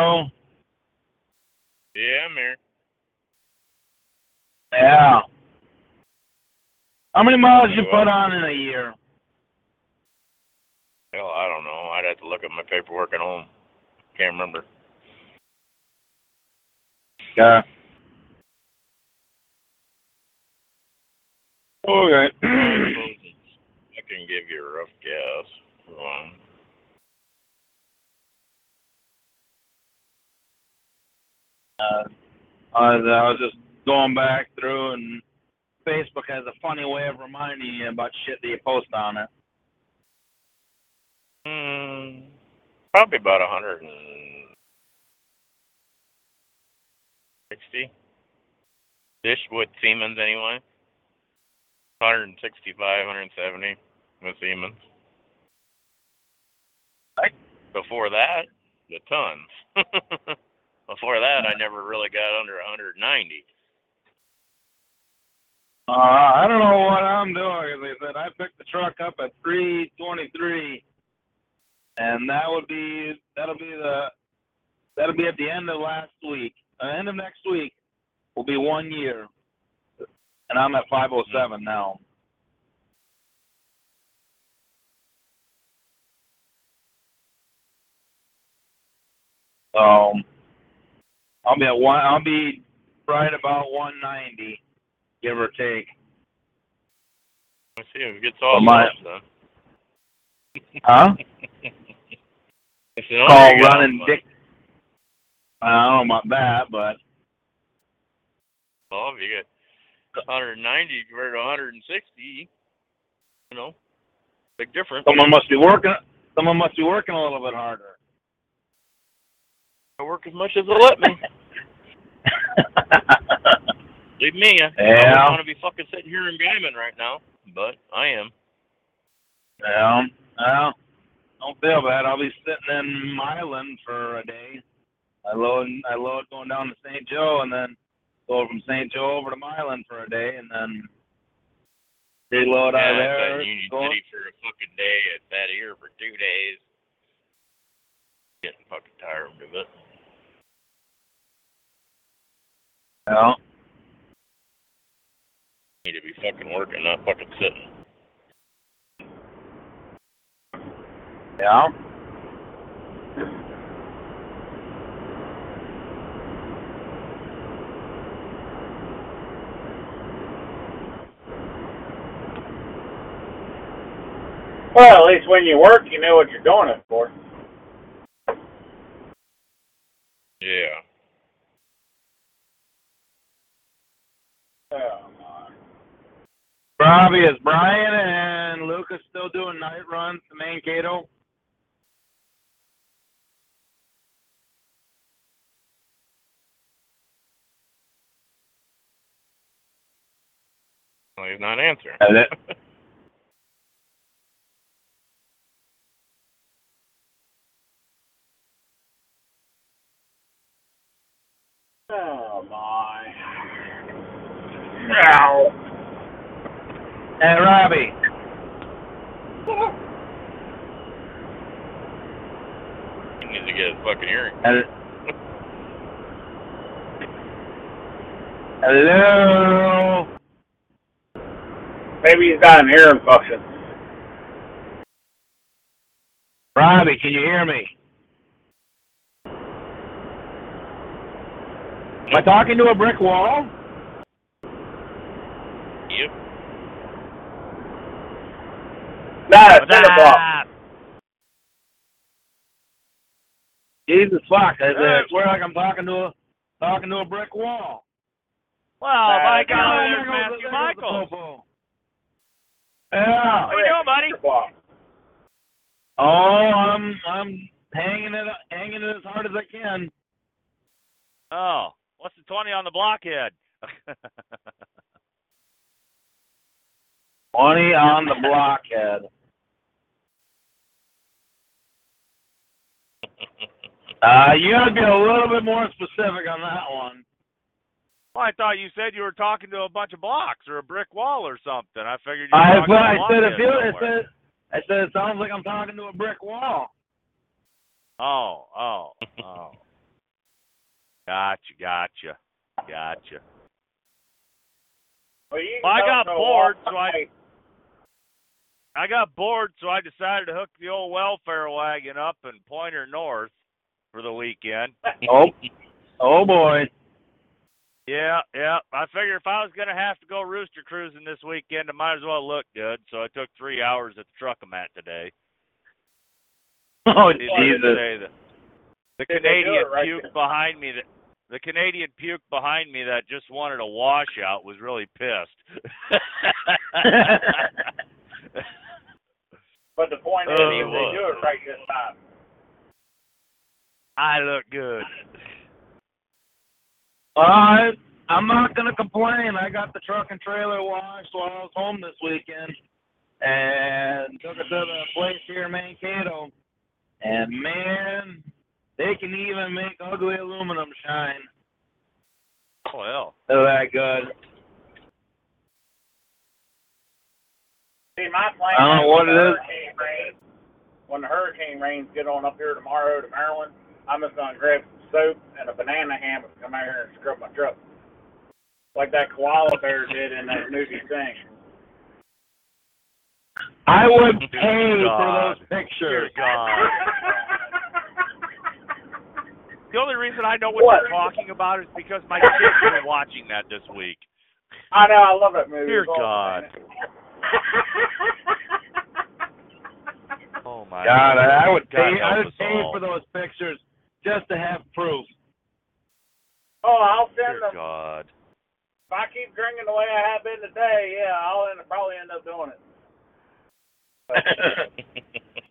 Oh, Yeah, I'm here. yeah. How many miles you put on in a year? Hell, I don't know. I'd have to look at my paperwork at home. Can't remember. Yeah. Okay. I can give you a rough guess. Um, uh, I was, I was just going back through, and Facebook has a funny way of reminding you about shit that you post on it. mm, probably about a hundred and sixty. Dish with Siemens anyway. 165, 170 with Siemens. Right. Before that, the tons. Before that, I never really got under 190. Uh, I don't know what I'm doing. As I said, I picked the truck up at 323, and that would be that'll be the that'll be at the end of last week. Uh, end of next week will be one year, and I'm at 507 now. So I'll be at one. I'll be right about 190, give or take. Let's see if it gets all my- then. Huh? It's call owner you got running dick. I don't know about that, but Well, if you get 190 compared to 160, you know, big difference. someone must be working. Someone must be working a little bit harder. I work as much as they'll let me. Leave me. I Yeah. don't want to be fucking sitting here in Guymon right now, but I am. yeah. Well, don't feel bad. I'll be sitting in Milan for a day. I load. I load going down to St. Joe, and then go from St. Joe over to Milan for a day, and then reload out of yeah, there. I've been Union go- City for a fucking day. I've sat here for two days. Getting fucking tired of it. Yeah. Need to be fucking working, not fucking sitting. Yeah. Well, at least when you work, you know what you're doing it for. Yeah. Oh, my. Robbie, is Brian and Lucas still doing night runs to Mankato? Well, he's not answering. Is it? Oh, my. Ow. Hey, Robbie. he needs to get his fucking hearing. Hel- Hello. Maybe he's got an ear infection. Robbie, can you hear me? Am I talking to a brick wall? Yep. Nah, it's in the. Jesus fuck! I, swear like I'm talking to a talking to a brick wall. Well, by Uh, golly, Oh, there's there Matthew there goes the Michaels. topo. Yeah. How you doing, buddy? Oh, I'm I'm hanging it hanging it as hard as I can. Oh, what's the twenty on the blockhead? Twenty on the blockhead. Uh, you gotta be a little bit more specific on that one. well, I thought you said you were talking to a bunch of blocks or a brick wall or something. I figured you were I, talking but to a I said it feels. I said. I said it sounds like I'm talking to a brick wall. Oh, oh, oh. Gotcha, gotcha, gotcha. Well, you Well, I got bored, so I- by- I got bored, so I decided to hook the old welfare wagon up and point her north for the weekend. Oh, oh boy. Yeah, yeah. I figured if I was gonna have to go rooster cruising this weekend, I might as well look good. So I took three hours at the truck I'm at today. Oh Jesus. to say, the, the Did they do Canadian right puke then? behind me that the Canadian puke behind me that just wanted a washout was really pissed. But the point is, Oh, they he do it right this time. I look good. All right. I'm not gonna complain. I got the truck and trailer washed while I was home this weekend, and took it to the place here in Mankato. And man, they can even make ugly aluminum shine. Well, They're that good. See, my plan I don't know what when it the is. hurricane rains, when the hurricane rains get on up here tomorrow to Maryland, I'm just gonna grab some soap and a banana hammock and come out here and scrub my truck, like that koala bear did in that movie thing. I would Dear pay for God. those dear pictures. God. The only reason I know what, What? you're talking about is because my kids were watching that this week. I know, I love that movie. Dear It's awesome, God. man. Oh my God, I, I would God pay. help I would pay all. for those pictures just to have proof. oh, I'll send Dear them. God. If I keep drinking the way I have been today, yeah, I'll end, probably end up doing it.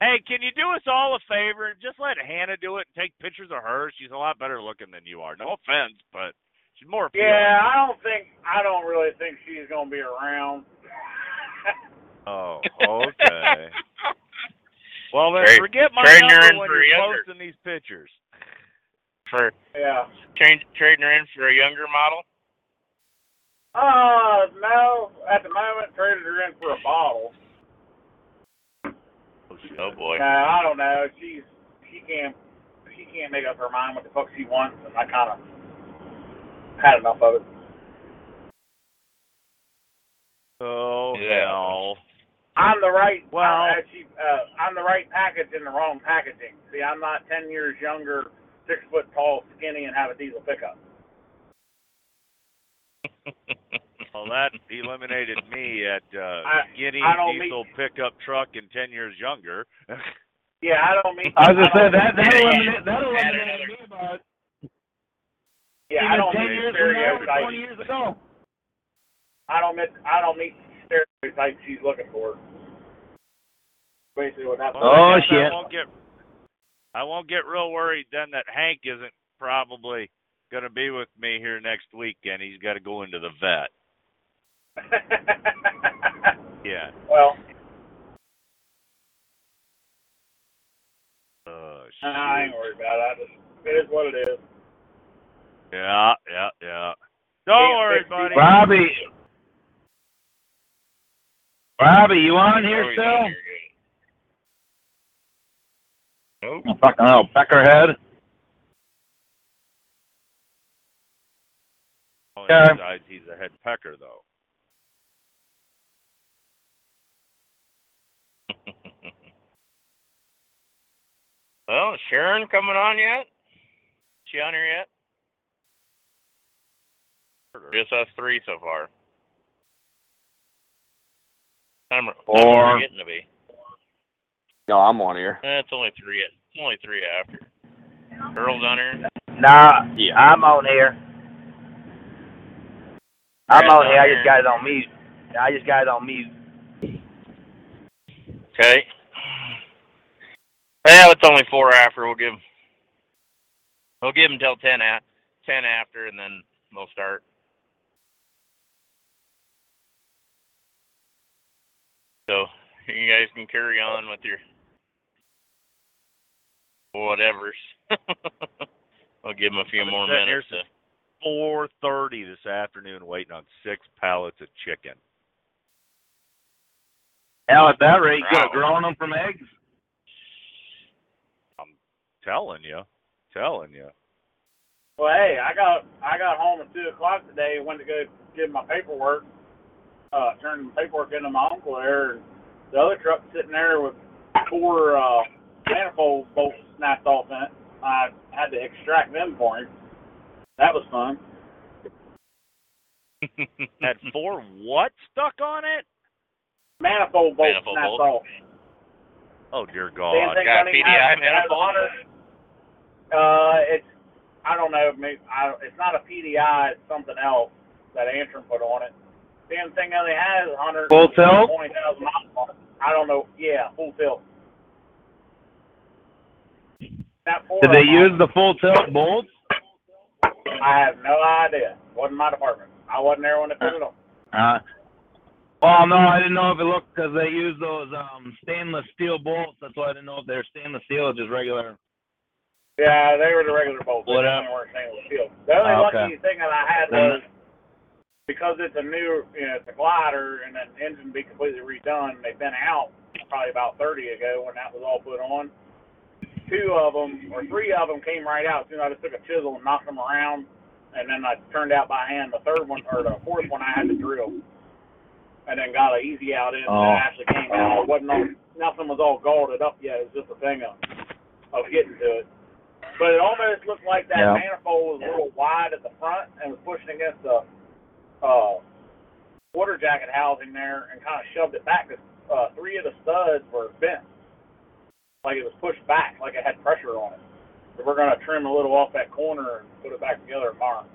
Hey, can you do us all a favor and just let Hannah do it and take pictures of her? She's a lot better looking than you are. No offense, but she's more appealing. Yeah, I don't think I don't really think she's gonna be around. Oh, okay. well then, Trade- forget my trading her number when you're younger. posting these pictures. For yeah. change, trading her in for a younger model. Uh, no. At the moment, traded her in for a bottle. Oh boy. No, I don't know. She's she can't she can't make up her mind what the fuck she wants, and I kind of had enough of it. Oh Yeah. hell. I'm the right. Well- I'm, actually, uh, I'm the right package in the wrong packaging. See, I'm not ten years younger, six foot tall, skinny, and have a diesel pickup. Well, that eliminated me at uh, I- skinny I don't diesel pickup truck and ten years younger. Yeah, I don't mean. I was just I saying that that eliminated that eliminated me about Yeah, even I don't ten mean years from now, or stereotypes. twenty years ago. I don't meet I don't meet stereotypes she's looking for. Basically, what happened. Well, I Oh, guess shit. I won't get I won't get real worried then that Hank isn't probably going to be with me here next weekend. He's got to go into the vet. Yeah. well, Oh, I ain't worried about it. I just, it is what it is. Yeah, yeah, yeah. Don't worry, buddy. these- Robbie, you on here Oh, still? Nope. Oh, fucking hell, Peckerhead. Okay. Besides, he's a head pecker, though. well, Sharon coming on yet? She on here yet? Just us three so far. Time, time Four. we're getting to be. No, I'm on here. Eh, it's only three. It's only three after. Earl's on here. Nah, Yeah. I'm on here. I'm Brent's on here. I just got it on mute. I just got it on mute. Okay. Yeah, it's only four after. We'll give. We'll give him till ten at ten after, and then they'll start. So you guys can carry on with your whatevers. I'll give them a few more minutes. To, uh, Four thirty this afternoon, waiting on six pallets of chicken. Hell, at that rate, you could have Wow. grown them from eggs. I'm telling you, telling you. Well, hey, I got I got home at two o'clock today. And went to go get my paperwork. Uh, turned the paperwork into my uncle there, and the other truck sitting there with four uh, manifold bolts snapped off in it. I had to extract them for him. That was fun. Had four what stuck on it? Manifold bolts Manifold snapped bolts. off. Oh dear God! got PDI has- has manifold? 100 Uh, it's I don't know. Maybe I, it's not a PDI. It's something else that Antrim put on it. Same thing only has 100 Full tilt? twenty thousand miles on it. I don't know. Yeah, full tilt. Did they use the full tilt bolts? I have no idea. Wasn't my department. I wasn't there when they put it on. Uh, well, no, I didn't know if it looked because they use those um stainless steel bolts. That's why I didn't know if they're stainless steel or just regular. Yeah, they were the regular bolts. They What didn't up? weren't stainless steel. The only Oh, lucky okay. thing that I had was because it's a new, you know, it's a glider and an engine be completely redone. They've been out probably about 30 ago when that was all put on. Two of them or three of them came right out. Soon I just took a chisel and knocked them around, and then I turned out by hand. The third one or the fourth one I had to drill, and then got an easy out in. Oh. And it actually came out. It wasn't all, nothing was all galled up yet. It was just a thing of of getting to it. But it almost looked like that Yeah. manifold was a little wide at the front and was pushing against the uh, water jacket housing there and kind of shoved it back. 'cause, Uh, three of the studs were bent, like it was pushed back, like it had pressure on it. So we're gonna trim a little off that corner and put it back together tomorrow.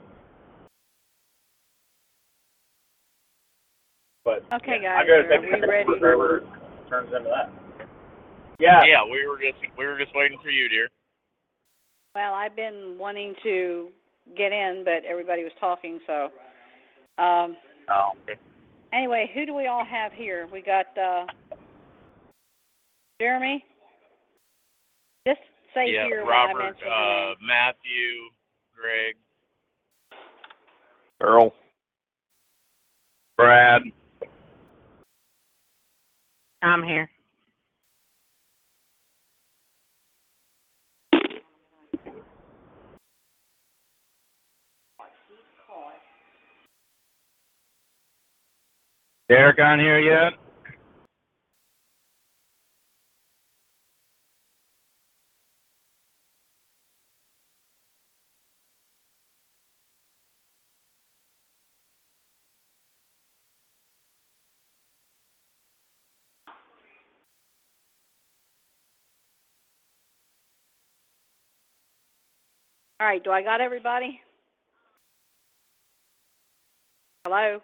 But Okay, yeah, I guys, go to are we ready? wherever turns into that. Yeah. yeah, we were just we were just waiting for you, dear. Well, I've been wanting to get in, but everybody was talking, so. Um, Oh. Anyway, who do we all have here? We got uh, Jeremy. Just say yeah, here when I Robert, mention your uh, name. Matthew, Greg. Earl. Brad. I'm here. Derek on here yet? All right, do I got everybody? Hello?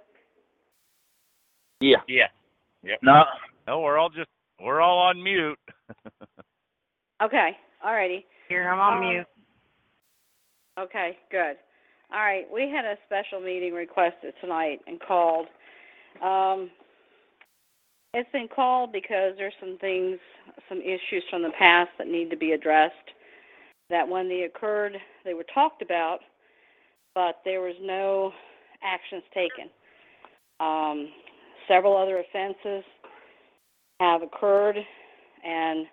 Yeah. Yeah. No. No, we're all just we're all on mute. Okay, all righty. Here, I'm on Um, mute. Okay, good. All right, we had a special meeting requested tonight and called. Um, it's been called because there's some things, some issues from the past that need to be addressed. That when they occurred, they were talked about, but there was no actions taken. Um, several other offenses have occurred, and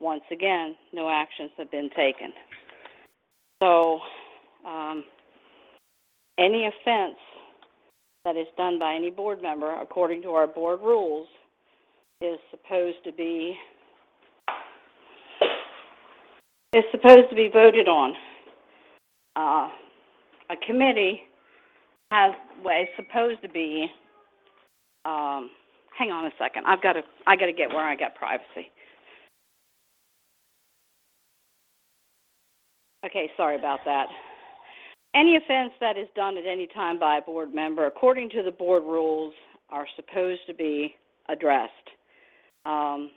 once again, no actions have been taken. So, um, any offense that is done by any board member, according to our board rules, is supposed to be is supposed to be voted on. Uh, a committee has well, is supposed to be. Um, hang on a second. I've got to. I got to get where I got privacy. Okay, sorry about that. Any offense that is done at any time by a board member, according to the board rules, are supposed to be addressed. Um,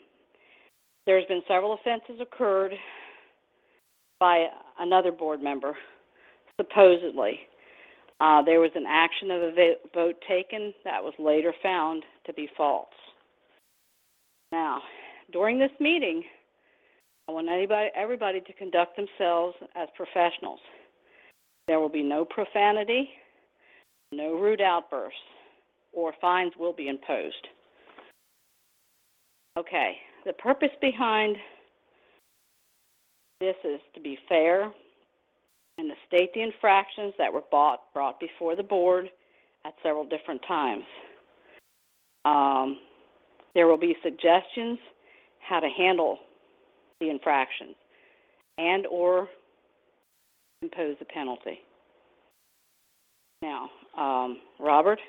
there's been several offenses occurred by another board member. supposedly. Uh, there was an action of a vote taken that was later found to be false. Now, during this meeting, I want anybody, everybody to conduct themselves as professionals. There will be no profanity, no rude outbursts, or fines will be imposed. Okay, the purpose behind this is to be fair and to state the infractions that were bought, brought before the board at several different times. Um, there will be suggestions how to handle the infractions and/or impose a penalty. Now, um, Robert,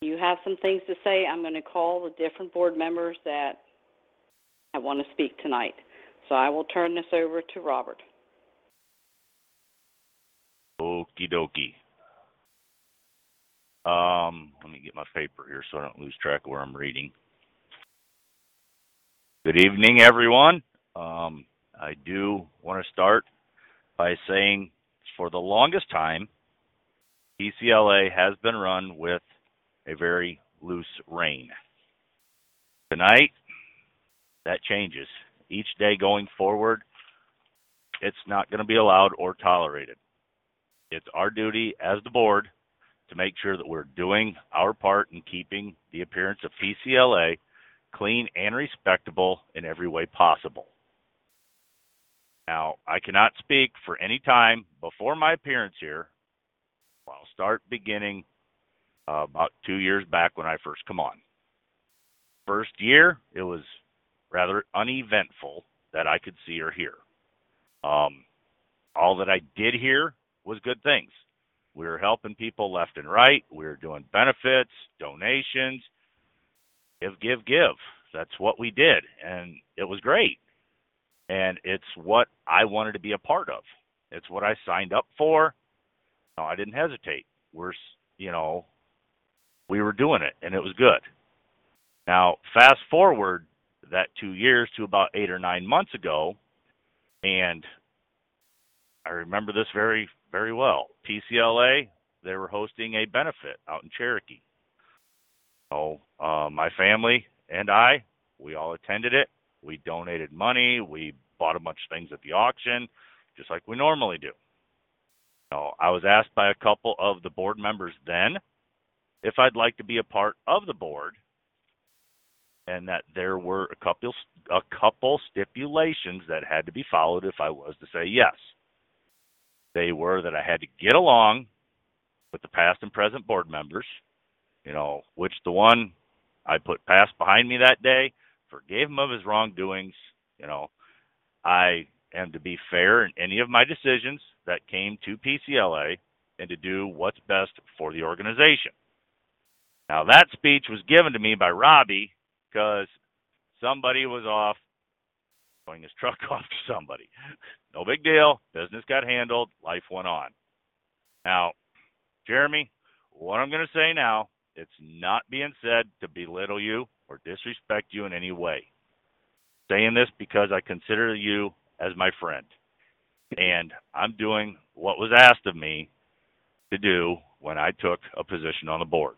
you have some things to say. I'm going to call the different board members that I want to speak tonight. So I will turn this over to Robert. Okie dokie. Um, let me get my paper here so I don't lose track of where I'm reading. Good evening, everyone. Um, I do want to start by saying for the longest time, PCLA has been run with a very loose rein. Tonight, that changes. Each day going forward, it's not going to be allowed or tolerated. It's our duty as the board to make sure that we're doing our part in keeping the appearance of PCLA clean and respectable in every way possible. Now, I cannot speak for any time before my appearance here. I'll start beginning uh, about two years back when I first come on. First year, it was rather uneventful that I could see or hear. Um, all that I did hear was good things. We were helping people left and right. We were doing benefits, donations, give, give, give. That's what we did, and it was great. And it's what I wanted to be a part of. It's what I signed up for. No, I didn't hesitate. We're, you know, we were doing it, and it was good. Now, fast forward that two years to about eight or nine months ago, and I remember this very, very well. PCLA, they were hosting a benefit out in Cherokee. So, uh, my family and I, we all attended it. We donated money. We bought a bunch of things at the auction, just like we normally do. So, I was asked by a couple of the board members then if I'd like to be a part of the board and that there were a couple a couple stipulations that had to be followed if I was to say yes. They were that I had to get along with the past and present board members, you know, which the one I put past behind me that day, forgave him of his wrongdoings, you know. I am to be fair in any of my decisions that came to PCLA and to do what's best for the organization. Now that speech was given to me by Robbie because somebody was off throwing his truck off to somebody. No big deal. Business got handled. Life went on. Now, Jeremy, what I'm going to say now, it's not being said to belittle you or disrespect you in any way. saying this because I consider you as my friend. And I'm doing what was asked of me to do when I took a position on the board.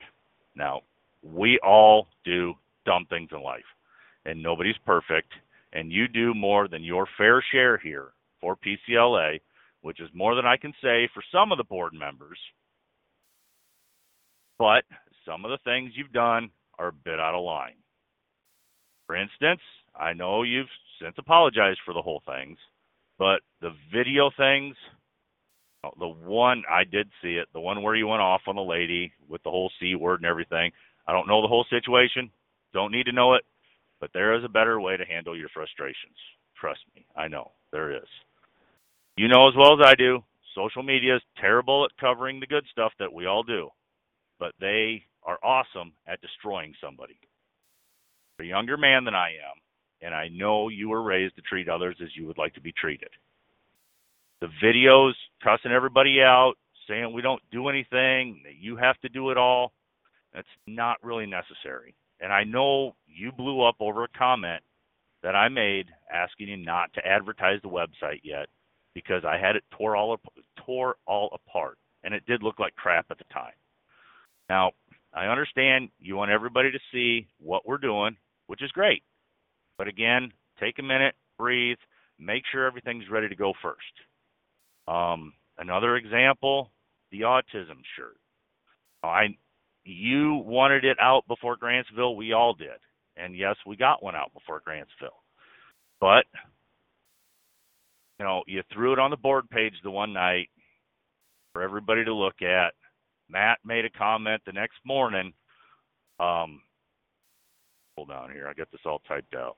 Now, we all do dumb things in life, and nobody's perfect. And you do more than your fair share here for PCLA, which is more than I can say for some of the board members. But some of the things you've done are a bit out of line. For instance, I know you've since apologized for the whole things, but the video things, oh, the one I did see it, the one where you went off on the lady with the whole C word and everything. I don't know the whole situation, don't need to know it, but there is a better way to handle your frustrations. Trust me, I know there is. You know as well as I do, social media is terrible at covering the good stuff that we all do, but they are awesome at destroying somebody. You're a younger man than I am, and I know you were raised to treat others as you would like to be treated. The videos cussing everybody out, saying we don't do anything, that you have to do it all, that's not really necessary. And I know you blew up over a comment that I made asking you not to advertise the website yet because I had it tore all tore all apart, and it did look like crap at the time. Now, I understand you want everybody to see what we're doing, which is great. But again, take a minute, breathe, make sure everything's ready to go first. Um, another example, the autism shirt. I you wanted it out before Grantsville, we all did. And yes, we got one out before Grantsville. But you know, you threw it on the board page the one night for everybody to look at. Matt made a comment the next morning. Um, hold on here, I got this all typed out.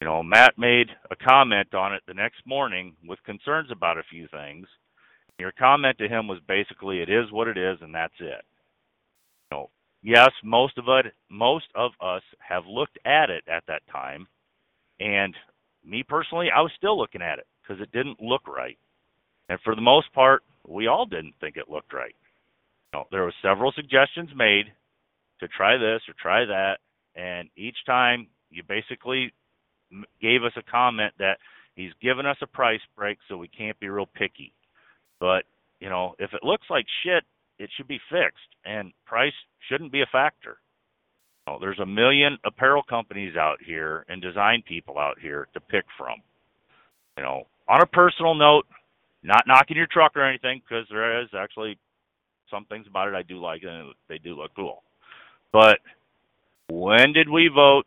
You know, Matt made a comment on it the next morning with concerns about a few things. Your comment to him was basically, "It is what it is, and that's it." Know, yes, most of it, most of us have looked at it at that time, and me personally, I was still looking at it because it didn't look right, and for the most part, we all didn't think it looked right. You know, there were several suggestions made to try this or try that, and each time you basically gave us a comment that he's given us a price break so we can't be real picky. But, you know, if it looks like shit, it should be fixed and price shouldn't be a factor. Know, there's a million apparel companies out here and design people out here to pick from. You know, on a personal note, not knocking your truck or anything because there is actually some things about it I do like and they do look cool. But when did we vote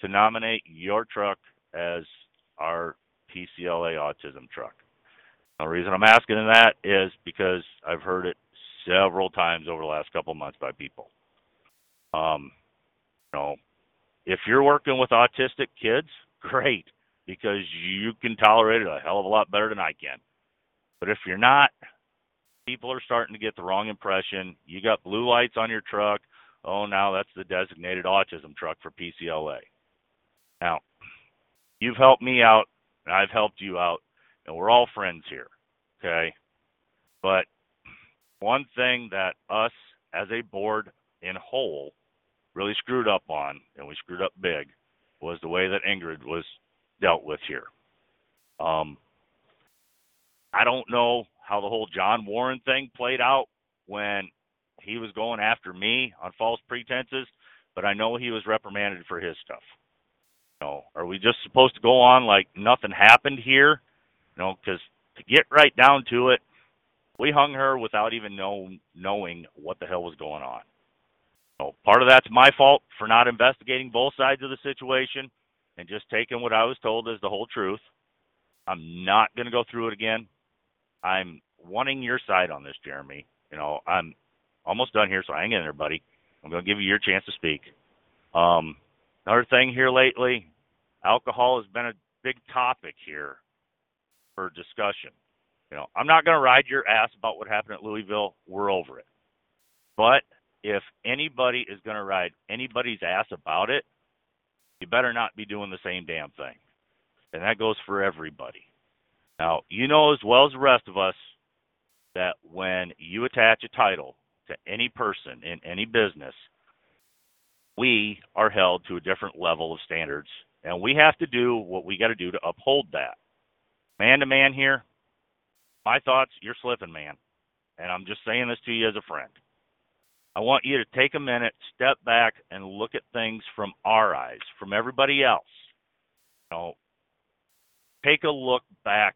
to nominate your truck as our PCLA autism truck. The reason I'm asking that is because I've heard it several times over the last couple months by people. Um, you know, if you're working with autistic kids, great, because you can tolerate it a hell of a lot better than I can. But if you're not, people are starting to get the wrong impression. You got blue lights on your truck. Oh, now that's the designated autism truck for PCLA. Now, you've helped me out, and I've helped you out, and we're all friends here, okay? But one thing that us as a board in whole really screwed up on, and we screwed up big, was the way that Ingrid was dealt with here. Um, I don't know how the whole John Warren thing played out when he was going after me on false pretenses, but I know he was reprimanded for his stuff know, are we just supposed to go on like nothing happened here? You know, because to get right down to it, we hung her without even know knowing what the hell was going on. So part of that's my fault for not investigating both sides of the situation and just taking what I was told as the whole truth. I'm not going to go through it again. I'm wanting your side on this, Jeremy. You know, I'm almost done here, so hang in there, buddy. I'm going to give you your chance to speak. Um, another thing here lately, alcohol has been a big topic here for discussion. You know, I'm not going to ride your ass about what happened at Louisville. We're over it. But if anybody is going to ride anybody's ass about it, you better not be doing the same damn thing. And that goes for everybody. Now, you know as well as the rest of us that when you attach a title to any person in any business, we are held to a different level of standards and we have to do what we got to do to uphold that. Man to man here, my thoughts, you're slipping, man. And I'm just saying this to you as a friend. I want you to take a minute, step back, and look at things from our eyes, from everybody else. You know, take a look back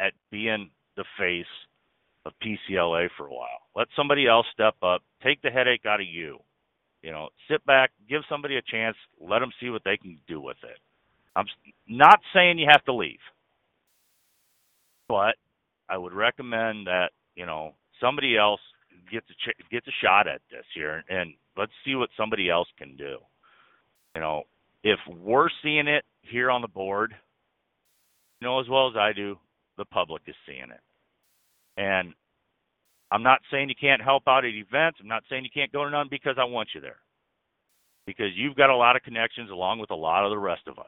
at being the face of PCLA for a while. Let somebody else step up, take the headache out of you. You know, sit back, give somebody a chance, let them see what they can do with it. I'm not saying you have to leave, but I would recommend that you know somebody else gets a ch- gets a shot at this here, and let's see what somebody else can do. You know, if we're seeing it here on the board, you know as well as I do, the public is seeing it, and I'm not saying you can't help out at events. I'm not saying you can't go to none because I want you there. Because you've got a lot of connections along with a lot of the rest of us.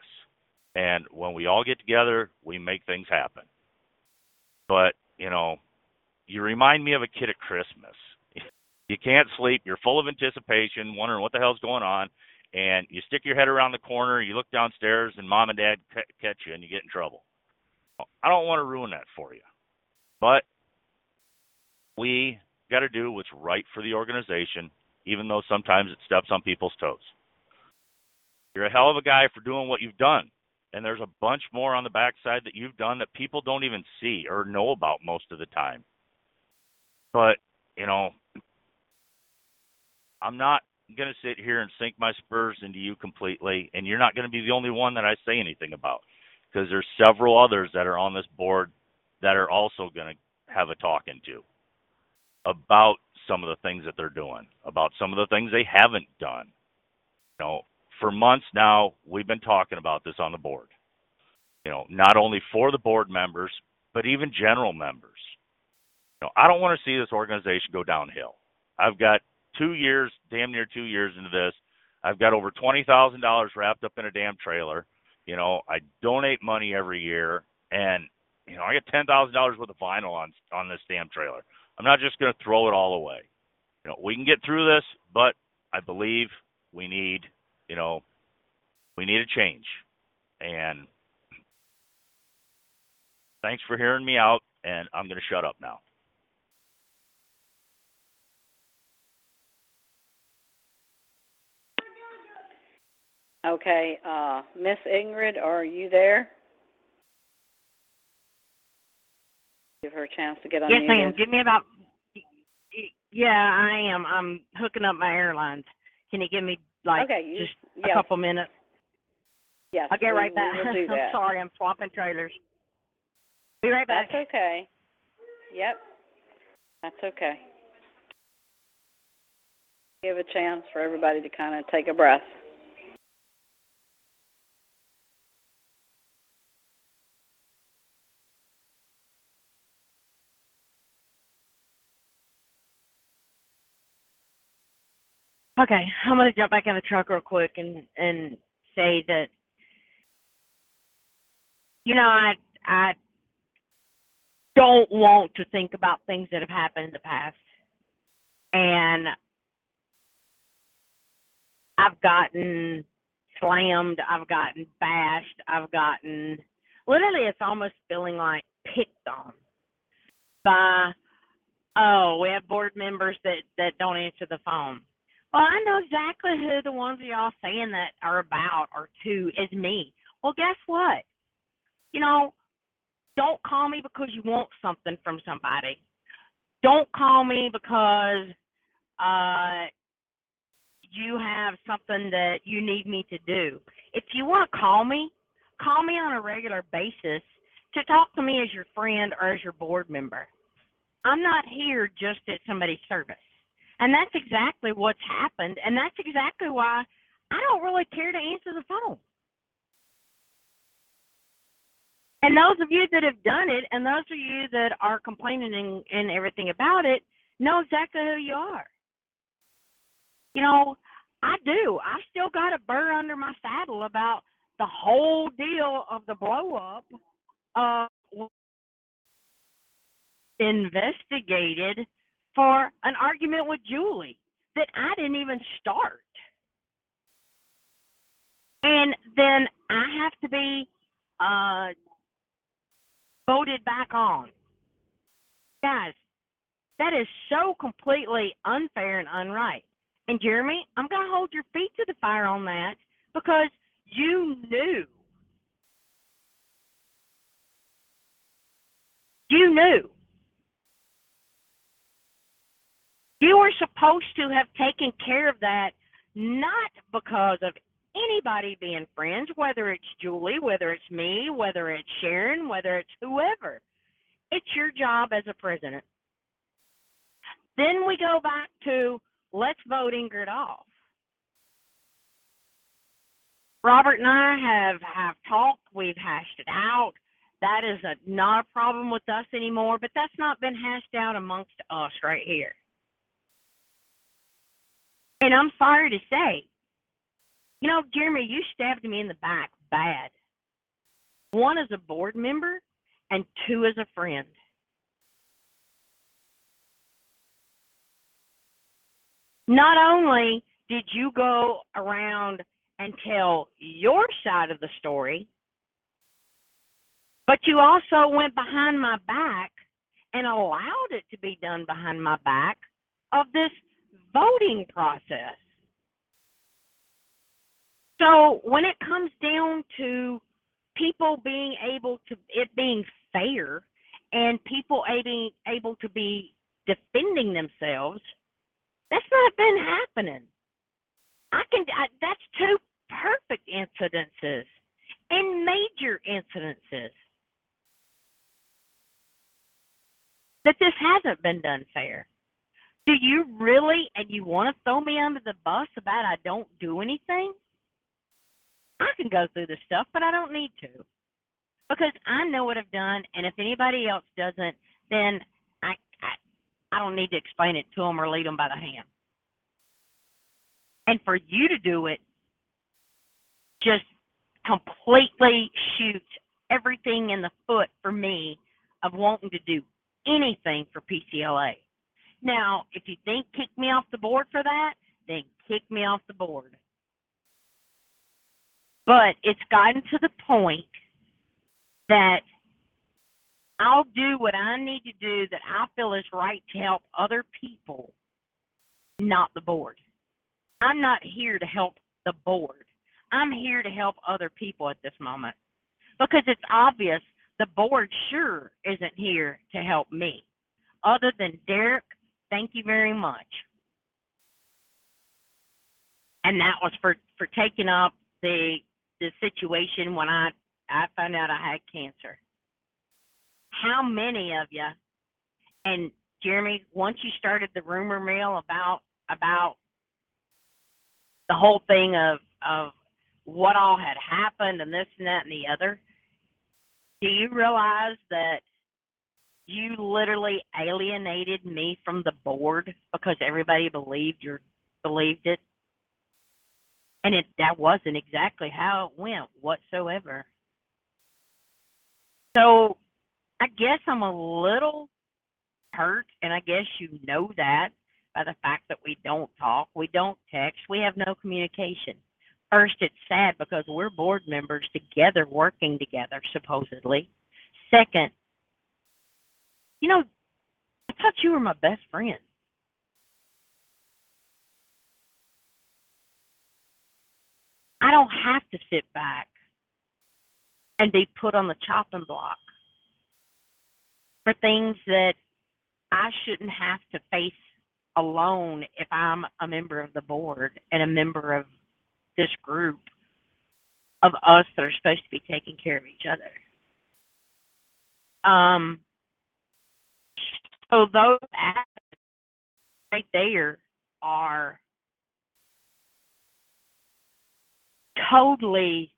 And when we all get together, we make things happen. But, you know, you remind me of a kid at Christmas. You can't sleep, you're full of anticipation, wondering what the hell's going on, and you stick your head around the corner, you look downstairs, and mom and dad c- catch you, and you get in trouble. I don't want to ruin that for you. But we got to do what's right for the organization, even though sometimes it steps on people's toes. You're a hell of a guy for doing what you've done. And there's a bunch more on the backside that you've done that people don't even see or know about most of the time. But, you know, I'm not going to sit here and sink my spurs into you completely, and you're not going to be the only one that I say anything about because there's several others that are on this board that are also going to have a talking to about some of the things that they're doing, about some of the things they haven't done. You know, for months now, we've been talking about this on the board. You know, not only for the board members, but even general members. You know, I don't want to see this organization go downhill. I've got two years, damn near two years into this. I've got over twenty thousand dollars wrapped up in a damn trailer. You know, I donate money every year, and you know, I get ten thousand dollars worth of vinyl on on this damn trailer. I'm not just going to throw it all away. You know, we can get through this, but I believe we need, you know, we need a change. And thanks for hearing me out, and I'm going to shut up now. Okay, uh, Miss Ingrid, are you there? Give her a chance to get unmuted. Yes, I am. Give me about. Yeah, I am. I'm hooking up my airlines. Can you give me like Okay, you, just a yes, couple minutes? yes. I'll get we- right back. We will do I'm that. sorry, I'm swapping trailers. Be right back. That's okay. Yep. That's okay. Give a chance for everybody to kind of take a breath. Okay, I'm gonna jump back in the truck real quick and and say that you know I I don't want to think about things that have happened in the past, and I've gotten slammed, I've gotten bashed, I've gotten literally it's almost feeling like picked on by oh we have board members that that don't answer the phone. Well, I know exactly who the ones y'all saying that are about or to is me. Well, guess what? You know, don't call me because you want something from somebody. Don't call me because uh you have something that you need me to do. If you want to call me, call me on a regular basis to talk to me as your friend or as your board member. I'm not here just at somebody's service. And that's exactly what's happened. And that's exactly why I don't really care to answer the phone. And those of you that have done it, and those of you that are complaining and, and everything about it, know exactly who you are. You know, I do. I still got a burr under my saddle about the whole deal of the blow up. Uh, investigated for an argument with Julie that I didn't even start. And then I have to be uh, voted back on. Guys, that is so completely unfair and unright. And Jeremy, I'm going to hold your feet to the fire on that because you knew. You knew. You were supposed to have taken care of that not because of anybody being friends, whether it's Julie, whether it's me, whether it's Sharon, whether it's whoever. It's your job as a president. Then we go back to let's vote Ingrid off. Robert and I have have talked. We've hashed it out. That is a, not a problem with us anymore. But that's not been hashed out amongst us right here. And I'm sorry to say, you know, Jeremy, you stabbed me in the back bad. One as a board member, and two as a friend. Not only did you go around and tell your side of the story, But you also went behind my back and allowed it to be done behind my back of this voting process. So when it comes down to people being able to it being fair and people able able to be defending themselves, that's not been happening. I can I, that's two perfect incidences and major incidences that this hasn't been done fair. Do you really and you want to throw me under the bus about I don't do anything? I can go through the stuff, but I don't need to. Because I know what I've done and if anybody else doesn't, then I I, I don't need to explain it to them or lead them by the hand. And for you to do it just completely shoots everything in the foot for me of wanting to do anything for PCLA. Now, if you think kick me off the board for that, then kick me off the board. But it's gotten to the point that I'll do what I need to do that I feel is right to help other people, not the board. I'm not here to help the board. I'm here to help other people at this moment because it's obvious the board sure isn't here to help me. Other than Derek, thank you very much. And that was for for taking up the the situation when I I found out I had cancer. How many of you and Jeremy, once you started the rumor mill about about the whole thing of of what all had happened and this and that and the other, do you realize that you literally alienated me from the board because everybody believed you believed it? And it that wasn't exactly how it went whatsoever. So I guess I'm a little hurt and I guess you know that by the fact that we don't talk, we don't text, we have no communication. First, it's sad because we're board members together, working together, supposedly. Second, you know, I thought you were my best friend. I don't have to sit back and be put on the chopping block for things that I shouldn't have to face alone if I'm a member of the board and a member of this group of us that are supposed to be taking care of each other. Um, so those acts right there are totally.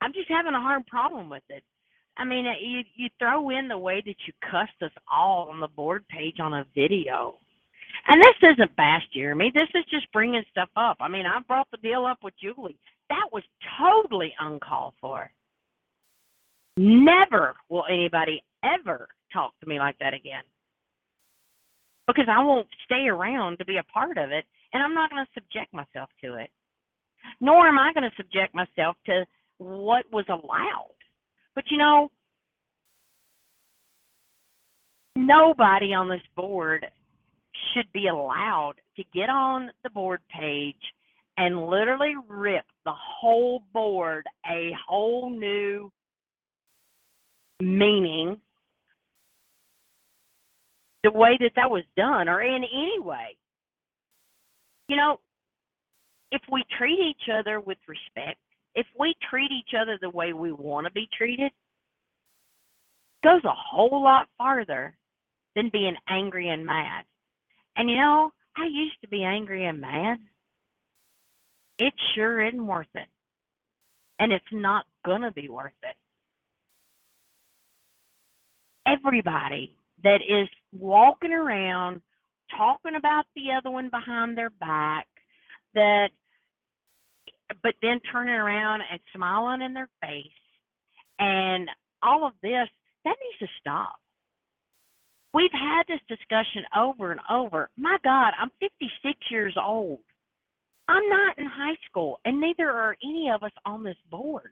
I'm just having a hard problem with it. I mean, you you throw in the way that you cussed us all on the board page on a video. And this isn't bash Jeremy. This is just bringing stuff up. I mean, I brought the deal up with Julie. That was totally uncalled for. Never will anybody ever talk to me like that again. Because I won't stay around to be a part of it, and I'm not going to subject myself to it. Nor am I going to subject myself to what was allowed. But you know, nobody on this board should be allowed to get on the board page and literally rip the whole board a whole new meaning the way that that was done or in any way. You know, if we treat each other with respect, if we treat each other the way we want to be treated, goes a whole lot farther than being angry and mad. And you know, I used to be angry and mad. It sure isn't worth it. And it's not going to be worth it. Everybody that is walking around talking about the other one behind their back, that, but then turning around and smiling in their face, and all of this, that needs to stop. We've had this discussion over and over. My God, I'm 56 years old. I'm not in high school, and neither are any of us on this board.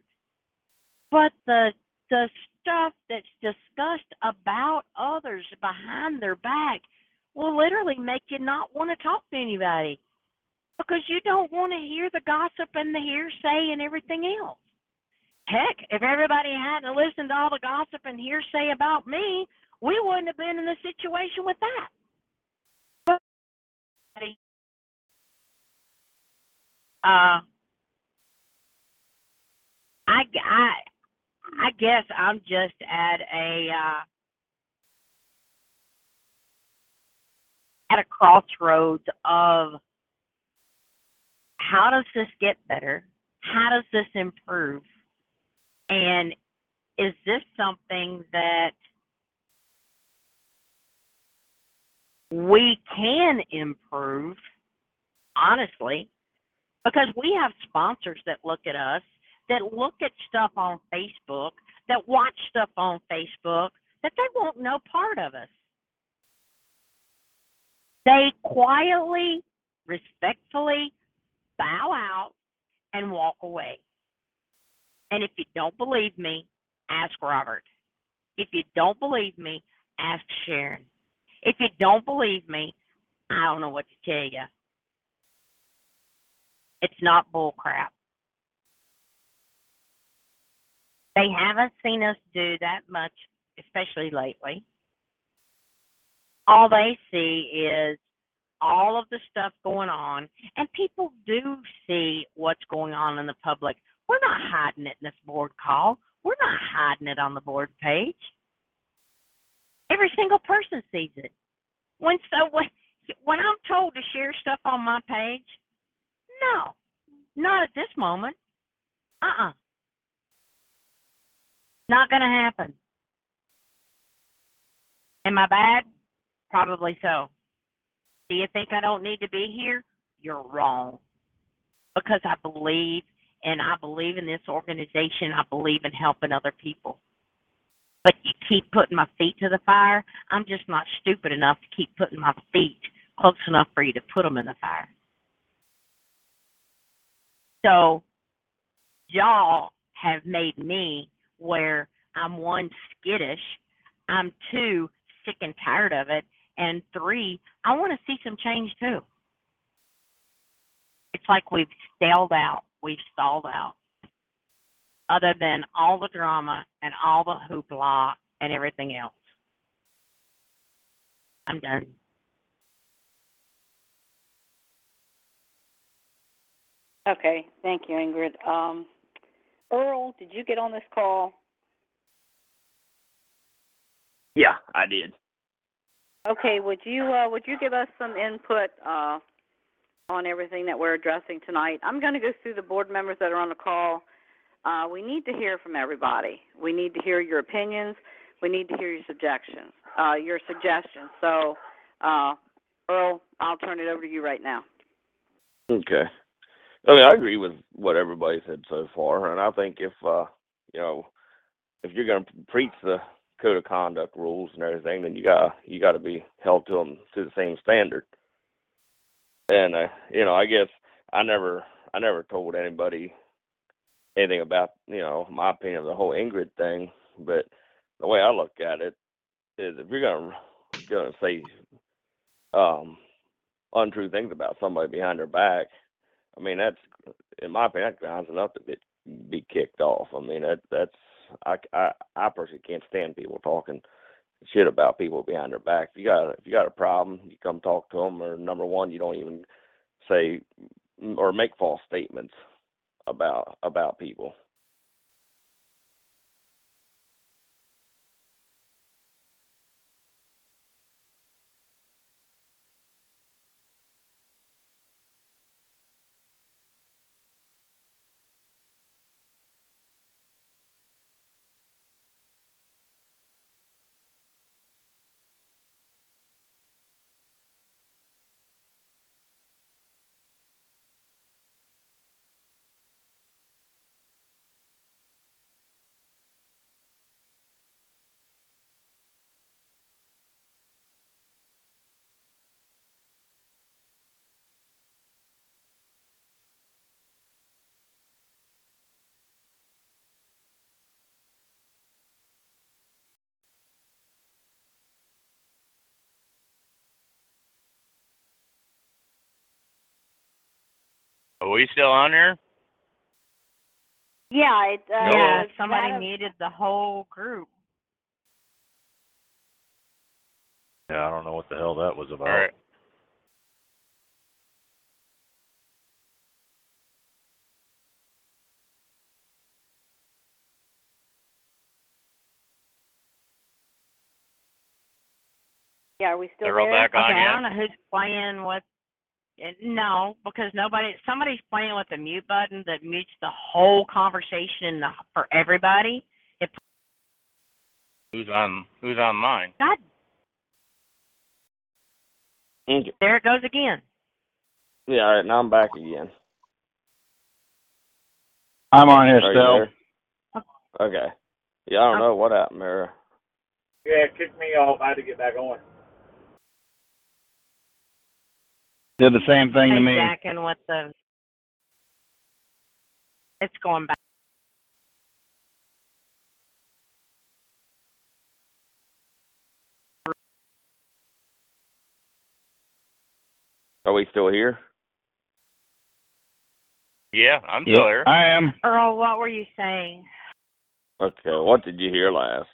But the the stuff that's discussed about others behind their back will literally make you not want to talk to anybody because you don't want to hear the gossip and the hearsay and everything else. Heck, if everybody hadn't listened to all the gossip and hearsay about me, we wouldn't have been in the situation with that. But, uh, I, I, I guess I'm just at a uh, at a crossroads of how does this get better? How does this improve? And is this something that we can improve, honestly? Because we have sponsors that look at us, that look at stuff on Facebook, that watch stuff on Facebook, that they won't know part of us. They quietly, respectfully bow out and walk away. And if you don't believe me, ask Robert. If you don't believe me, ask Sharon. If you don't believe me, I don't know what to tell you. It's not bull crap. They haven't seen us do that much, especially lately. All they see is all of the stuff going on, and people do see what's going on in the public. We're not hiding it in this board call. We're not hiding it on the board page. Every single person sees it. When so when when I'm told to share stuff on my page, no, not at this moment. Uh-uh. Not gonna happen. Am I bad? Probably so. Do you think I don't need to be here? You're wrong. Because I believe and I believe in this organization. I believe in helping other people. But you keep putting my feet to the fire. I'm just not stupid enough to keep putting my feet close enough for you to put them in the fire. So, y'all have made me where I'm one skittish, I'm two sick and tired of it, and three, I want to see some change too. It's like we've stalled out we've stalled out. Other than all the drama and all the hoopla and everything else. I'm done. Okay, thank you, Ingrid. Um, Earl, did you get on this call? Yeah, I did. Okay, would you uh, would you give us some input uh, on everything that we're addressing tonight. I'm going to go through the board members that are on the call. Uh, we need to hear from everybody. We need to hear your opinions. We need to hear your suggestions. Uh, your suggestions. So, uh, Earl, I'll turn it over to you right now. Okay. I mean, I agree with what everybody said so far, and I think if uh, you know, if you're going to preach the code of conduct rules and everything, then you got you got to be held to them to the same standard. And uh, you know, I guess I never I never told anybody anything about you know my opinion of the whole Ingrid thing, but the way I look at it is if you're gonna gonna say um untrue things about somebody behind their back, I mean that's in my opinion that's grounds enough to be be kicked off. I mean that that's I I I personally can't stand people talking shit about people behind their back. If you got if you got a problem, you come talk to them. Or number one, you don't even say or make false statements about about people. We still on here? Yeah, it, uh, yeah, somebody kind of- muted the whole group. Yeah, I don't know what the hell that was about. All right. Yeah, are we still They're all there? back on Okay, I don't know who's playing with. No, because nobody. Somebody's playing with the mute button that mutes the whole conversation in the, for everybody. It Who's on? Who's on mine? God, there it goes again. Yeah, all right, now I'm back again. I'm on here Are still. Okay. Yeah, I don't know what happened there. Yeah, it kicked me off. I had to get back on. Did the same thing to me. Jacking with the. It's going back. Are we still here? Yeah, I'm still here. I am. Earl, what were you saying? Okay, what did you hear last?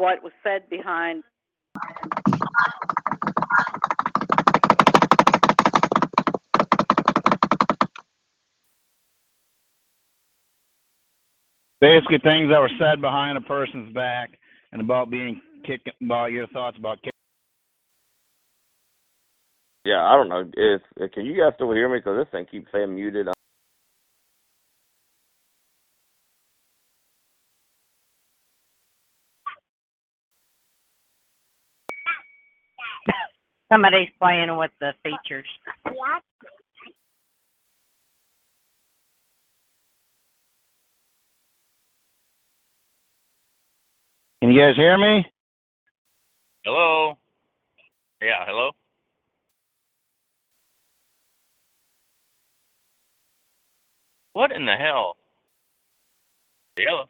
What was said behind? Basically, things that were said behind a person's back and about being kicked, about your thoughts about kick. Yeah, I don't know. If can you guys still hear me? Because this thing keeps saying muted. Somebody's playing with the features. Can you guys hear me? Hello. Yeah, hello. What in the hell? Hello.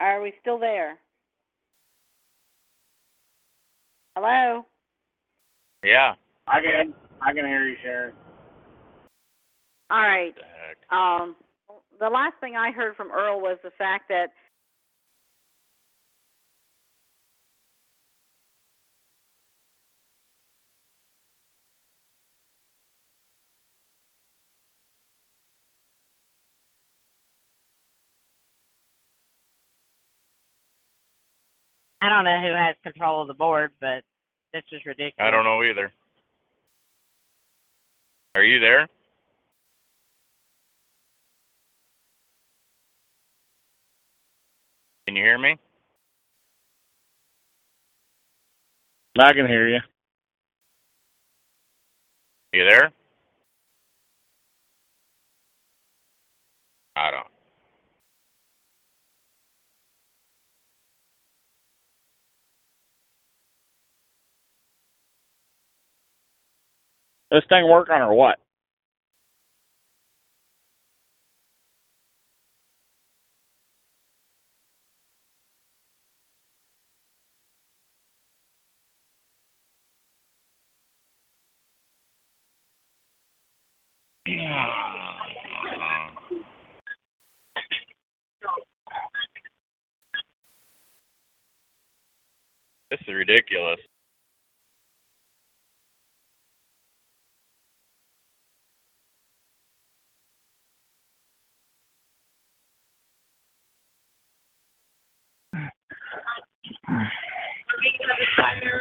Are we still there? Hello? Yeah. I can I can hear you, Sharon. All right. The? Um, the last thing I heard from Earl was the fact that I don't know who has control of the board, but this is ridiculous. I don't know either. Are you there? Can you hear me? I can hear you. You there? I don't. This thing working or what? This is ridiculous.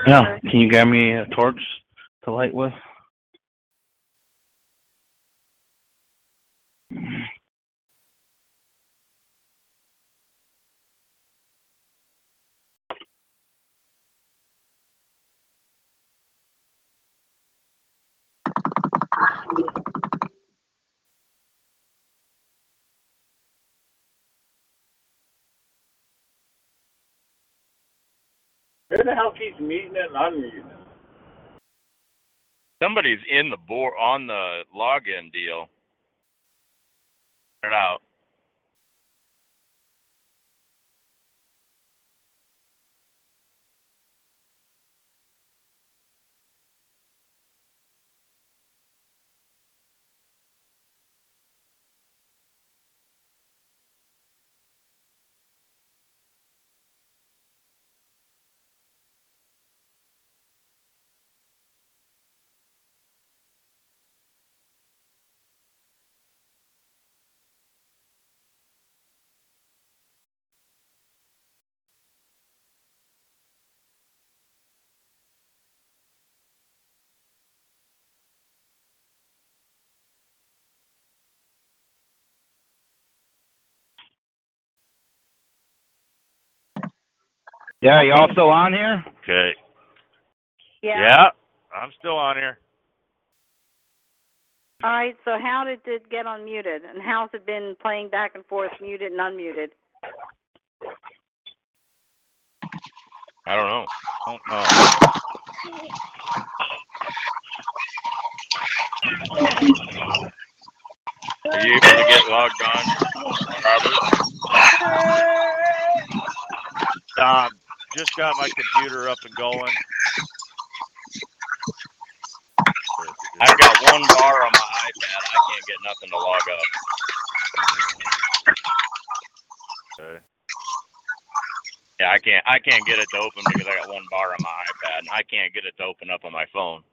Yeah. Can you grab me a torch to light with? Where the hell keeps meeting and unmuting? Somebody's in the board on the login deal. It out. Yeah, y'all still on here? Okay. Yeah. Yeah, I'm still on here. All right. So how did it get unmuted, and how's it been playing back and forth, muted and unmuted? I don't know. Don't know. Are you able to get logged on, Robert? Um, just got my computer up and going. I've got one bar on my iPad. I can't get nothing to log up. Okay. Yeah, I can't. I can't get it to open because I got one bar on my iPad, and I can't get it to open up on my phone.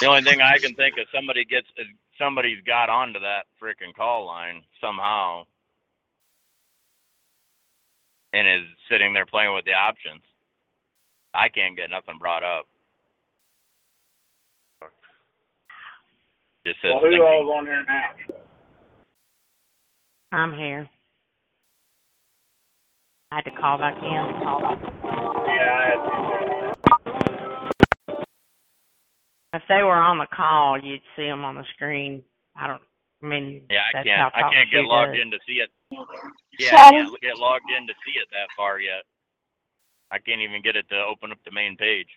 The only thing I can think of somebody gets is somebody's got onto that freaking call line somehow, and is sitting there playing with the options. I can't get nothing brought up. Just says Well, who thinking. all's on here now? I'm here. I had to call back in. Yeah, I had to. If they were on the call, you'd see them on the screen. I don't. I mean, Yeah, I can't. I can't get logged does. in to see it. Yeah, I can't get logged in to see it that far yet. I can't even get it to open up the main page.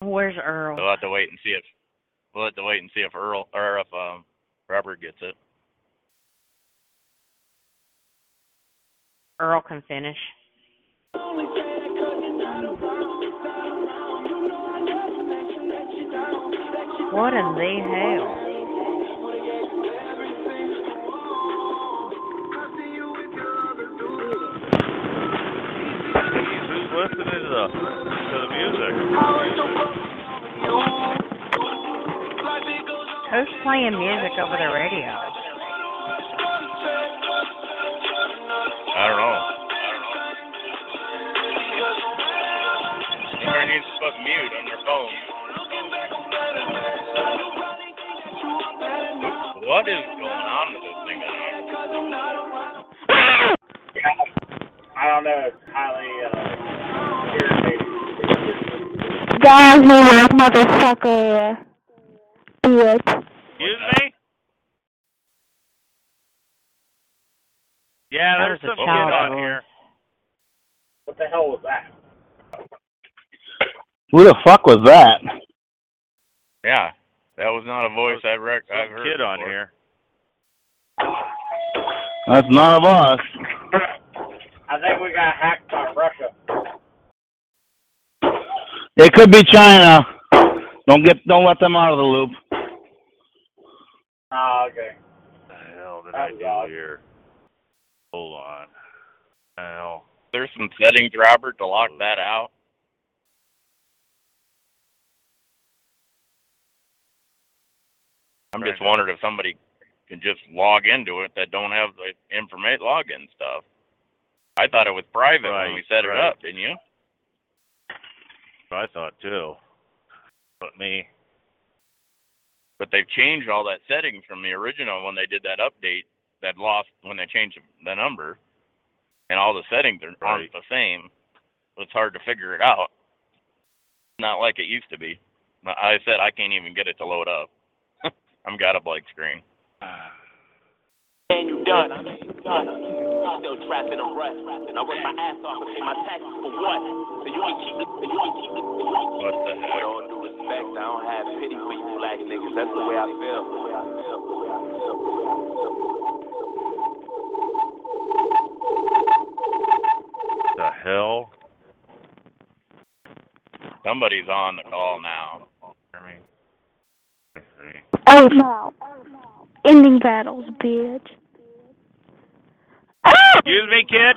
Where's Earl? So we'll have to wait and see if we'll have to wait and see if Earl or if um Robert gets it. Earl can finish. What in the hell? Listening to the to the music? Who's playing music over the radio? I don't know. Somebody needs to put mute on their phone. What is going on with this thing? I don't know. It's highly uh, irritating. Guys, motherfucker. Bitch. Excuse me? Yeah, That there's some kid on here. What the hell was that? Who the fuck was that? Yeah, that was not a voice I've rec- I've heard. kid on before. here. That's none of us. I think we got hacked by Russia. It could be China. Don't get, don't let them out of the loop. Oh, okay. What the hell did I That was do odd. here? Hold on. Hell. There's some settings, Robert, to lock that out. I'm just wondering if somebody can just log into it that don't have the information login stuff. I thought it was private when we Right, set it right. up, didn't you? I thought too. But me. But they've changed all that settings from the original when they did that update that lost when they changed the number, and all the settings are, aren't the same. So it's hard to figure it out. Not like it used to be. I said I can't even get it to load up. I'm got a blank screen. And you done. I mean, you done. Still trapped in a rut. And I work my ass off and pay my taxes for what? So you can keep it. So you can keep it. So you can keep What the With all due respect, I don't have pity for you black niggas. That's the way I feel. The hell? Somebody's on the call now. I mean, let's see. Oh no. Ending battles, bitch. Excuse me, kid.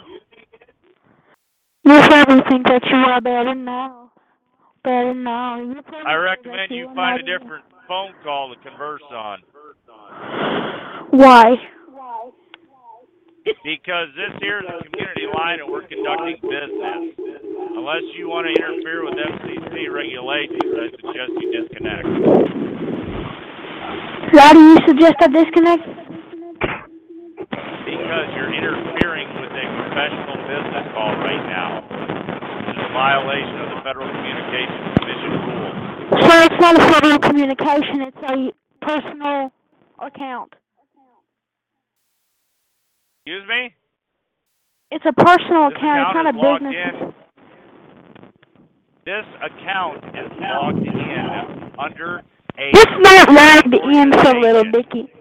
You probably think that you are better now. Better now. You I recommend that you find a different phone call to converse on Why? Why? Why? Because this here is a community line and we're conducting business. Unless you want to interfere with FCC regulations, I suggest you disconnect. Why do you suggest I disconnect? Because you're interfering professional business call right now. This is a violation of the Federal Communications Commission rules. Sir, it's not a federal communication. It's a personal account. Excuse me? It's a personal This account. It's not a is logged business. in. This account is logged in under a It's not logged in so little organization. Dicky.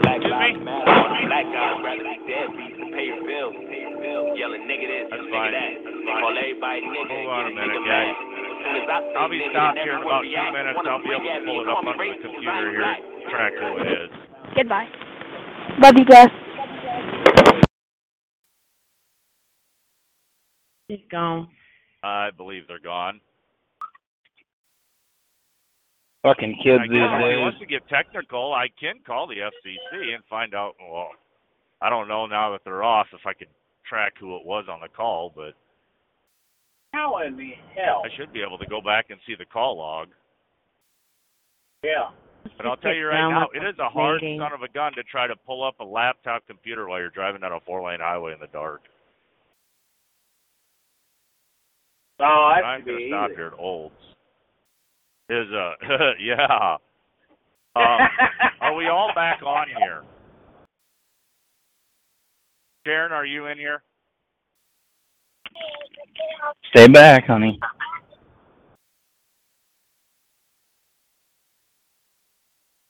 Screaming Black Excuse Lives me? Matter. All the black guys rather be deadbeats than pay your bills. Pay your bills. Yelling nigga this, That's nigga fine. that. They call everybody nigga. Hold on a get minute, nigga guys. mad. As soon as I say I'll be nigga, stopped then here in everyone about two react. minutes. Wanna I'll be able swing to at pull me it and up call me under the racist 'cause computer I'm here, black. track who it is. Goodbye. Love you guys. He's gone. I believe they're gone. Fucking kids guess these if he days. wants to get technical, I can call the FCC and find out. Well, I don't know now that they're off if I could track who it was on the call, but How in the hell? I should be able to go back and see the call log. Yeah. But I'll tell you right now, it is a hard son of a gun to try to pull up a laptop computer while you're driving down a four-lane highway in the dark. Oh, that I'm should gonna stop here at Olds. Is uh, yeah. Um, are we all back on here? Sharon, are you in here? Stay back, honey.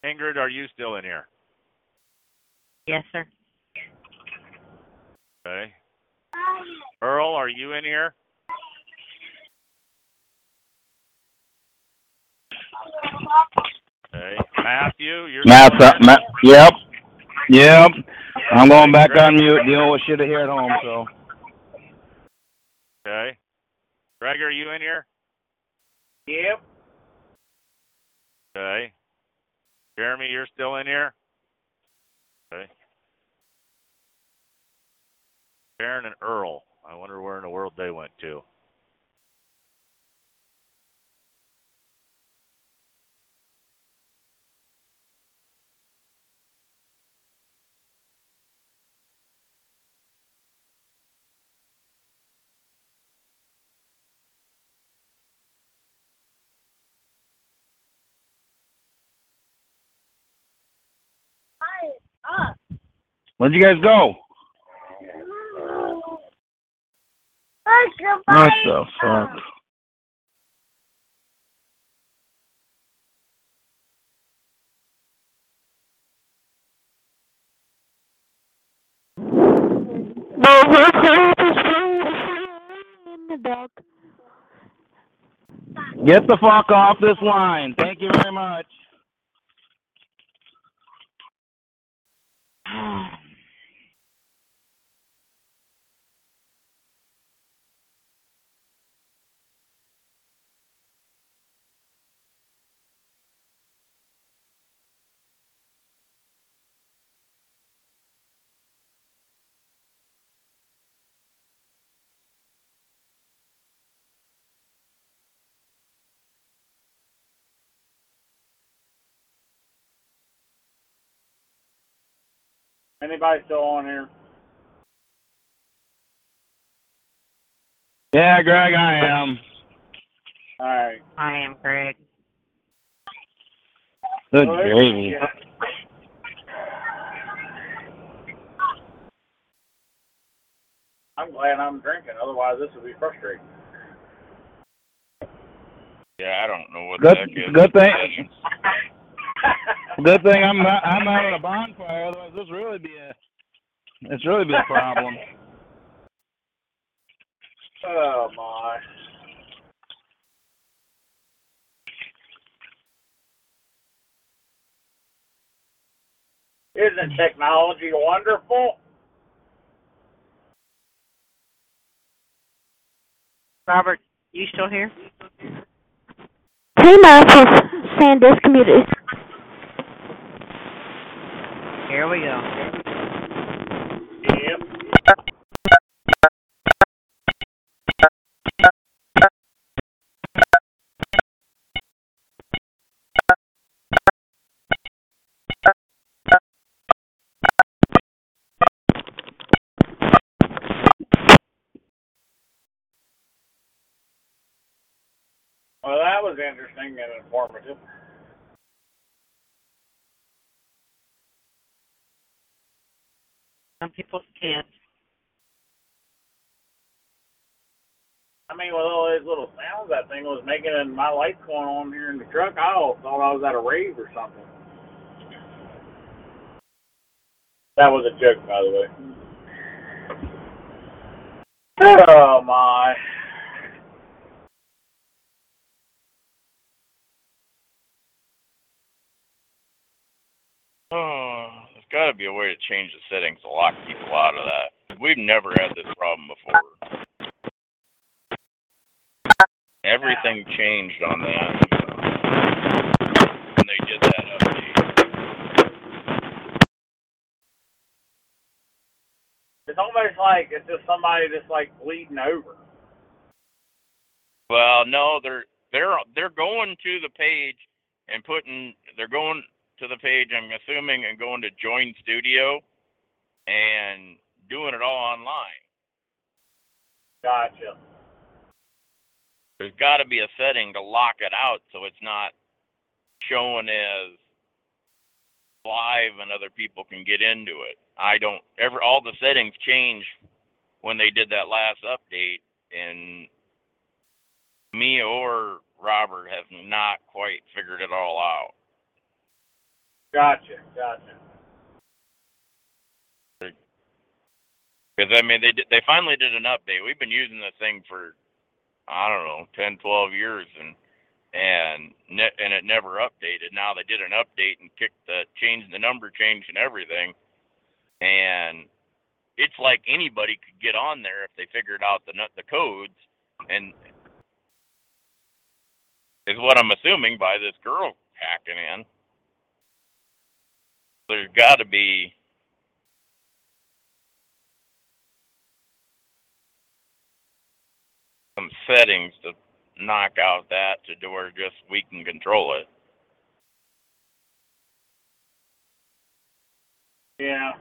Ingrid, are you still in here? Yes, sir. Okay. Earl, are you in here? Okay. Matthew, you're Matt, still in? Matt, yep, yep. I'm going back on mute, dealing with shit here at home, so. Okay. Greg, are you in here? Yep. Okay. Jeremy, you're still in here? Okay. Sharon and Earl. I wonder where in the world they went to. Where'd you guys go? What the fuck? No, we're free in the dark. Get the fuck off this line. Thank you very much. Anybody still on here? Yeah, Greg, I am. All right. I am Greg. Good Well, there's- gravy. I'm glad I'm drinking. Otherwise, this would be frustrating. Yeah, I don't know what Good- the heck is. good thing- settings. Good thing I'm not, I'm out at a bonfire, otherwise this really be a, it's really be a problem. Oh my. Isn't technology wonderful? Robert, you still here? Hey, Marcus, Sandisk Community. Here we go. Yep. Well, that was interesting and informative. Some people's kids. I mean, with all those little sounds that thing was making and my lights going on here in the truck, I all thought I was at a rave or something. That was a joke, by the way. Oh my. Oh, there's got to be a way to change the settings to lock people out of that. We've never had this problem before. Everything changed on that when they did that update. It's almost like it's just somebody just like bleeding over. Well, no, they're they're they're going to the page and putting they're going to the page. I'm assuming and going to join studio and doing it all online. Gotcha. There's got to be a setting to lock it out so it's not showing as live and other people can get into it. I don't ever all the settings changed when they did that last update and me or Robert have not quite figured it all out. Gotcha. Gotcha. Because I mean, they did, they finally did an update. We've been using this thing for I don't know, 10, 12 years, and and ne- and it never updated. Now they did an update and kicked the changed the number change and everything, and it's like anybody could get on there if they figured out the the codes, and is what I'm assuming by this girl hacking in. There's got to be some settings to knock out that to where just we can control it. Yeah.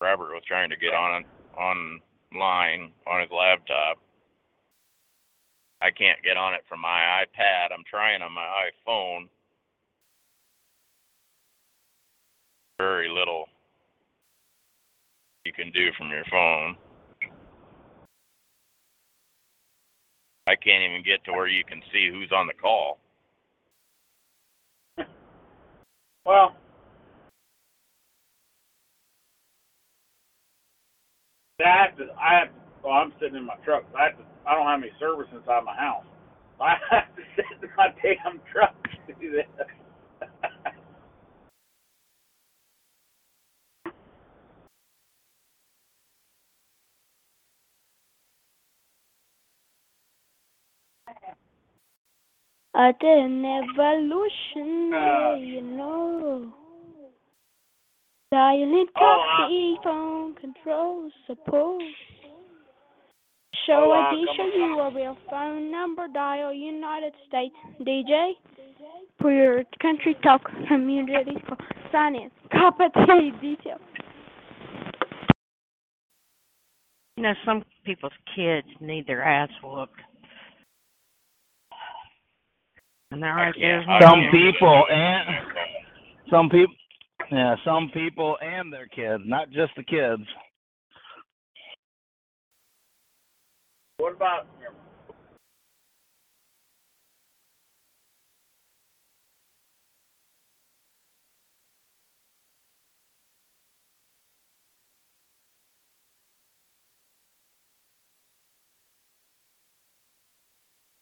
Robert was trying to get on on online on his laptop. I can't get on it from my iPad. I'm trying on my iPhone. Very little you can do from your phone. I can't even get to where you can see who's on the call. Well, I have to. I have. to, Well, I'm sitting in my truck. I have to. I don't have any service inside my house. I have to sit in my damn truck to do this. I did an evolution, yeah, uh, you know. Dialing Oh, uh, I- copy, phone control support. Oh, Show I ID, come show you a real phone number, dial United States. DJ, for your country talk community for sign in. Copy details. You know, some people's kids need their ass whooped. And there right can't- I one. Some people and some people, yeah, some people and their kids, not just the kids. What about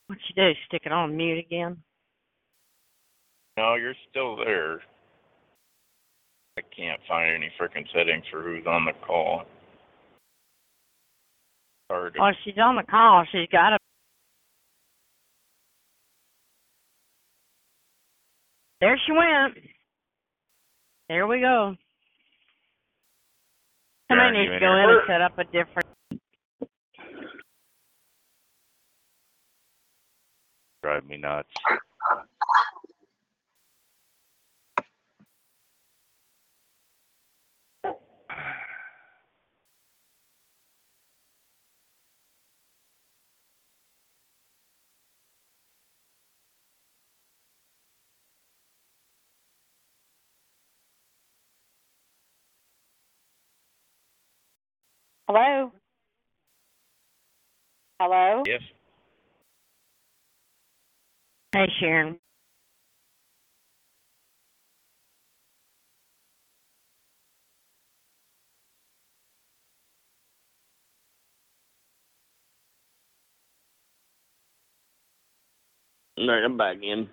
What you do? Stick it on mute again? No, you're still there. I can't find any frickin' settings for who's on the call. Hard Well, she's on the call. She's got to. There she went. There we go. Somebody needs to go in and set up a different. Drive me nuts. Hello? Hello? Yes. Hey, Sharon. All right, I'm back in.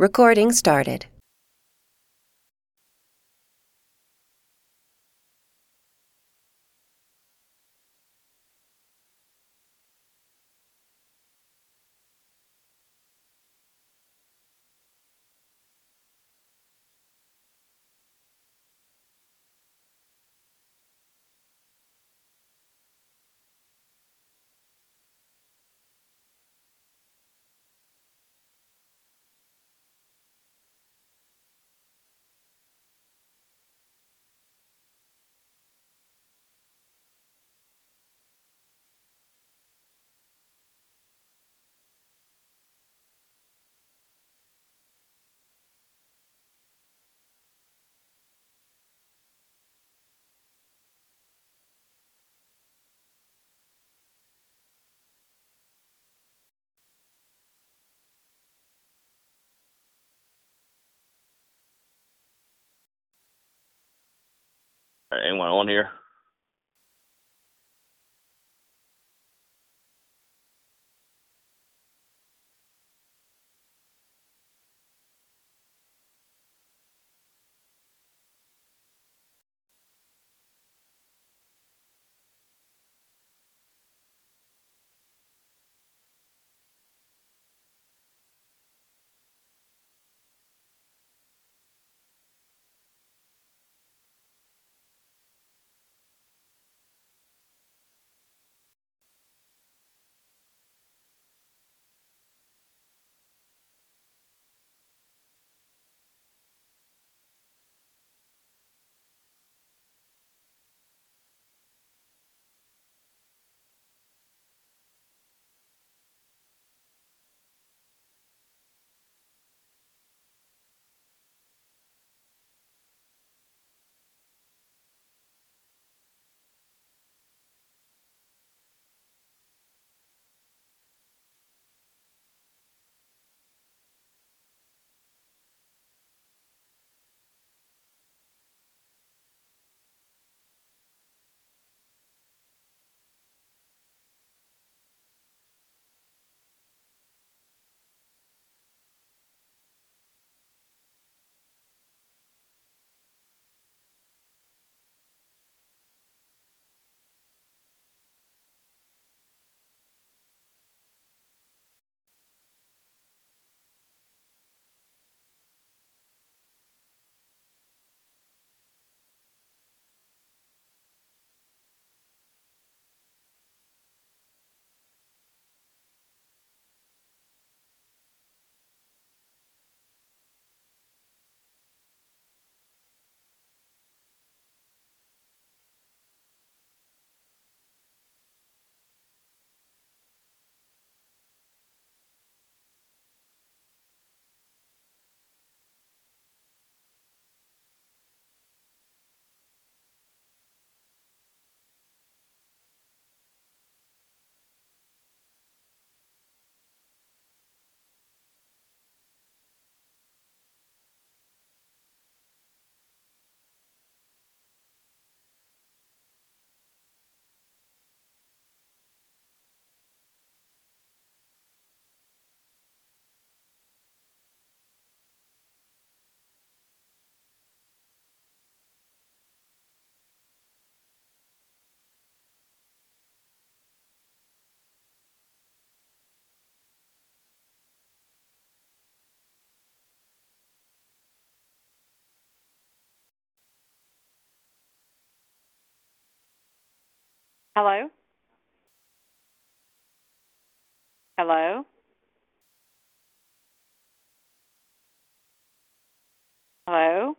Recording started. Anyone on here? Hello? Hello? Hello?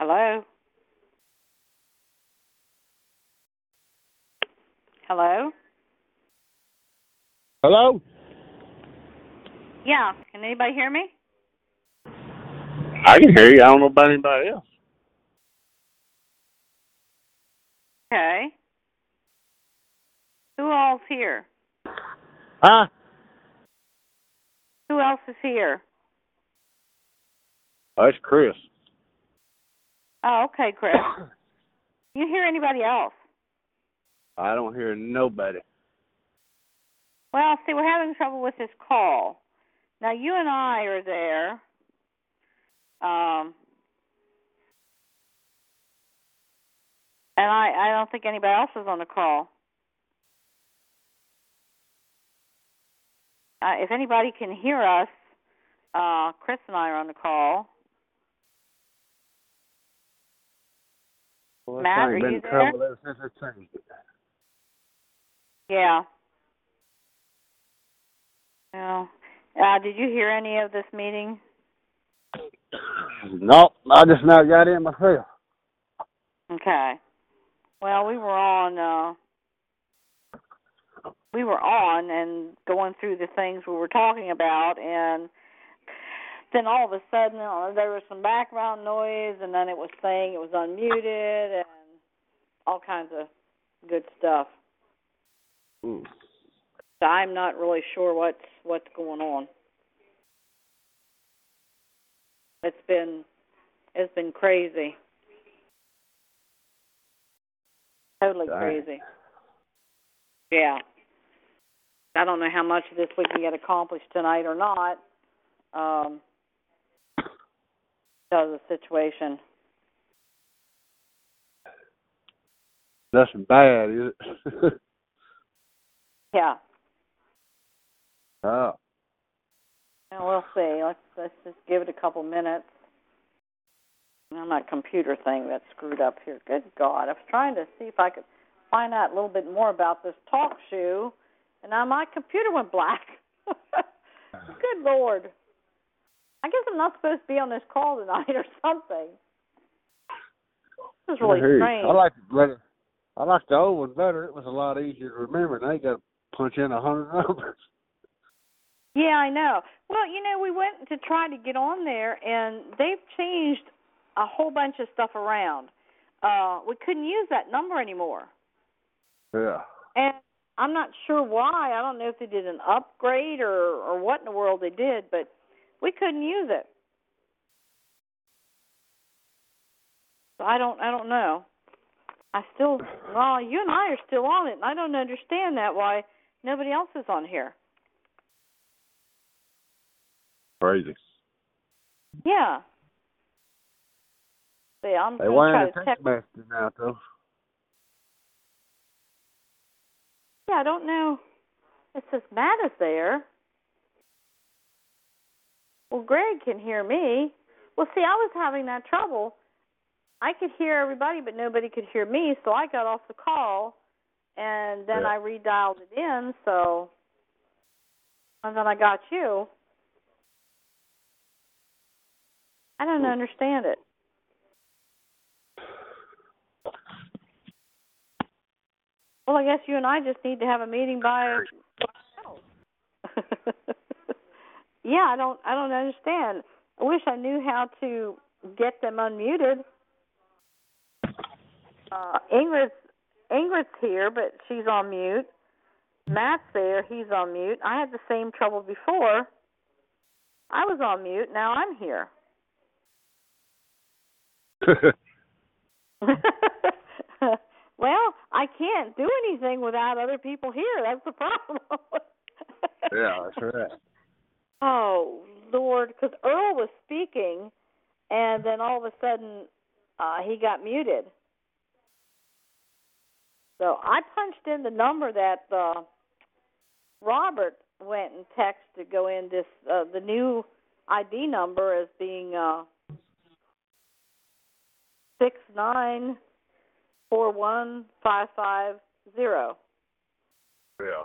Hello? Hello? Hello? Yeah, can anybody hear me? I can hear you. I don't know about anybody else. Okay. Who all's here? Huh? Who else is here? Oh, it's Chris. Oh, okay, Chris. you hear anybody else? I don't hear nobody. Well, see, we're having trouble with this call. Now, you and I are there. Um, and I, I don't think anybody else is on the call. Uh, if anybody can hear us, uh, Chris and I are on the call. Well, Matt, are you there? trouble ever since I changed it. Yeah. Uh, did you hear any of this meeting? Nope, I just now got in myself. Okay. Well, we were on uh we were on and going through the things we were talking about and then all of a sudden uh, there was some background noise and then it was saying it was unmuted and all kinds of good stuff. Mm. So I'm not really sure what's what's going on. It's been it's been crazy. Totally Dang. crazy. Yeah. I don't know how much of this we can get accomplished tonight or not. Um because of the situation. Nothing bad, is it? Yeah. oh. Well, we'll see. Let's let's just give it a couple minutes. Now my computer thing that's screwed up here. Good God! I was trying to see if I could find out a little bit more about this talk shoe, and now my computer went black. Uh-huh. Good Lord! I guess I'm not supposed to be on this call tonight or something. This is really you. strange. I like the better. I like the old one better. It was a lot easier to remember. Now you got to punch in a hundred numbers. Yeah, I know. Well, you know, we went to try to get on there, and they've changed a whole bunch of stuff around. Uh, we couldn't use that number anymore, Yeah. and I'm not sure why. I don't know if they did an upgrade or or what in the world they did, but we couldn't use it. So I don't I don't know. I still well, you and I are still on it, and I don't understand that why nobody else is on here. Crazy. Yeah. See, I'm They wearing a to text text. message now though. Yeah, I don't know. It says Matt is there. Well, Greg can hear me. Well, see, I was having that trouble. I could hear everybody, but nobody could hear me, so I got off the call, and then Yeah. I redialed it in. So, and then I got you. I don't hmm. understand it. Well, I guess you and I just need to have a meeting by ourselves. yeah, I don't I don't understand. I wish I knew how to get them unmuted. Uh Ingrid's Ingrid's here, but she's on mute. Matt's there, he's on mute. I had the same trouble before. I was on mute, now I'm here. well, I can't do anything without other people here. That's the problem. yeah, that's right. Oh Lord, because Earl was speaking, and then all of a sudden uh, he got muted. So I punched in the number that uh, Robert went and texted to go in this uh, the new ID number as being uh, six nine four one five five zero. Yeah.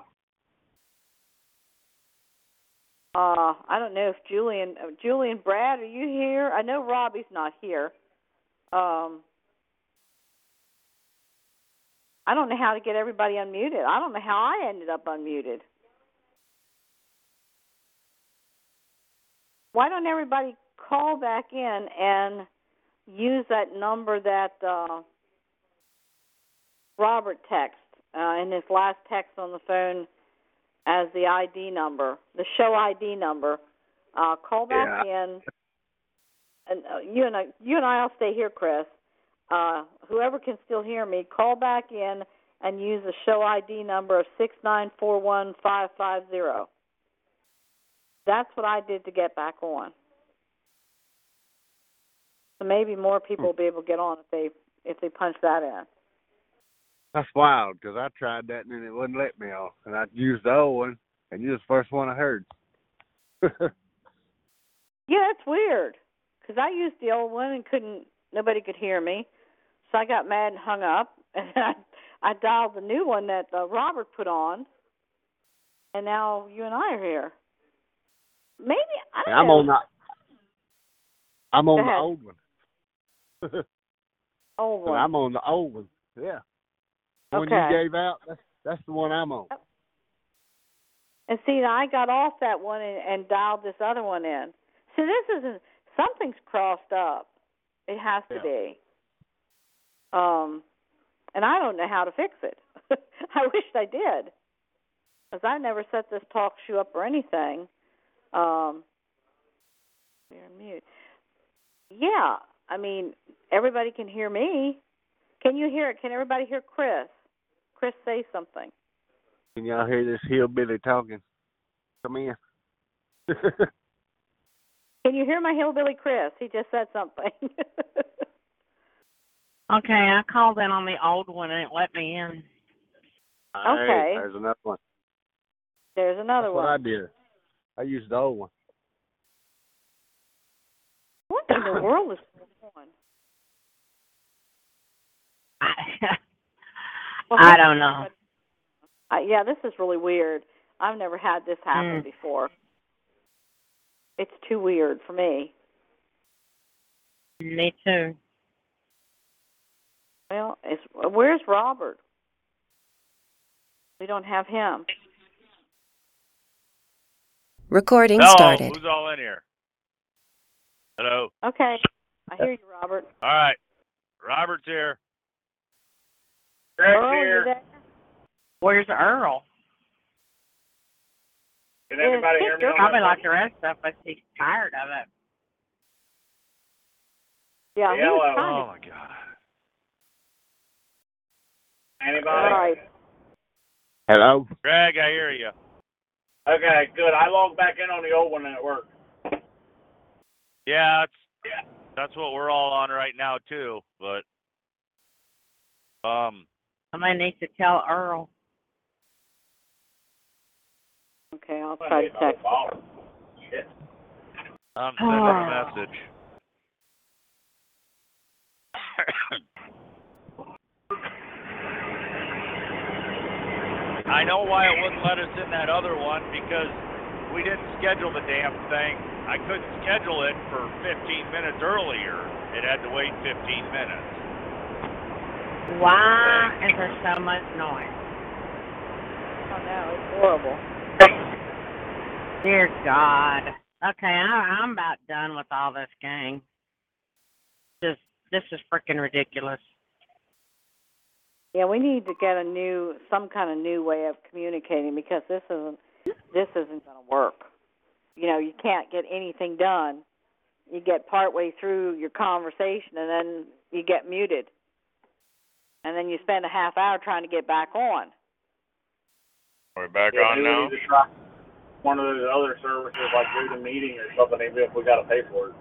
Uh, I don't know if Julian, uh, Julian, Brad, are you here? I know Robbie's not here. Um, I don't know how to get everybody unmuted. I don't know how I ended up unmuted. Why don't everybody call back in and use that number that uh, Robert texted uh, in his last text on the phone as the ID number, the show ID number. Uh, call back in, and uh, you and I, you and I'll stay here, Chris. Uh, whoever can still hear me, call back in and use the show ID number of six nine four one five five zero. That's what I did to get back on. So maybe more people will be able to get on if they if they punch that in. That's wild because I tried that and it wouldn't let me off, and I used the old one, and you're the first one I heard. Yeah, that's weird. 'Cause I used the old one and couldn't. Nobody could hear me, so I got mad and hung up. And I I dialed the new one that uh, Robert put on, and now you and I are here. Maybe I don't I'm know. on the I'm on the old one. old And one. I'm on the old one. Yeah. The one Okay. you gave out, that's that's the one I'm on. And see, I got off that one and, and dialed this other one in. So this isn't something's crossed up. It has to Yeah. be. Um, and I don't know how to fix it. I wish I did, because I never set this talk shoe up or anything. Um, you're mute. Yeah, I mean, everybody can hear me. Can you hear it? Can everybody hear Chris? Chris, say something. Can y'all hear this hillbilly talking? Come in. Can you hear my hillbilly Chris? He just said something. Okay, I called in on the old one and it let me in. Okay. Hey, there's another one. There's another That's one. what I did. I used the old one. What in the world is going on? Well, I don't know. Uh, yeah, this is really weird. I've never had this happen Mm. before. It's too weird for me. Me too. Well, it's, where's Robert? We don't have him. Recording Hello, started. who's all in here? Hello. Okay, I hear you, Robert. All right. Robert's here. Greg's Earl, here. there? Where's Earl? Can everybody hear me? on Probably that like the rest of us. He's tired of it. Yeah, he was Hello. trying Oh my God. Anybody? All right. Hello. Greg, I hear you. Okay, good. I logged back in on the old one and it worked. Yeah, that's that's what we're all on right now too. But um, Somebody needs to need to tell Earl. Okay, I'll try to text. Shit. I'm ah. sending a message. I know why it wouldn't let us in that other one because we didn't schedule the damn thing. I couldn't schedule it for 15 minutes earlier. It had to wait 15 minutes. Why is there so much noise? Oh no, it's horrible. Dear God. Okay, I, I'm about done with all this gang. This this is freaking ridiculous. Yeah, we need to get a new, some kind of new way of communicating because this isn't, this isn't going to work. You know, you can't get anything done. You get partway through your conversation and then you get muted, and then you spend a half hour trying to get back on. We're back Yeah, on now. we need to try one of those other services like do the meeting or something, even if we got to pay for it.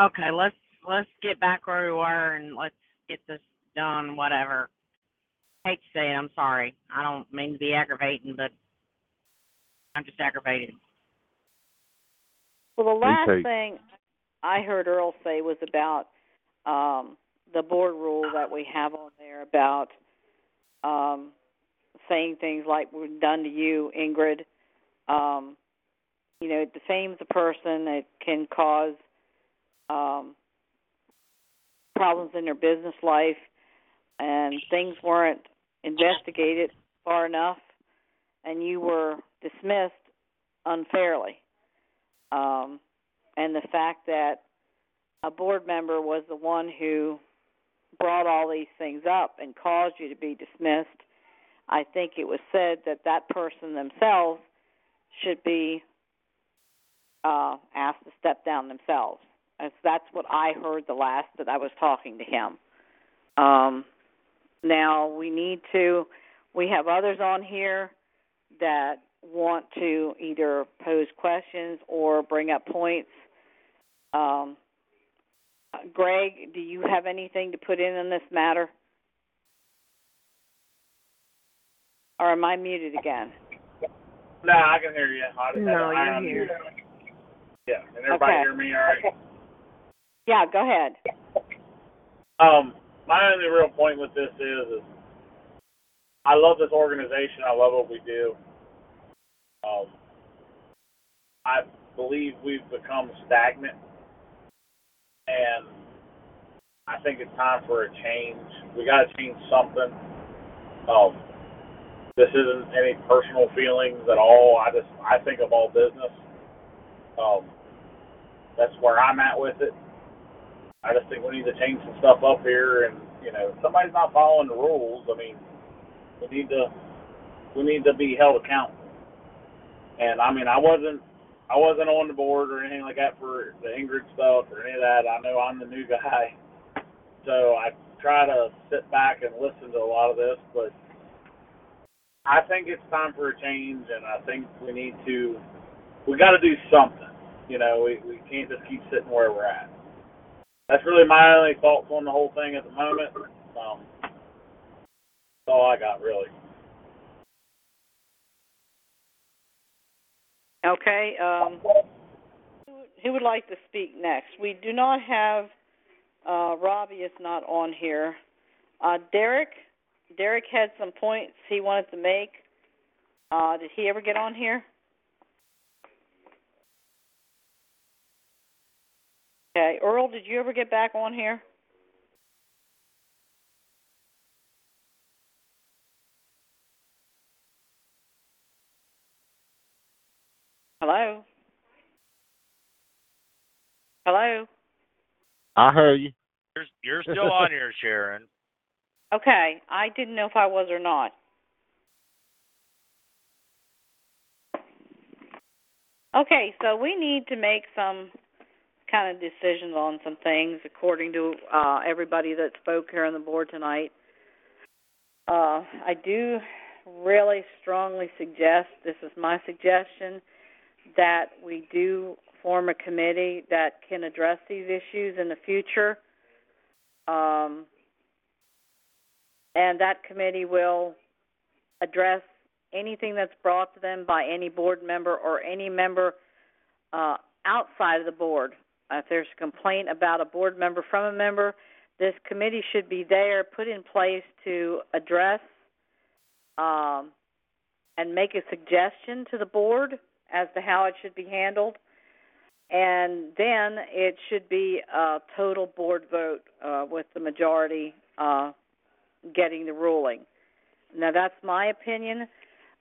Okay, let's let's get back where we were and let's get this done. Whatever. I Hate to say it, I'm sorry. I don't mean to be aggravating, but I'm just aggravated. Well, the last too. thing I heard Earl say was about um, the board rule that we have on there about um, saying things like "we're done to you, Ingrid." Um, you know, it defames a person. It can cause um, problems in their business life, and things weren't investigated far enough, and you were dismissed unfairly um, and the fact that a board member was the one who brought all these things up and caused you to be dismissed, I think it was said that that person themselves should be uh, asked to step down themselves. As that's what I heard the last that I was talking to him. Um, now we need to. We have others on here that want to either pose questions or bring up points. Um, uh, Greg, do you have anything to put in on this matter? Or am I muted again? No, I can hear you. I just No, I you're am here. Yeah, can everybody Okay. hear me all right? Yeah, go ahead. Um, my only real point with this is, is I love this organization. I love what we do. Um, I believe we've become stagnant, and I think it's time for a change. We got to change something. Um, this isn't any personal feelings at all. I just I think of all business. Um, that's where I'm at with it. I just think we need to change some stuff up here, and you know, if somebody's not following the rules. I mean, we need to we need to be held accountable. And I mean, I wasn't I wasn't on the board or anything like that for the Ingrid stuff or any of that. I know I'm the new guy, so I try to sit back and listen to a lot of this. But I think it's time for a change, and I think we need to. We got to do something. You know, we we can't just keep sitting where we're at. That's really my only thoughts on the whole thing at the moment. Um, that's all I got really. Okay. Um, who, would like to speak next? We do not have uh, Robbie is not on here. Uh, Derek, Derek had some points he wanted to make. Uh, did he ever get on here? Okay, Earl, did you ever get back on here? Hello? Hello? I heard you. You're, you're still on here, Sharon. Okay, I didn't know if I was or not. Okay, so we need to make some kind of decisions on some things according to uh, everybody that spoke here on the board tonight. Uh, I do really strongly suggest, this is my suggestion, that we do form a committee that can address these issues in the future. Um, and that committee will address anything that's brought to them by any board member or any member uh, outside of the board. If there's a complaint about a board member from a member, this committee should be there, put in place to address um, and make a suggestion to the board as to how it should be handled. And then it should be a total board vote uh, with the majority uh, getting the ruling. Now, that's my opinion.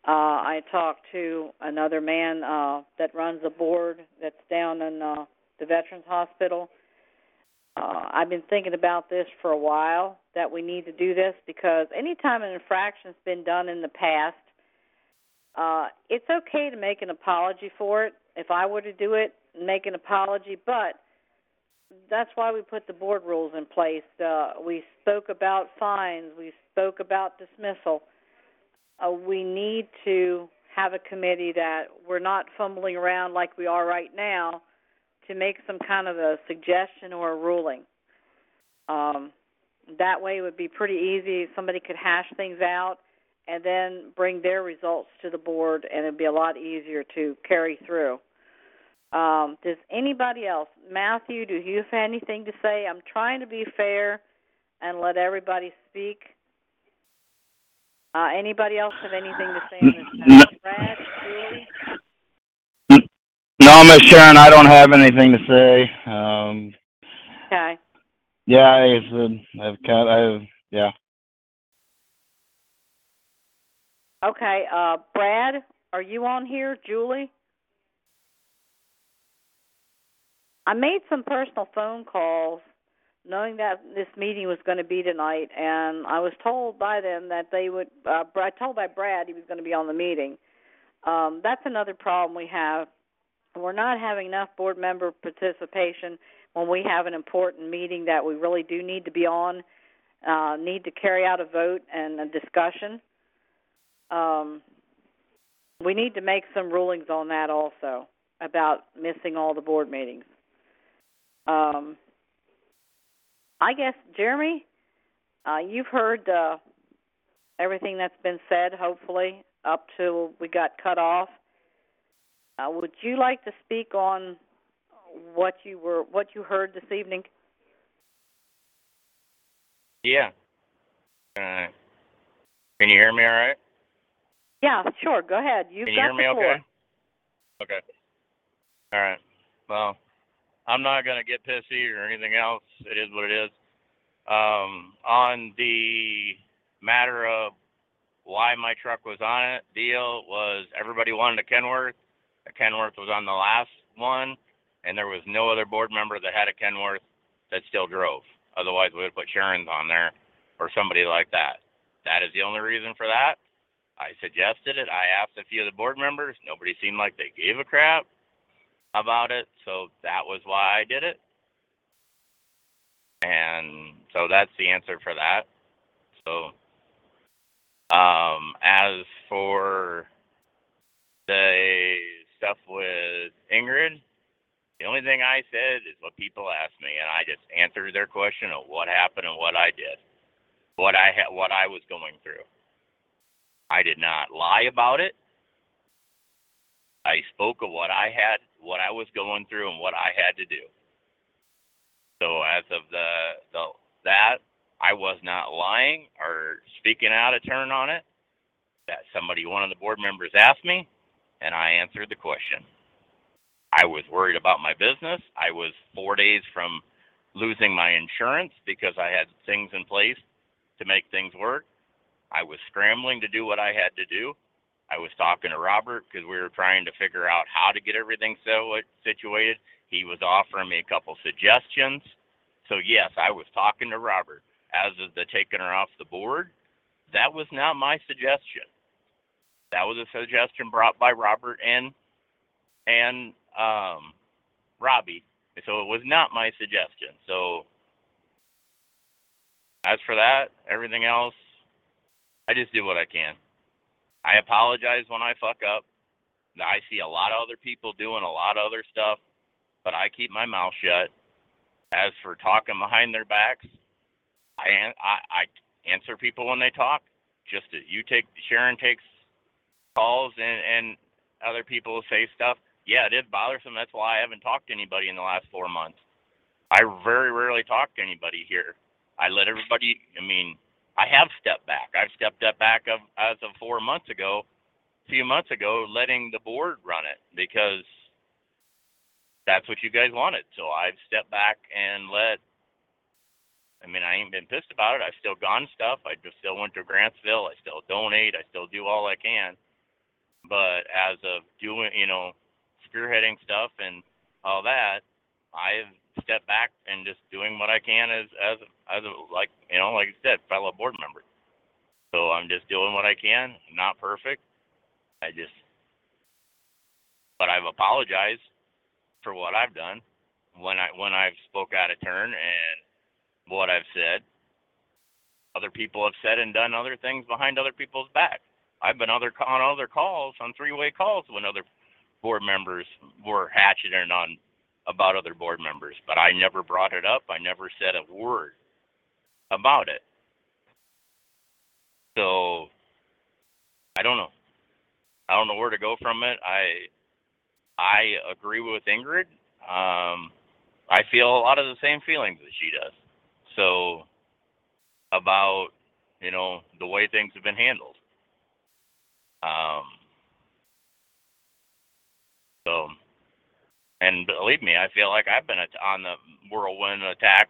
Uh, I talked to another man uh, that runs a board that's down in uh, the Veterans Hospital. Uh, I've been thinking about this for a while that we need to do this because anytime an infraction's been done in the past, uh, it's okay to make an apology for it. If I were to do it, make an apology, but that's why we put the board rules in place. Uh, we spoke about fines. We spoke about dismissal. Uh, we need to have a committee that we're not fumbling around like we are right now to make some kind of a suggestion or a ruling. Um, that way it would be pretty easy. Somebody could hash things out and then bring their results to the board, and it'd be a lot easier to carry through. Um, does anybody else, Matthew, do you have anything to say? I'm trying to be fair and let everybody speak. Uh, anybody else have anything to say on this? matter? Brad, Julie? No, Miss Sharon, I don't have anything to say. Um, Okay. yeah, I said I've got, I've, yeah. Okay. Uh, Brad, are you on here? Julie? I made some personal phone calls knowing that this meeting was going to be tonight, and I was told by them that they would. Uh, I told by Brad he was going to be on the meeting. Um, that's another problem we have. We're not having enough board member participation when we have an important meeting that we really do need to be on. Uh, need to carry out a vote and a discussion. Um, we need to make some rulings on that also about missing all the board meetings. Um, I guess Jeremy, uh, you've heard uh, everything that's been said. Hopefully, up till we got cut off. Uh, would you like to speak on what you were what you heard this evening? Yeah. Uh, can you hear me all right? Yeah, sure. Go ahead. You've Can you got hear me the floor. okay? Okay. All right. Well, I'm not going to get pissy or anything else. It is what it is. Um, on the matter of why my truck was on it, deal was everybody wanted a Kenworth. A Kenworth was on the last one, and there was no other board member that had a Kenworth that still drove. Otherwise, we would put Sharon's on there or somebody like that. That is the only reason for that. I suggested it. I asked a few of the board members. Nobody seemed like they gave a crap. about it, so that was why I did it. And so that's the answer for that. So um as for the stuff with Ingrid, the only thing I said is what people asked me and I just answered their question of what happened and what I did. What I had what I was going through. I did not lie about it. I spoke of what I had, what I was going through, and what I had to do. So as of the the that, I was not lying or speaking out of turn on it. That somebody, one of the board members, asked me, and I answered the question. I was worried about my business. I was four days from losing my insurance because I had things in place to make things work. I was scrambling to do what I had to do. I was talking to Robert because we were trying to figure out how to get everything so situated. He was offering me a couple suggestions. So yes, I was talking to Robert. As of the taking her off the board, that was not my suggestion. That was a suggestion brought by Robert and and um, Robbie. So it was not my suggestion. So as for that, everything else, I just do what I can. I apologize when I fuck up. I see a lot of other people doing a lot of other stuff, but I keep my mouth shut. As for talking behind their backs, I I, I answer people when they talk. Just as you take Sharon takes calls and and other people say stuff. Yeah, it is bothersome. That's why I haven't talked to anybody in the last four months. I very rarely talk to anybody here. I let everybody. I mean, I have stepped back. I've stepped up back of as of four months ago, a few months ago, letting the board run it because that's what you guys wanted. So I've stepped back and let. I mean, I ain't been pissed about it. I've still gone stuff. I just still went to Grantsville. I still donate. I still do all I can. But as of doing, you know, spearheading stuff and all that, I've stepped back and just doing what I can as as as a, like you know, like I said, fellow board member. So I'm just doing what I can. Not perfect. I just, but I've apologized for what I've done when I when I've spoke out of turn and what I've said. Other people have said and done other things behind other people's back. I've been other on other calls on three-way calls when other board members were hatcheting on about other board members, but I never brought it up. I never said a word about it. So I don't know. I don't know where to go from it. I I agree with Ingrid. Um, I feel a lot of the same feelings that she does. So about you know the way things have been handled. Um, so, and believe me, I feel like I've been on the whirlwind attack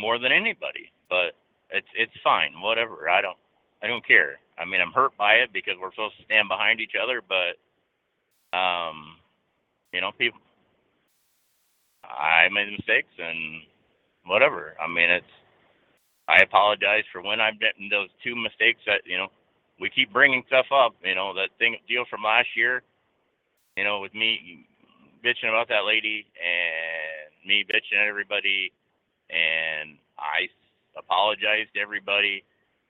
more than anybody. But it's it's fine, whatever. I don't I don't care. I mean, I'm hurt by it because we're supposed to stand behind each other, but um, you know, people. I made mistakes and whatever. I mean, it's. I apologize for when I've done those two mistakes that you know. We keep bringing stuff up, you know, that thing deal from last year, you know, with me bitching about that lady and me bitching at everybody, and I apologized to everybody.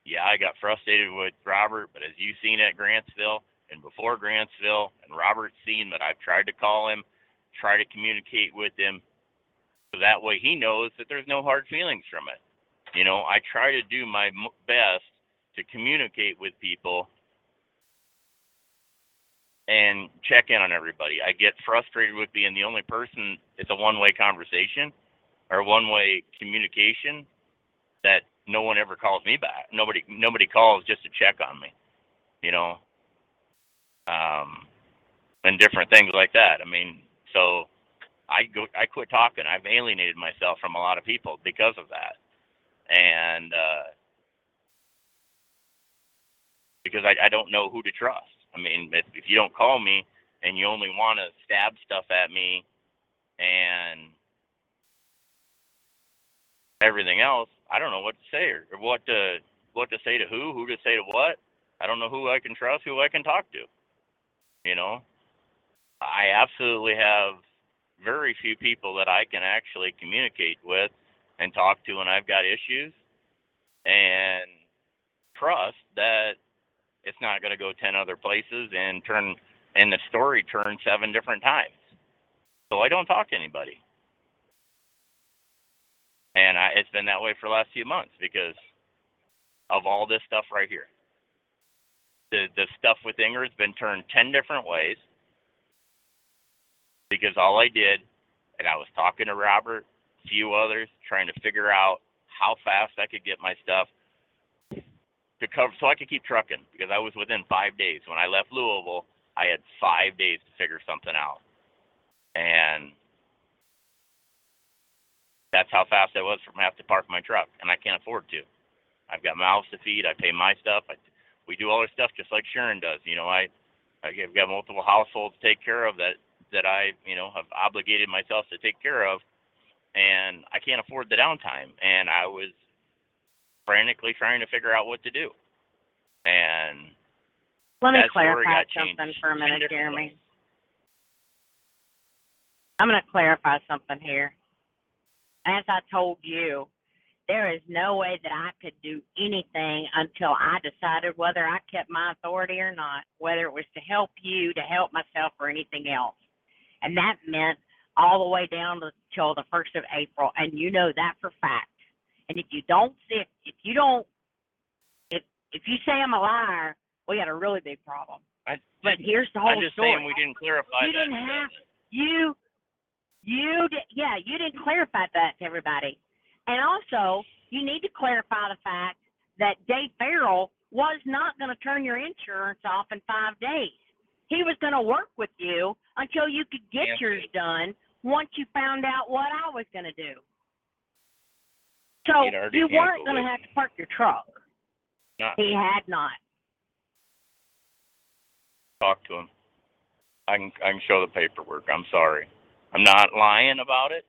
Yeah, I got frustrated with Robert, but as you've seen at Grantsville and before Grantsville, and Robert's seen that I've tried to call him, try to communicate with him, so that way he knows that there's no hard feelings from it. You know, I try to do my best to communicate with people and check in on everybody. I get frustrated with being the only person. It's a one-way conversation or one-way communication that no one ever calls me back. Nobody nobody calls just to check on me. You know. Um and different things like that. I mean, so I go I quit talking. I've alienated myself from a lot of people because of that. And uh because I, I don't know who to trust. I mean, if, if you don't call me and you only want to stab stuff at me and everything else, I don't know what to say or, what to what to say to who, who to say to what. I don't know who I can trust, who I can talk to. You know, I absolutely have very few people that I can actually communicate with and talk to when I've got issues and trust that it's not going to go 10 other places and turn and the story turn seven different times. So I don't talk to anybody. And I, it's been that way for the last few months because of all this stuff right here. The the stuff with Ingrid has been turned ten different ways because all I did, and I was talking to Robert, a few others, trying to figure out how fast I could get my stuff to cover so I could keep trucking because I was within five days. When I left Louisville, I had five days to figure something out. And that's how fast I was from having to park my truck, and I can't afford to. I've got mouths to feed. I pay my stuff. I, we do all our stuff just like Sharon does. You know, I I've got multiple households to take care of that that I you know have obligated myself to take care of, and I can't afford the downtime. And I was frantically trying to figure out what to do. And Let me clarify something for a minute, Jeremy. I'm going to clarify something here. As I told you, there is no way that I could do anything until I decided whether I kept my authority or not, whether it was to help you, to help myself, or anything else. And that meant all the way down to till the first of April, and you know that for fact. And if you don't see, if you don't, if if you say I'm a liar, we got a really big problem. I, But here's the whole I'm just story. saying we didn't clarify You that. didn't have you you did yeah you didn't clarify that to everybody. And also you need to clarify the fact that dave farrell was not going to turn your insurance off in five days. He was going to work with you until you could get yours done once you found out what i was going to do. So you weren't going to have to park your truck. Not he had not. Talk to him. I can I can show the paperwork. I'm sorry. I'm not lying about it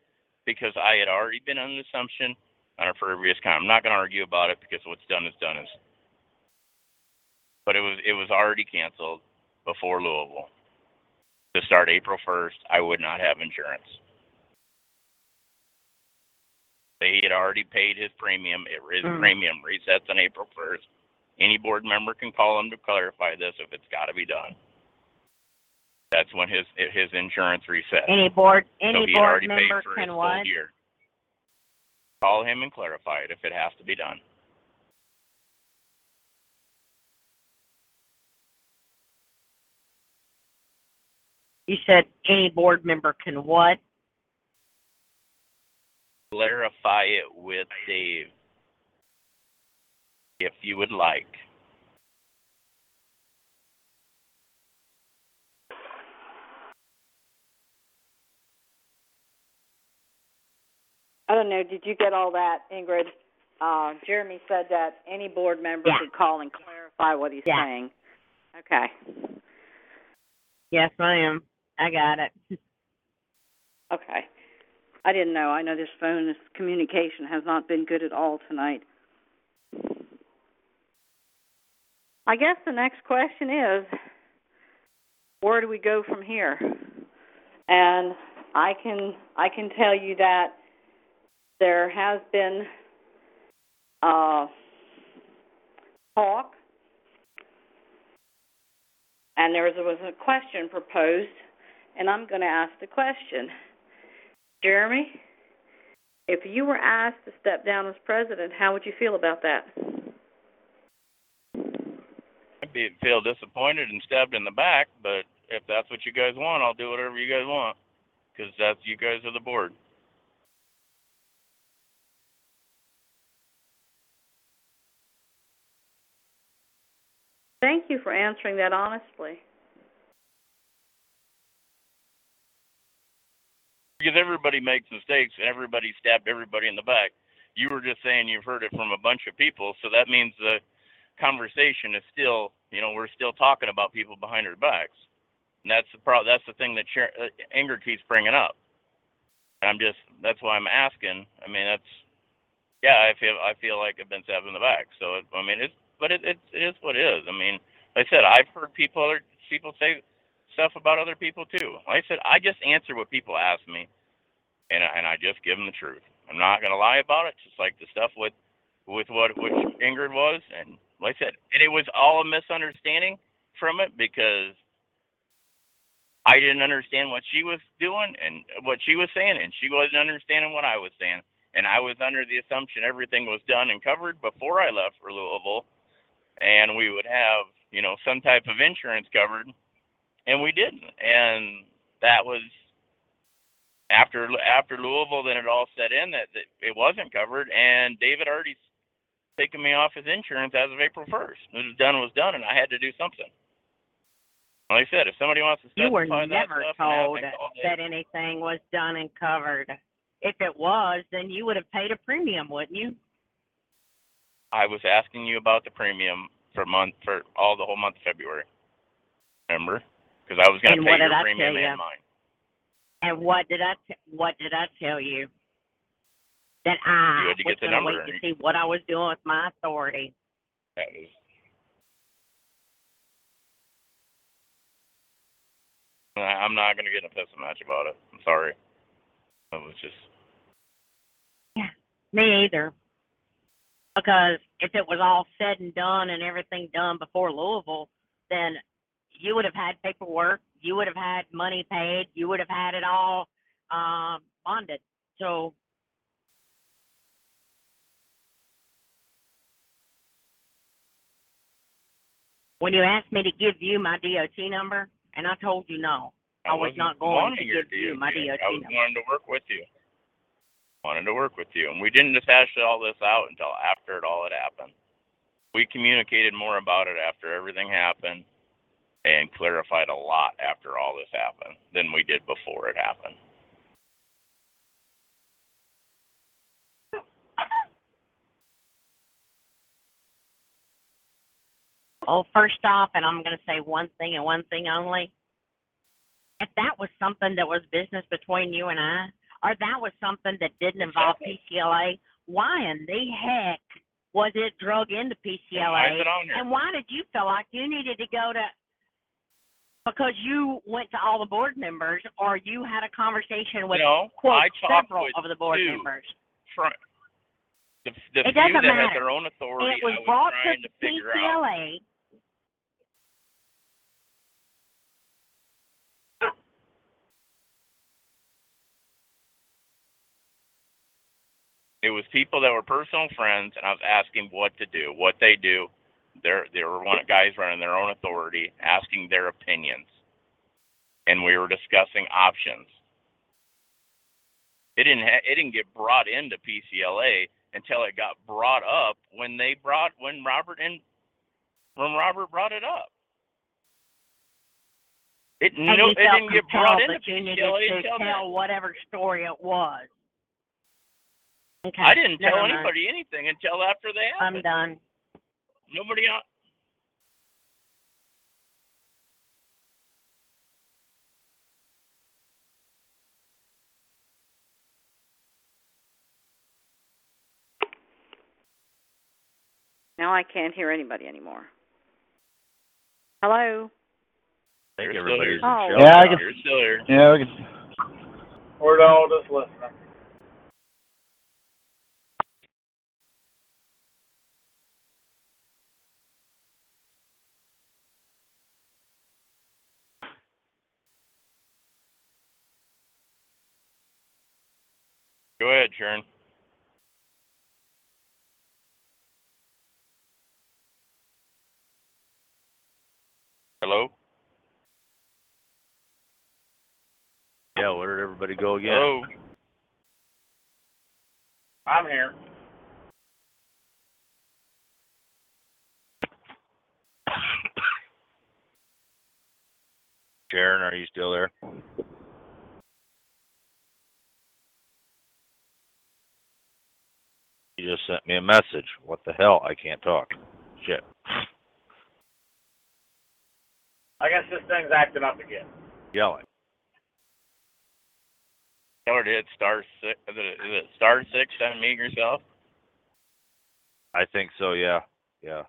because I had already been under the assumption on a previous con. I'm not going to argue about it because what's done is done. Is but it was it was already canceled before Louisville. To start April 1st, I would not have insurance. They had already paid his premium. It, his Mm. premium resets on April 1st. Any board member can call him to clarify this if it's got to be done. That's when his his insurance resets. any board any had board member can what year. Call him and clarify it if it has to be done. you said any board member can what Clarify it with Dave if you would like. I don't know, did you get all that, Ingrid? Uh, Jeremy said that any board member Yeah. could call and clarify what he's Yeah. saying. Okay. yes ma'am i got it Okay. I didn't know. I know this phone, this communication has not been good at all tonight. I guess the next question is, where do we go from here? And I can I can tell you that there has been uh, talk, and there was, a question proposed, and I'm going to ask the question. Jeremy, if you were asked to step down as president, how would you feel about that? I'd be feel disappointed and stabbed in the back, but if that's what you guys want, I'll do whatever you guys want because that's you guys are the board. Thank you for answering that honestly. Because everybody makes mistakes and everybody stabbed everybody in the back. You were just saying you've heard it from a bunch of people, so that means the conversation is still, you know, we're still talking about people behind our backs. And that's the pro- that's the thing that Sharon, uh, Ingrid keeps bringing up. And I'm just that's why I'm asking. I mean, that's yeah, I feel I feel like I've been stabbed in the back. So it, I mean, it's but it, it it is what it is. I mean, like I said I've heard people other people say stuff about other people too. Like I said, I just answer what people ask me, and and I just give them the truth. I'm not gonna lie about it. Just like the stuff with with what which Ingrid was, and like I said, and it was all a misunderstanding from it because I didn't understand what she was doing and what she was saying, and she wasn't understanding what I was saying. And I was under the assumption everything was done and covered before I left for Louisville, and we would have, you know, some type of insurance covered, and we didn't. And that was after after Louisville. Then it all set in that, that it wasn't covered, and David already taken me off his insurance as of April 1st. It was done was done, and I had to do something. Like I said, if somebody wants to You were never stuff and have told that anything was done and covered. If it was, then you would have paid a premium, wouldn't you? I was asking you about the premium for month for all the whole month of February. Remember? Because I was going to pay your I premium and mine. And what did I t- what did I tell you? That I You had to was get the number. wait to see what I was doing with my authority. That was. I- I'm not going to get in a pissing match about it. I'm sorry. It was just. Yeah, me either. Because if it was all said and done and everything done before Louisville, then you would have had paperwork, you would have had money paid, you would have had it all um bonded. So when you asked me to give you my DOT number, and I told you no, I, was wasn't going to give you my DOT. DOT I was number. wanting to work with you. Wanted to work with you, and we didn't hash all this out until after it all had happened. We communicated more about it after everything happened, and clarified a lot after all this happened than we did before it happened. Well, first off, and I'm going to say one thing and one thing only. If that was something that was business between you and I, or that was something that didn't involve PCLA, why in the heck was it drug into PCLA? why is it on here? And why did you feel like you needed to go to? Because you went to all the board members, or you had a conversation with no, quote I talked several with of the board two members. Fr- the the It doesn't matter. had their own authority, it was I was brought to to. PCLA. It was people that were personal friends, and I was asking what to do, what they do. They're they were one of guys running their own authority, asking their opinions, and we were discussing options. It didn't ha- it didn't get brought into PCLA until it got brought up when they brought when Robert and when Robert brought it up. It no, it didn't get brought into that you needed PCLA to tell whatever story it was. Okay. I didn't never tell mind. anybody anything until after they I'm happened. done. Nobody else. Now I can't hear anybody anymore. Hello? I think You're everybody's still Oh. in Yeah, I can- You're still here. Yeah, we can, We're all just listening. Go ahead, Sharon. Hello? Yeah, where did everybody go again? Hello? I'm here. Sharon, are you still there? You just sent me a message. What the hell? I can't talk. Shit. I guess this thing's acting up again. Yelling. Tell her to hit star six. Is it, is it star six to unmute yourself? I think so, yeah. Yeah.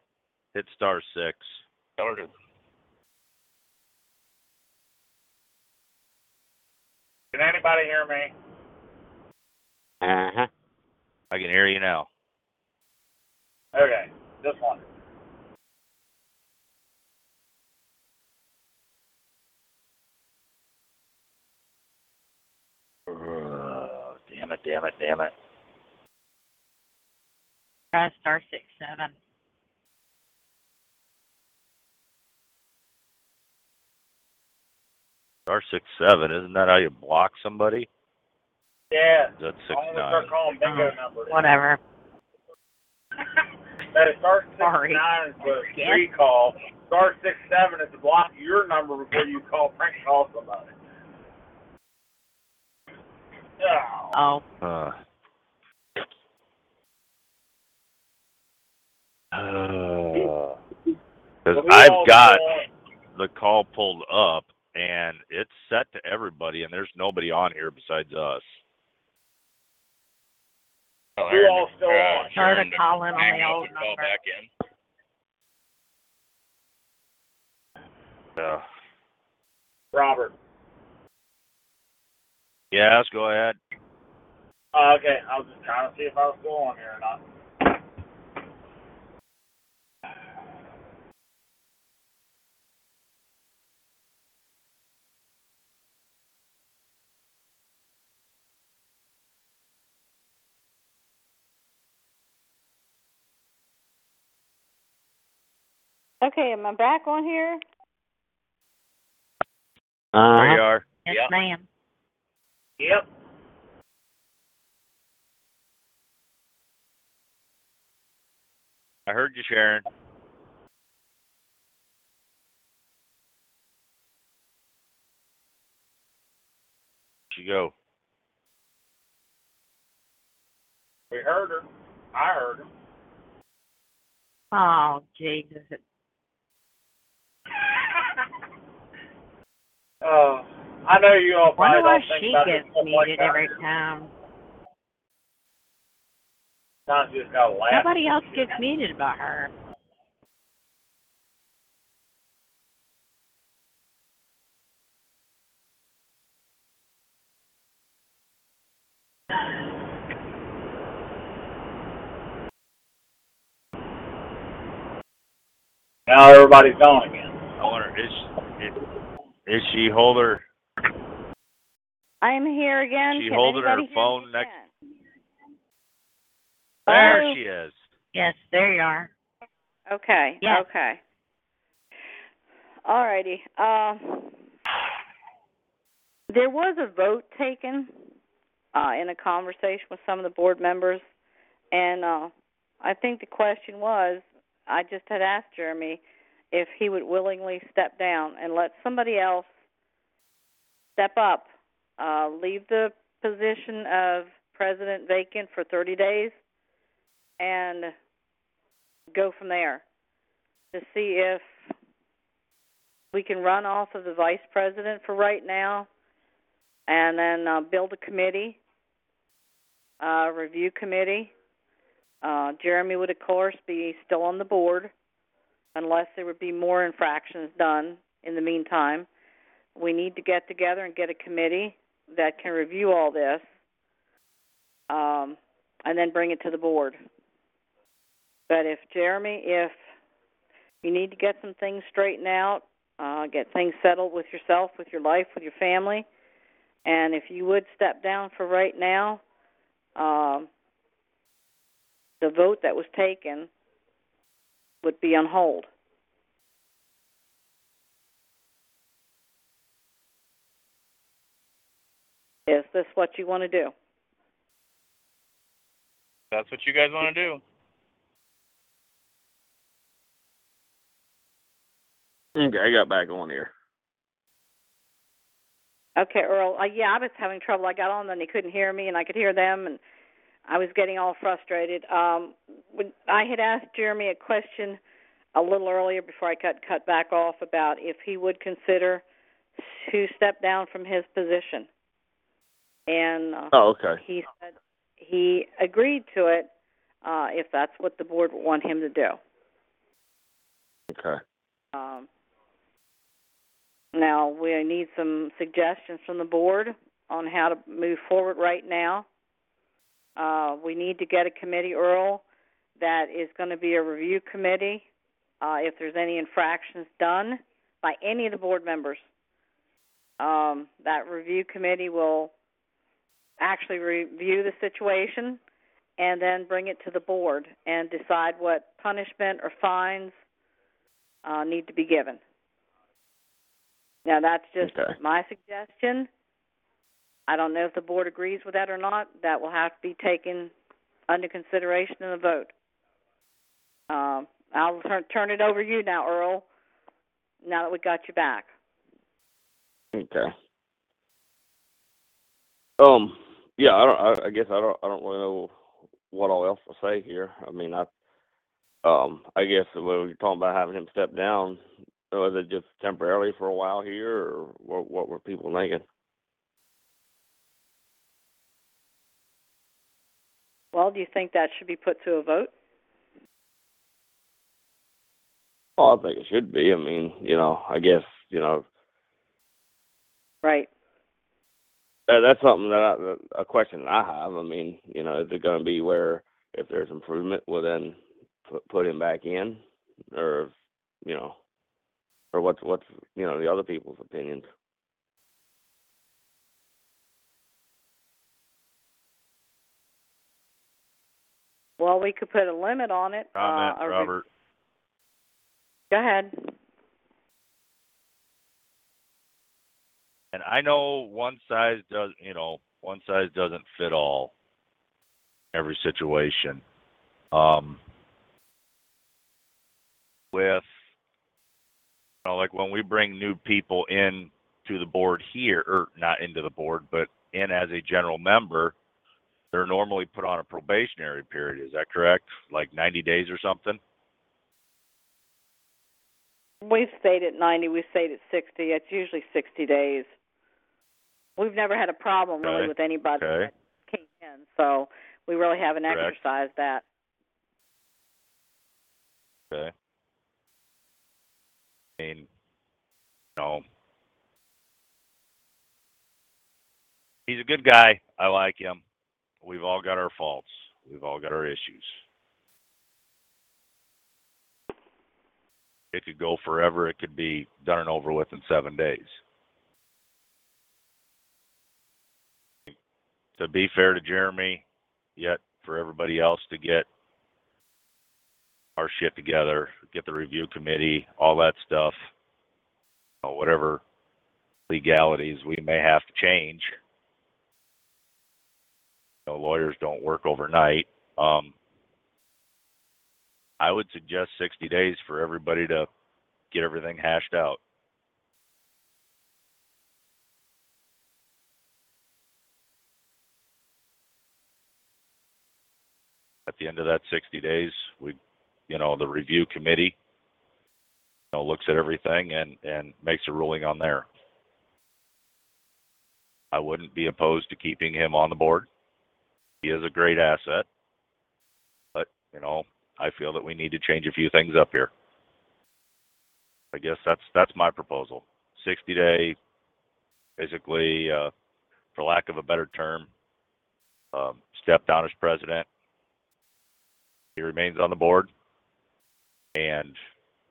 Hit star six. Tell her to. Can anybody hear me? Uh huh. I can hear you now. Okay, this one. Ugh, damn it, damn it, damn it. Try star six seven. Star six seven, isn't that how you block somebody? Yeah. Is that six I only nine? start calling bingo Oh, numbers. Whatever. That is star six Sorry. nine is the Yes. recall. Star six seven is to block your number before you call prank call somebody. Oh. Oh. Uh. Because So we I've got the call pulled up and it's set to everybody, and there's nobody on here besides us. Tell Who Aaron all still uh, on? Try to Sharon call in on the up old call number. back in. Yeah. Robert. Yes, go ahead. Oh, okay, I was just trying to see if I was still on here or not. Okay, am I back on here? Uh There you are. Yes, Yeah. ma'am. Yep. I heard you, Sharon. You go. We heard her. I heard her. Oh, Jesus. Uh, I know you all Wonder probably why don't think she about gets this stuff like muted that. every time. Sometimes you just gotta laugh. Nobody else gets muted about her. Now everybody's gone again. I wonder is is, is she holding I'm here again. She Can holding her anybody hear phone me next- again? There Hello? she is. Yes, there you are. Okay. Yes. Okay. Alrighty. Um, there was a vote taken uh, in a conversation with some of the board members, and uh, I think the question was, I just had asked Jeremy if he would willingly step down and let somebody else step up, uh, leave the position of president vacant for 30 days, and go from there to see if we can run off of the vice president for right now and then uh, build a committee, uh, review committee. Uh, Jeremy would, of course, be still on the board unless there would be more infractions done in the meantime. We need to get together and get a committee that can review all this um, and then bring it to the board. But if Jeremy, if you need to get some things straightened out, uh, get things settled with yourself, with your life, with your family, and if you would step down for right now, um, the vote that was taken would be on hold. Is this what you want to do? That's what you guys want to do. Okay, I got back on here. Okay, Earl. Uh, yeah, I was having trouble. I got on, then they couldn't hear me, and I could hear them, and I was getting all frustrated. Um, when I had asked Jeremy a question a little earlier before I got cut back off about if he would consider to step down from his position, and uh, Oh, okay. he said he agreed to it uh, if that's what the board would want him to do. Okay. Um, now we need some suggestions from the board on how to move forward right now. Uh, we need to get a committee, Earl, that is going to be a review committee. Uh, if there's any infractions done by any of the board members, um, that review committee will actually review the situation and then bring it to the board and decide what punishment or fines uh, need to be given. Now, that's just Okay. my suggestion. I don't know if the board agrees with that or not. That will have to be taken under consideration in the vote. Um, I'll turn turn it over to you now, Earl. Now that we got you back. Okay. Um. Yeah. I don't. I, I guess I don't. I don't really know what all else to say here. I mean, I. Um. I guess when we're talking about having him step down, was it just temporarily for a while here, or what? What were people thinking? Well, do you think that should be put to a vote? Well, I think it should be. I mean, you know, I guess you know Right. that, that's something that I, a question that I have. I mean, you know, is it going to be where if there's improvement, we'll then put put him back in, or you know, or what's what's you know the other people's opinions? Well, we could put a limit on it. Comment, uh, a re- Robert. Go ahead. And I know one size does, you know, one size doesn't fit all. Every situation. Um, with, you know, like when we bring new people in to the board here, or not into the board, but in as a general member, they're normally put on a probationary period. Is that correct? Like 90 days or something? We've stayed at 90. We've stayed at 60. It's usually 60 days. We've never had a problem really Okay. with anybody Okay. that came in, so we really haven't Correct. exercised that. Okay. I mean, you know, he's a good guy. I like him. We've all got our faults. We've all got our issues. It could go forever. It could be done and over with in seven days. To be fair to Jeremy, yet for everybody else to get our shit together, get the review committee, all that stuff, you know, whatever legalities we may have to change. Know, lawyers don't work overnight. Um, I would suggest 60 days for everybody to get everything hashed out. At the end of that 60 days, we, you know, the review committee, you know, looks at everything and, and makes a ruling on there. I wouldn't be opposed to keeping him on the board. He is a great asset. But, you know, I feel that we need to change a few things up here. I guess that's that's my proposal. 60 day, basically, uh, for lack of a better term, um, step down as president. He remains on the board, and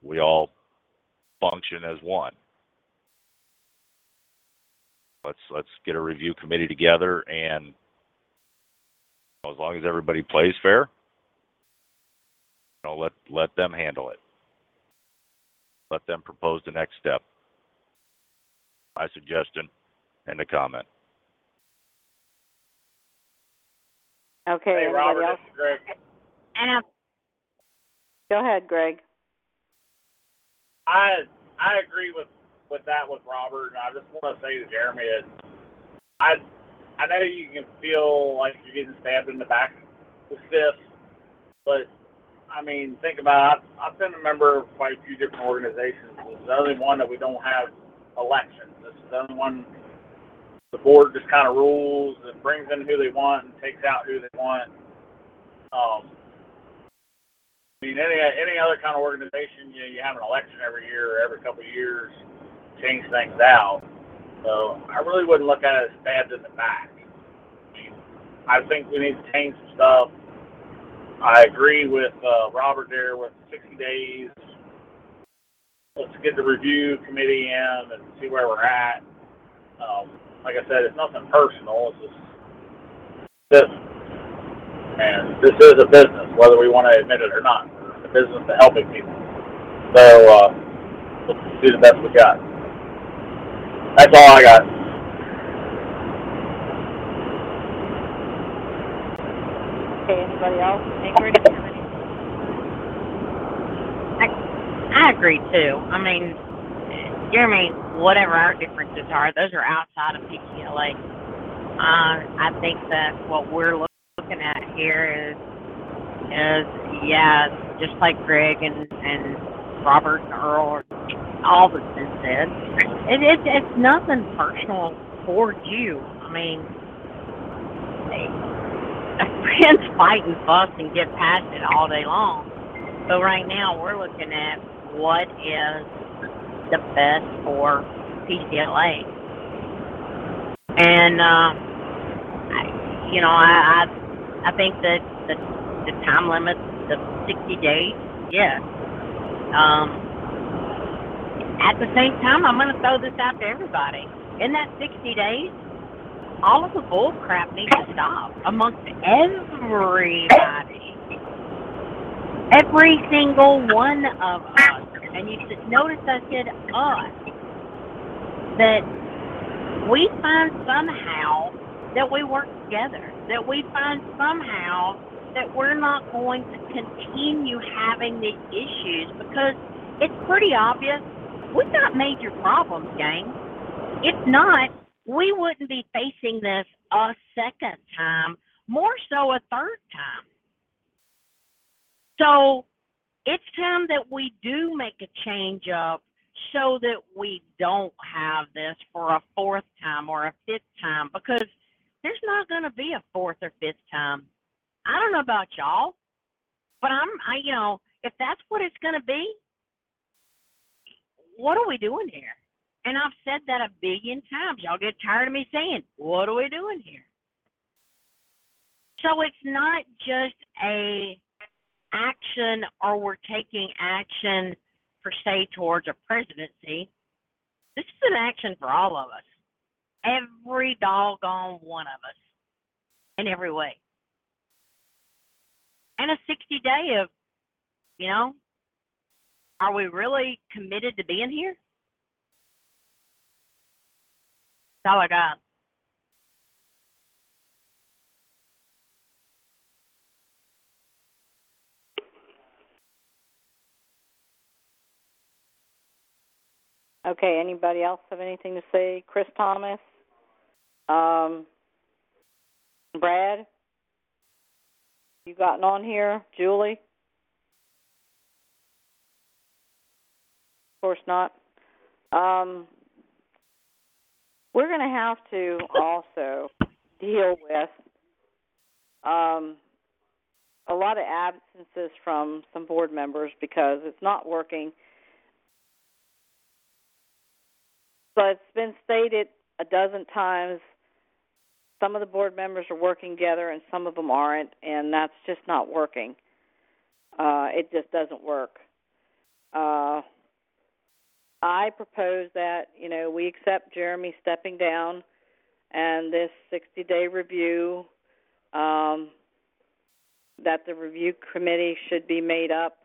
we all function as one. Let's let's get a review committee together, and as long as everybody plays fair, you know, let let them handle it. Let them propose the next step. My suggestion and a comment. Okay, Hey, Robert, else? this is Greg. And I, Go ahead, Greg. I I agree with with that with Robert, and I just want to say to Jeremy is, I I know you can feel like you're getting stabbed in the back with this, but I mean, think about it. I've, been a member of quite a few different organizations. This is the only one that we don't have elections. This is the only one the board just kind of rules and brings in who they want and takes out who they want. Um, I mean, any any other kind of organization, you know, you have an election every year or every couple of years, change things out. So I really wouldn't look at it as stabbed in the back. I think we need to change some stuff. I agree with uh, Robert there with 60 days. Let's get the review committee in and see where we're at. Um, like I said, it's nothing personal. It's just business. And this is a business, whether we want to admit it or not. It's a business of helping people. So uh, let's do the best we got. That's all I got. Okay, anybody else? Ingrid? I agree too. I mean, Jeremy, whatever our differences are, those are outside of PCLA. Uh, I think that what we're looking at here is, is yeah, just like Greg and and Robert and Earl, all that's said. It, it it's nothing personal towards you. I mean, friends fight and fuss and get past it all day long. But right now, we're looking at what is the best for PCLA. And uh, I, you know, I, I I think that the the time limit, the 60 days, yes. Um, at the same time, I'm going to throw this out to everybody. In that 60 days, all of the bull crap needs to stop amongst everybody. Every single one of us. And you should notice I said us. That we find somehow that we work together. That we find somehow that we're not going to continue having these issues because it's pretty obvious we've got major problems, gang. If not, we wouldn't be facing this a second time, more so a third time. So it's time that we do make a change up so that we don't have this for a fourth time or a fifth time because there's not going to be a fourth or fifth time. I don't know about y'all, but I'm, I, you know, if that's what it's going to be, what are we doing here? And I've said that a billion times. Y'all get tired of me saying, what are we doing here? So it's not just a action or we're taking action per se towards a presidency. This is an action for all of us. Every doggone one of us. In every way. And a 60 day of, you know, are we really committed to being here? That's all I got. Okay, anybody else have anything to say? Chris Thomas? Um, Brad? You gotten on here? Julie? Of course not. Um, we're going to have to also deal with um, a lot of absences from some board members because it's not working. But it's been stated a dozen times some of the board members are working together and some of them aren't, and that's just not working. Uh, it just doesn't work. Uh, I propose that you know we accept Jeremy stepping down, and this 60-day review. Um, that the review committee should be made up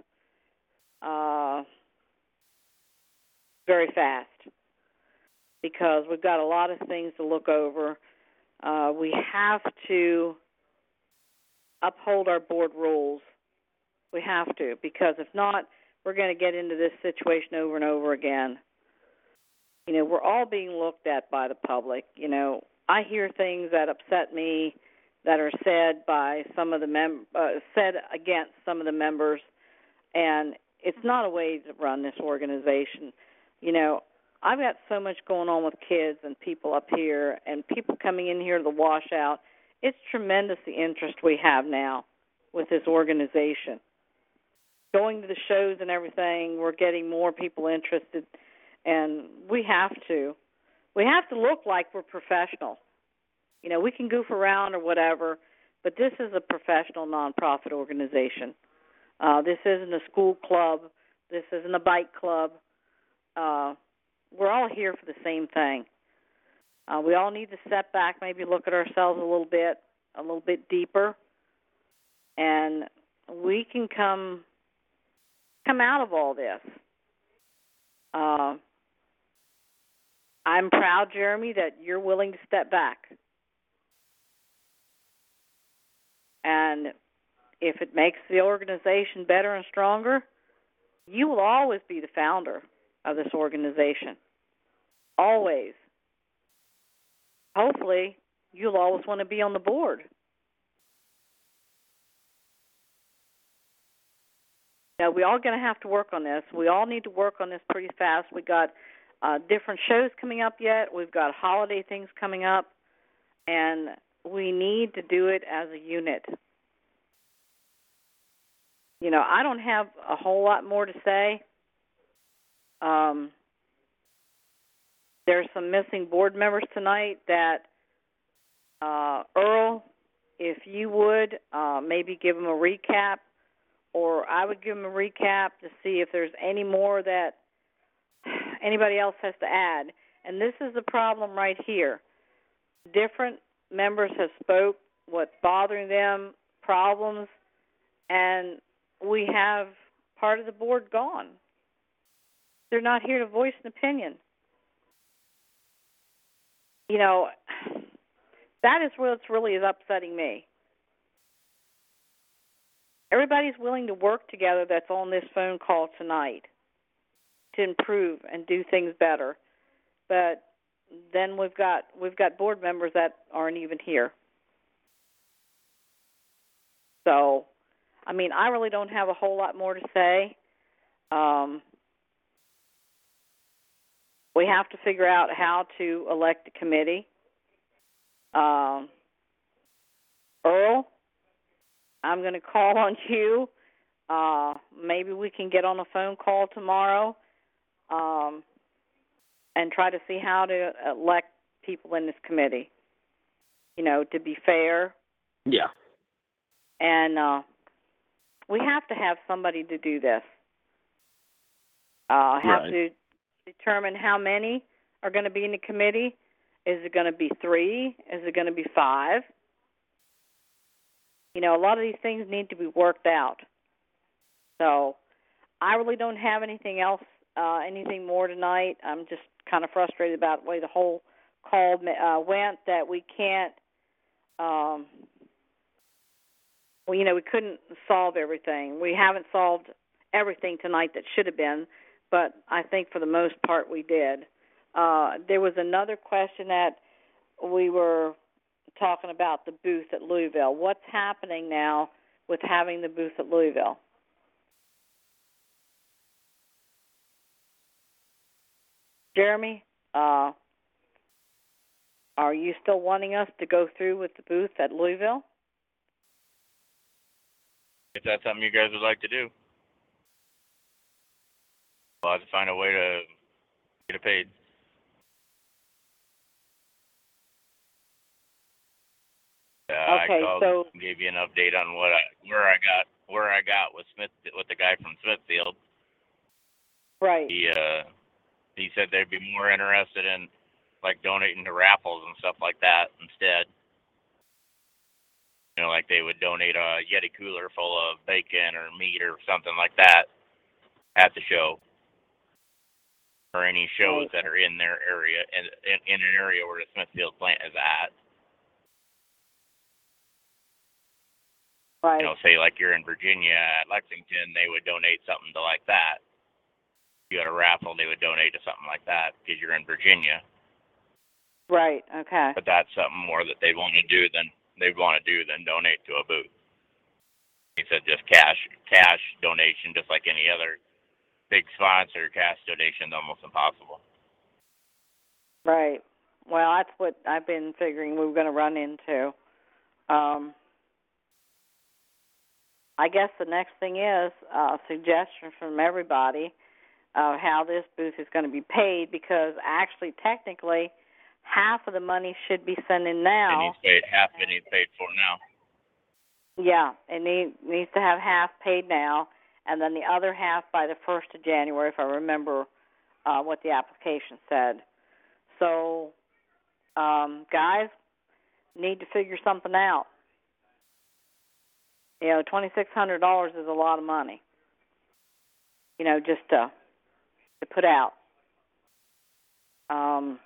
uh, very fast because we've got a lot of things to look over. Uh, we have to uphold our board rules. We have to because if not, we're going to get into this situation over and over again. You know, we're all being looked at by the public. You know, I hear things that upset me that are said by some of the mem uh, said against some of the members, and it's not a way to run this organization. You know, I've got so much going on with kids and people up here and people coming in here to the washout. It's tremendous the interest we have now with this organization. Going to the shows and everything, we're getting more people interested and we have to we have to look like we're professional. You know, we can goof around or whatever, but this is a professional nonprofit organization. Uh, this isn't a school club. This isn't a bike club. Uh, we're all here for the same thing. Uh, we all need to step back, maybe look at ourselves a little bit, a little bit deeper, and we can come come out of all this. Uh, I'm proud, Jeremy, that you're willing to step back. And if it makes the organization better and stronger, you will always be the founder of this organization. Always. Hopefully, you'll always want to be on the board. Now, we all going to have to work on this. We all need to work on this pretty fast. We got uh, different shows coming up yet. We've got holiday things coming up, and we need to do it as a unit. You know, I don't have a whole lot more to say. Um, there's some missing board members tonight that uh, Earl, if you would, uh, maybe give them a recap, or I would give them a recap to see if there's any more that anybody else has to add. And this is the problem right here. Different members have spoke what's bothering them, problems, and we have part of the board gone. They're not here to voice an opinion. You know, that is what's really is upsetting me. Everybody's willing to work together that's on this phone call tonight to improve and do things better. But then we've got we've got board members that aren't even here. So, I mean, I really don't have a whole lot more to say. Um, we have to figure out how to elect a committee. Um, Earl, I'm going to call on you. Uh, maybe we can get on a phone call tomorrow um, and try to see how to elect people in this committee. You know, to be fair. Yeah. And uh, we have to have somebody to do this. Uh, have Right. to determine how many are going to be in the committee. Is it going to be three? Is it going to be five? You know, a lot of these things need to be worked out. So, I really don't have anything else, uh, anything more tonight. I'm just kind of frustrated about the way the whole call uh, went. That we can't, um, well, you know, we couldn't solve everything. We haven't solved everything tonight that should have been, but I think for the most part we did. Uh, there was another question that we were talking about the booth at Louisville. What's happening now with having the booth at Louisville? Jeremy, uh, are you still wanting us to go through with the booth at Louisville? If that's something you guys would like to do, I'll have to find a way to get it paid. Uh, Okay, I called so- and gave you an update on what I where I got where I got with Smith with the guy from Smithfield. Right. He uh he said they'd be more interested in like donating to raffles and stuff like that instead. You know, like they would donate a Yeti cooler full of bacon or meat or something like that at the show. Or any shows that are in their area in, in in an area where the Smithfield plant is at. Right. You know, say like you're in Virginia at Lexington, they would donate something to like that. If you had a raffle, they would donate to something like that because you're in Virginia. Right. Okay. But that's something more that they'd want to do than they'd want to do than donate to a booth. He said just cash cash donation, just like any other big sponsor, cash donation almost impossible. Right. Well, that's what I've been figuring we were going to run into. Um, I guess the next thing is uh, a suggestion from everybody of how this booth is going to be paid because actually, technically, half of the money should be sent in It now. needs paid half it needs paid for now. Yeah, it need, needs to have half paid now, and then the other half by the first of January, if I remember uh, what the application said. So, um, guys, need to figure something out. You know, twenty six hundred dollars is a lot of money. You know, just to to put out. Um,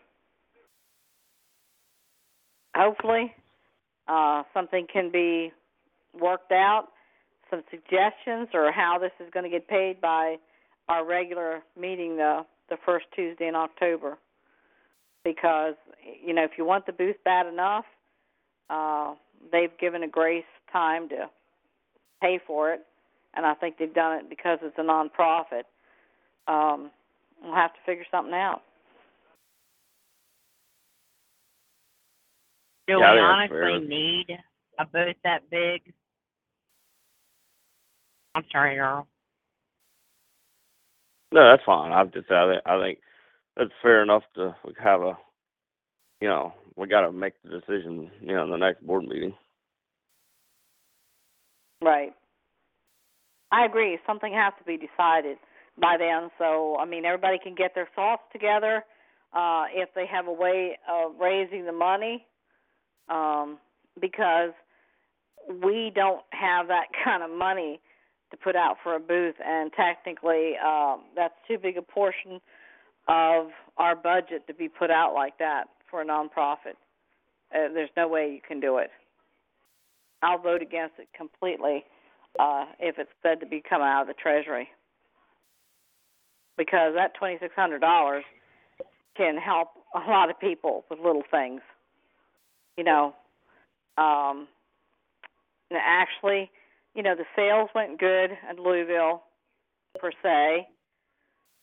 hopefully, uh, something can be worked out, some suggestions or how this is going to get paid by our regular meeting the the first Tuesday in October. Because you know, if you want the booth bad enough, uh, they've given a grace time to pay for it, and I think they've done it because it's a nonprofit. Um, we'll have to figure something out. Do Yeah, we honestly need a booth that big? I'm sorry, Earl. No, that's fine. I've just I think I think that's fair enough to have a, you know, we got to make the decision, you know, in the next board meeting. Right. I agree. Something has to be decided by then. So, I mean, everybody can get their thoughts together. Uh, if they have a way of raising the money, um, because we don't have that kind of money to put out for a booth, and technically, um, that's too big a portion of our budget to be put out like that for a nonprofit. Uh, there's no way you can do it. I'll vote against it completely uh, if it's said to be coming out of the treasury, because that twenty six hundred dollars can help a lot of people with little things. You know, um, actually, you know, the sales went good at Louisville per se.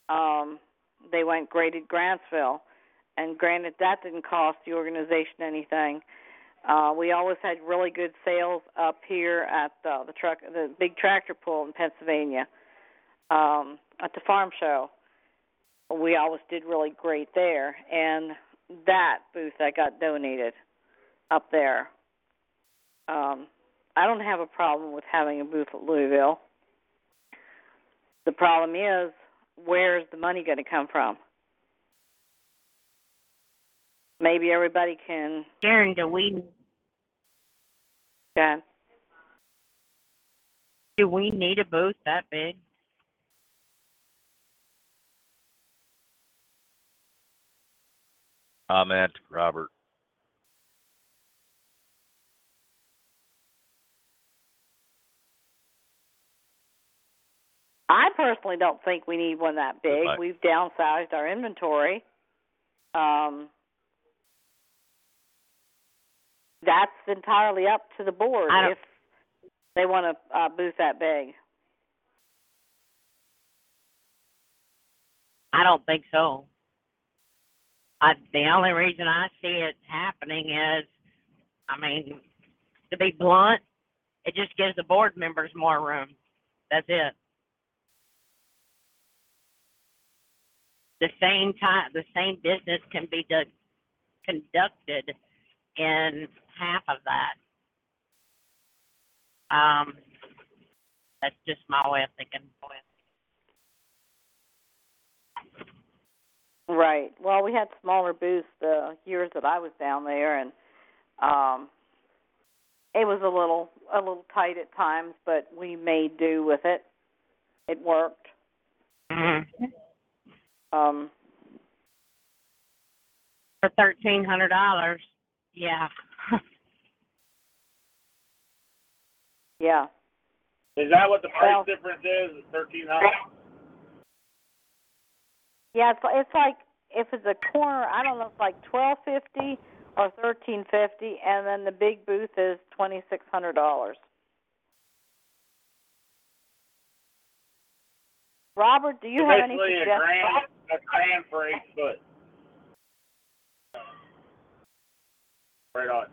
Um, they went great at Grantsville, and granted, that didn't cost the organization anything. Uh, we always had really good sales up here at the, the truck, the big tractor pull in Pennsylvania, um, at the farm show. We always did really great there, and that booth that got donated up there. Um, I don't have a problem with having a booth at Louisville. The problem is, where's the money going to come from? Maybe everybody can. Sharon, do we Yeah. do we need a booth that big? Comment, Robert. I personally don't think we need one that big. Right. We've downsized our inventory. Um, that's entirely up to the board if they want a uh, booth that big. I don't think so. I the only reason I see it happening is, I mean, to be blunt, it just gives the board members more room. That's it. The same time, the same business can be do, conducted in half of that. Um, that's just my way of thinking. Right. Well, we had smaller booths the years that I was down there, and um, it was a little a little tight at times, but we made do with it. It worked. Mm-hmm. Um, For thirteen hundred dollars, yeah. yeah. Is that what the price Well- difference is? Thirteen hundred. Yeah, it's it's like if it's a corner, I don't know, it's like twelve fifty or thirteen fifty, and then the big booth is twenty six hundred dollars. Robert, do you have any Basically a suggestions? grand, a grand for each foot. Right on.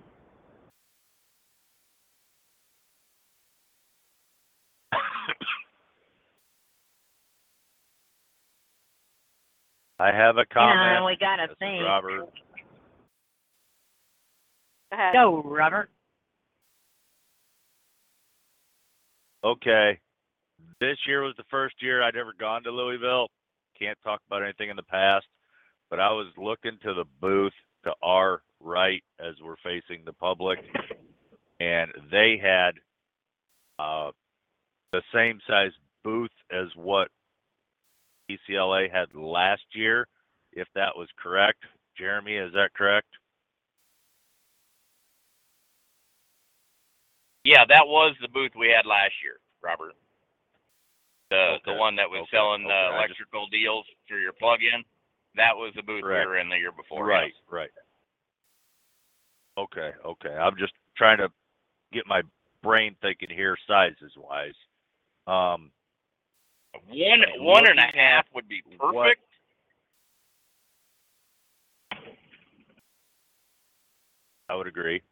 I have a You comment. know, we gotta This is think. Robert. Go ahead. Go, Robert. Okay. This year was the first year I'd ever gone to Louisville. Can't talk about anything in the past, but I was looking to the booth to our right as we're facing the public, and they had uh, the same size booth as what ECLA had last year, if that was correct. Jeremy, is that correct? Yeah, that was the booth we had last year, Robert. The the one that was okay, selling okay, the just- electrical deals for your plug-in. That was the booth we were in the year before. Right, yes. right. Okay, okay. I'm just trying to get my brain thinking here, sizes wise. Um, One one and a half would be what- perfect. I would agree.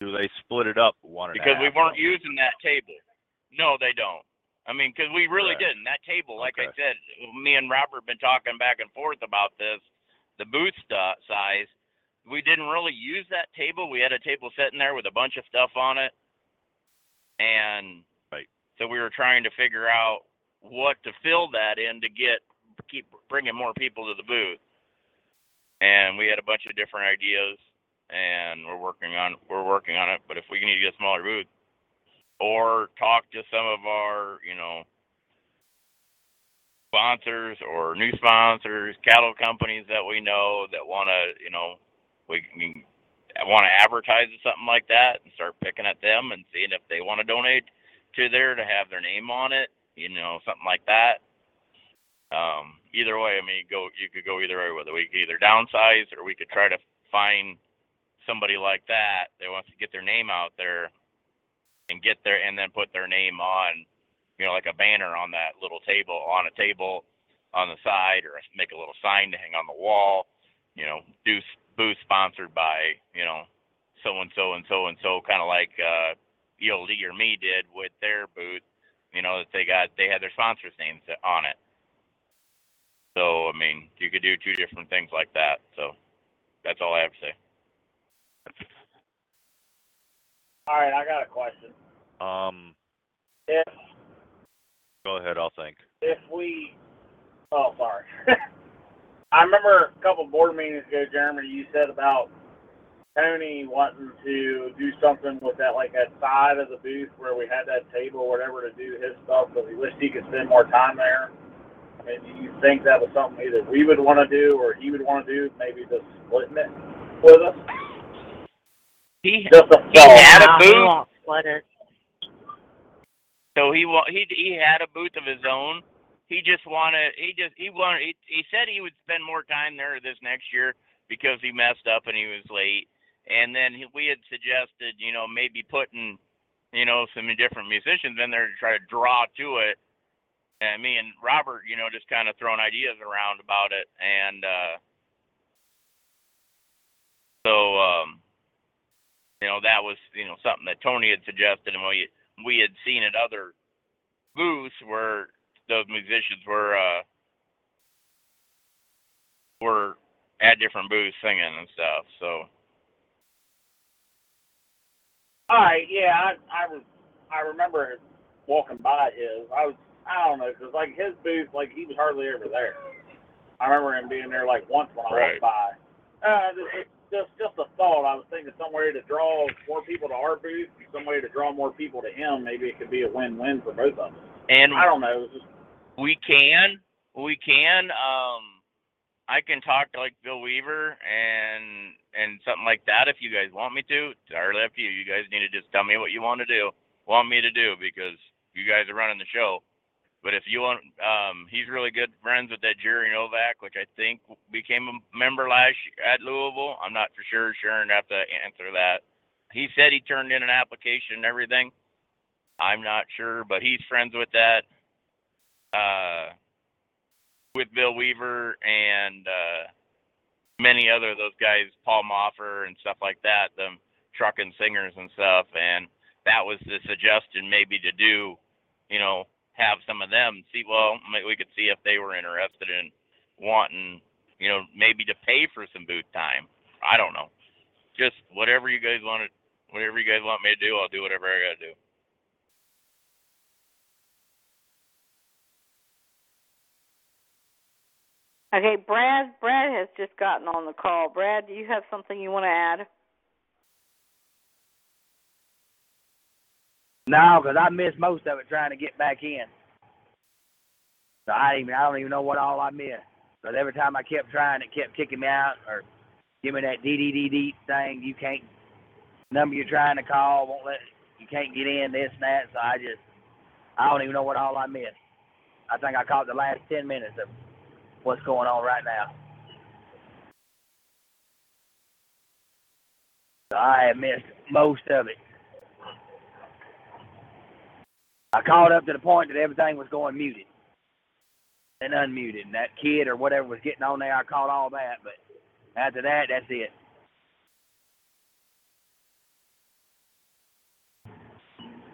Do they split it up one and a because we weren't using that table. No, they don't. I mean, because we really didn't. That table, like I said, me and Robert been talking back and forth about this. The booth stu- size, we didn't really use that table. We had a table sitting there with a bunch of stuff on it, and Right. so we were trying to figure out what to fill that in to get keep bringing more people to the booth. And we had a bunch of different ideas, and we're working on we're working on it. But if we need to get a smaller booth, or talk to some of our, you know, sponsors or new sponsors, cattle companies that we know that want to, you know, we can want to advertise or something like that and start picking at them and seeing if they want to donate to there to have their name on it, you know, something like that. Um, either way, I mean, go you could go either way with it. We could either downsize or we could try to find somebody like that that wants to get their name out there and get there and then put their name on, you know, like a banner on that little table on a table on the side or make a little sign to hang on the wall, you know, do booth sponsored by, you know, so and so and so and so kind of like uh ELD or me did with their booth, you know, that they got they had their sponsors' names on it. So, I mean, you could do two different things like that. So, that's all I have to say. All right, I got a question. Um, If go ahead. I'll think. if we, oh sorry, I remember a couple board meetings ago, Jeremy, you said about Tony wanting to do something with that, like that side of the booth where we had that table or whatever to do his stuff, but he wished he could spend more time there. I mean, do you think that was something either we would want to do or he would want to do? Maybe just splitting it with us. He he had a he booth. won't split it. So he wa- he he had a booth of his own. He just wanted he just he wanted he, he said he would spend more time there this next year because he messed up and he was late. And then he, we had suggested, you know, maybe putting, you know, some different musicians in there to try to draw to it. And me and Robert, you know, just kind of throwing ideas around about it. And uh so um you know, that was, you know, something that Tony had suggested and we we had seen at other booths where those musicians were uh were at different booths singing and stuff. So All right, yeah, I I was I remember walking by his. I was I don't know because like his booth, like he was hardly ever there. I remember him being there like once when I Right. walked by. Uh, just, just just a thought. I was thinking some way to draw more people to our booth, some way to draw more people to him. Maybe it could be a win-win for both of us. and I don't know. Just, we can we can um I can talk to like Bill Weaver and and something like that if you guys want me to. It's entirely up to you. You guys need to just tell me what you want to do, want me to do because you guys are running the show. But if you want, um, he's really good friends with that Jerry Novak, which I think became a member last at Louisville. I'm not for sure. Sharon have to answer that. He said he turned in an application and everything. I'm not sure, but he's friends with that. Uh, with Bill Weaver and uh, many other of those guys, Paul Moffer and stuff like that, them trucking singers and stuff. And that was the suggestion maybe to do, you know, have some of them see. Well, we could see if they were interested in wanting, you know, maybe to pay for some booth time. I don't know. Just whatever you guys want to, whatever you guys want me to do, I'll do whatever I gotta do. Okay, Brad. Brad has just gotten on the call. Brad, do you have something you want to add? No, 'cause I missed most of it trying to get back in. So I even I don't even know what all I missed. Because every time I kept trying, it kept kicking me out or give me that dee thing. You can't number you're trying to call won't let you can't get in this and that. So I just I don't even know what all I missed. I think I caught the last ten minutes of what's going on right now. So I have missed most of it. I caught up to the point that everything was going muted and unmuted, and that kid or whatever was getting on there. I caught all that, but after that, that's it.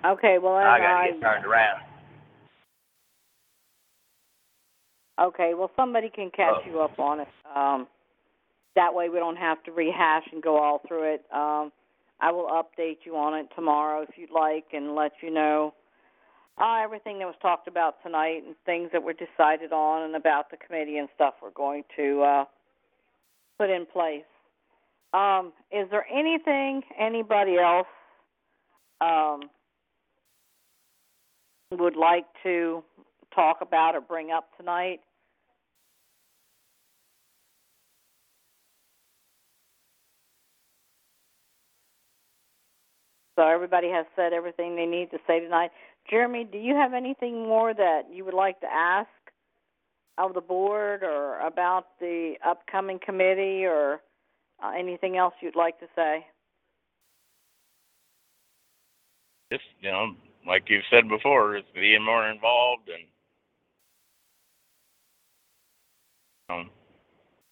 Okay, well, I got to get turned around. Okay, well, somebody can catch Oh. you up on it. Um, that way we don't have to rehash and go all through it. Um, I will update you on it tomorrow if you'd like and let you know uh, everything that was talked about tonight and things that were decided on and about the committee and stuff we're going to uh, put in place. Um, is there anything anybody else um, would like to talk about or bring up tonight? So everybody has said everything they need to say tonight. Jeremy, do you have anything more that you would like to ask of the board or about the upcoming committee or uh, anything else you'd like to say? Just you know, like you've said before, it's being more involved and um,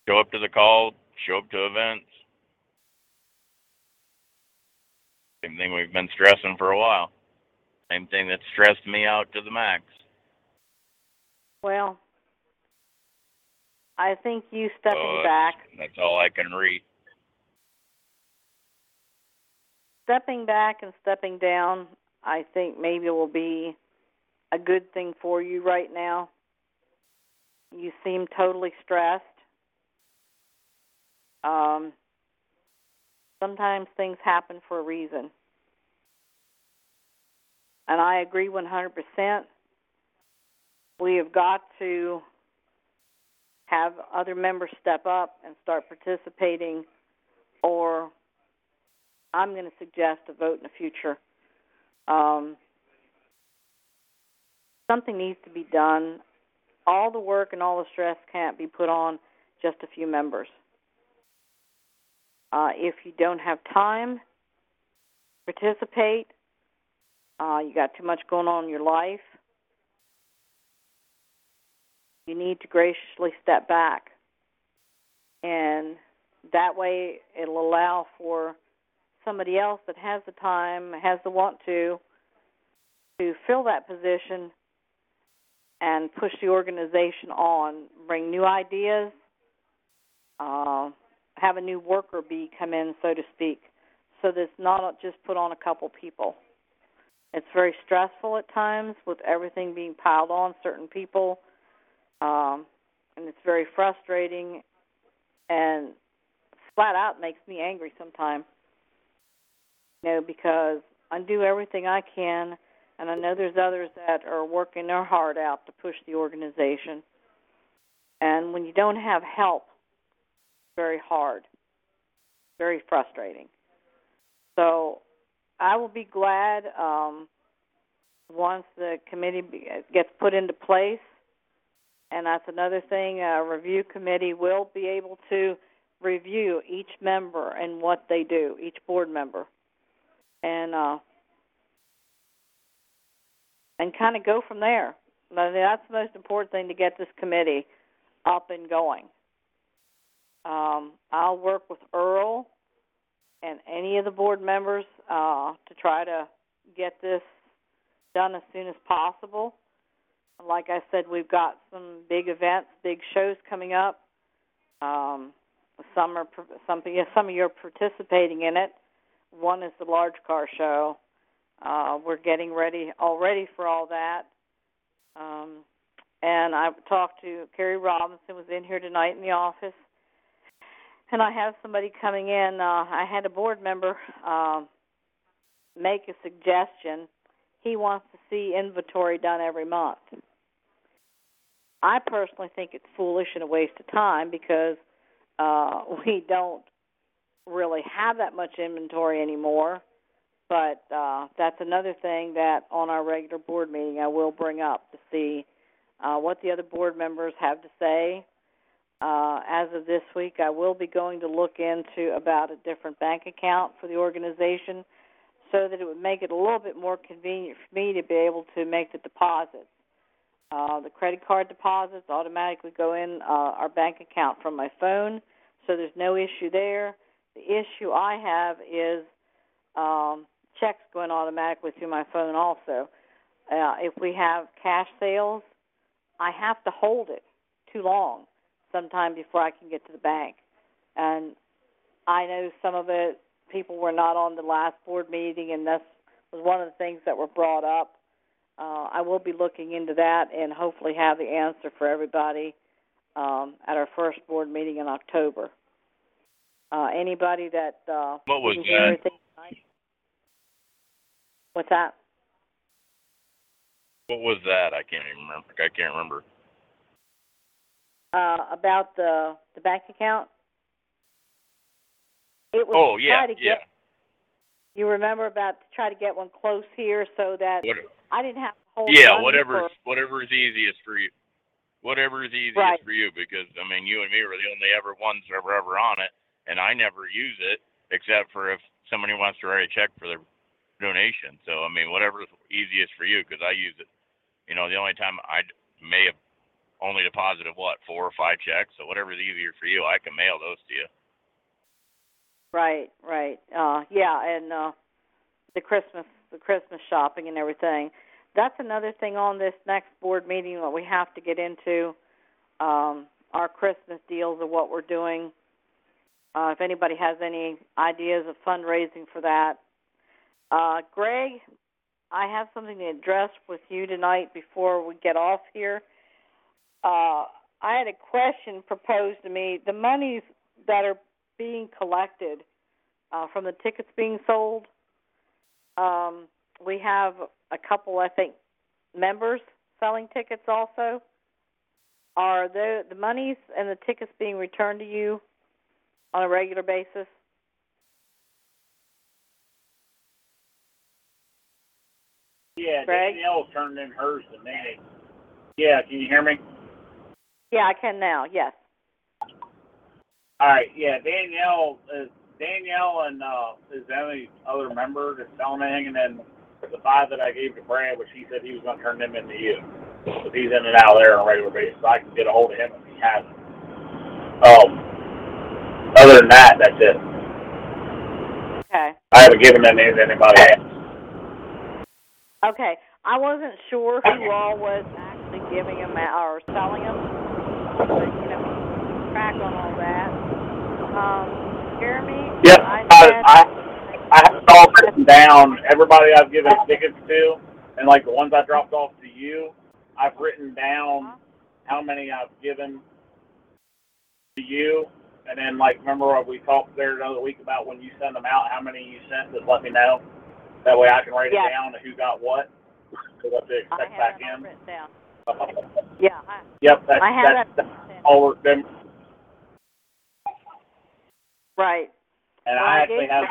show up to the call, show up to events. Same thing we've been stressing for a while. Same thing that stressed me out to the max. Well, I think you stepping back, That's all I can read. stepping back and stepping down, I think maybe will be a good thing for you right now. You seem totally stressed. Um, sometimes things happen for a reason. And I agree 100%. We have got to have other members step up and start participating, or I'm going to suggest a vote in the future. Um, something needs to be done. All the work and all the stress can't be put on just a few members. Uh, if you don't have time, participate. Uh, you got too much going on in your life. You need to graciously step back, and that way it'll allow for somebody else that has the time, has the want to, to fill that position and push the organization on, bring new ideas, uh, have a new worker bee come in, so to speak, so that it's not just put on a couple people. It's very stressful at times with everything being piled on certain people, um, and it's very frustrating and flat out makes me angry sometimes. You know, because I do everything I can, and I know there's others that are working their heart out to push the organization. And when you don't have help, it's very hard, very frustrating. So I will be glad um, once the committee gets put into place. And that's another thing. A review committee will be able to review each member and what they do, each board member, and uh, and kind of go from there. I mean, that's the most important thing to get this committee up and going. Um, I'll work with Earl and any of the board members uh, to try to get this done as soon as possible. like I said, we've got some big events, big shows coming up. Um, some are some yeah, some of you are participating in it. One is the large car show. Uh, we're getting ready already for all that. Um, and I talked to Carrie Robinson was in here tonight in the office, and I have somebody coming in. Uh, I had a board member uh, make a suggestion. He wants to see inventory done every month. I personally think it's foolish and a waste of time because uh, we don't really have that much inventory anymore. But uh, that's another thing that on our regular board meeting I will bring up to see uh, what the other board members have to say. Uh, as of this week, I will be going to look into about a different bank account for the organization so that it would make it a little bit more convenient for me to be able to make the deposits. Uh, the credit card deposits automatically go in uh, our bank account from my phone, so there's no issue there. The issue I have is um, checks going automatically through my phone also. Uh, if we have cash sales, I have to hold it too long sometime before I can get to the bank. And I know some of it people were not on the last board meeting, and this was one of the things that were brought up. Uh, I will be looking into that and hopefully have the answer for everybody um, at our first board meeting in October. Uh, anybody that uh, What was that? tonight? What's that? What was that? I can't even remember. I can't remember. Uh, about the the bank account? It was Oh yeah, try to yeah. get. You remember about to try to get one close here so that What, I didn't have to hold. yeah, whatever for- whatever is easiest for you. Whatever is easiest Right. for you, because I mean, you and me were the only ever ones that were ever on it, and I never use it except for if somebody wants to write a check for their donation. So I mean, whatever's easiest for you, because I use it. You know, the only time I may have only deposited what four or five checks. So whatever's easier for you, I can mail those to you. Right, right. Uh yeah, and uh the Christmas the Christmas shopping and everything. That's another thing on this next board meeting that we have to get into um our Christmas deals of what we're doing. Uh if anybody has any ideas of fundraising for that. Uh Greg, I have something to address with you tonight before we get off here. Uh I had a question proposed to me. The monies that are being collected uh, from the tickets being sold. Um, we have a couple, I think, members selling tickets also. Are the the monies and the tickets being returned to you on a regular basis? Yeah, Greg? Danielle turned in hers to me. Yeah, can you hear me? Yeah, I can now. Yes. All right, yeah, Danielle is Danielle and uh is the only other member that's selling anything, and then the five that I gave to Brad, which he said he was going to turn them into you, because he's in and out of there on a regular basis. So I can get a hold of him if he hasn't. Um, other than that, that's it. Okay. I haven't given any to anybody else. Okay. I wasn't sure who all was actually giving them out or selling them, but you know, track on all that. Um, Jeremy. Yep, I I, said, I, I have it all written down. Everybody I've given tickets to, and like the ones I dropped off to you, I've written down how many I've given to you, and then like remember what we talked there another week about when you send them out, how many you sent. Just let me know. That way I can write Yeah. it down who got what, so what to expect back in. down. Yeah. I, yep, that's I have that's, that. all worked in. Right. And Well, I I actually have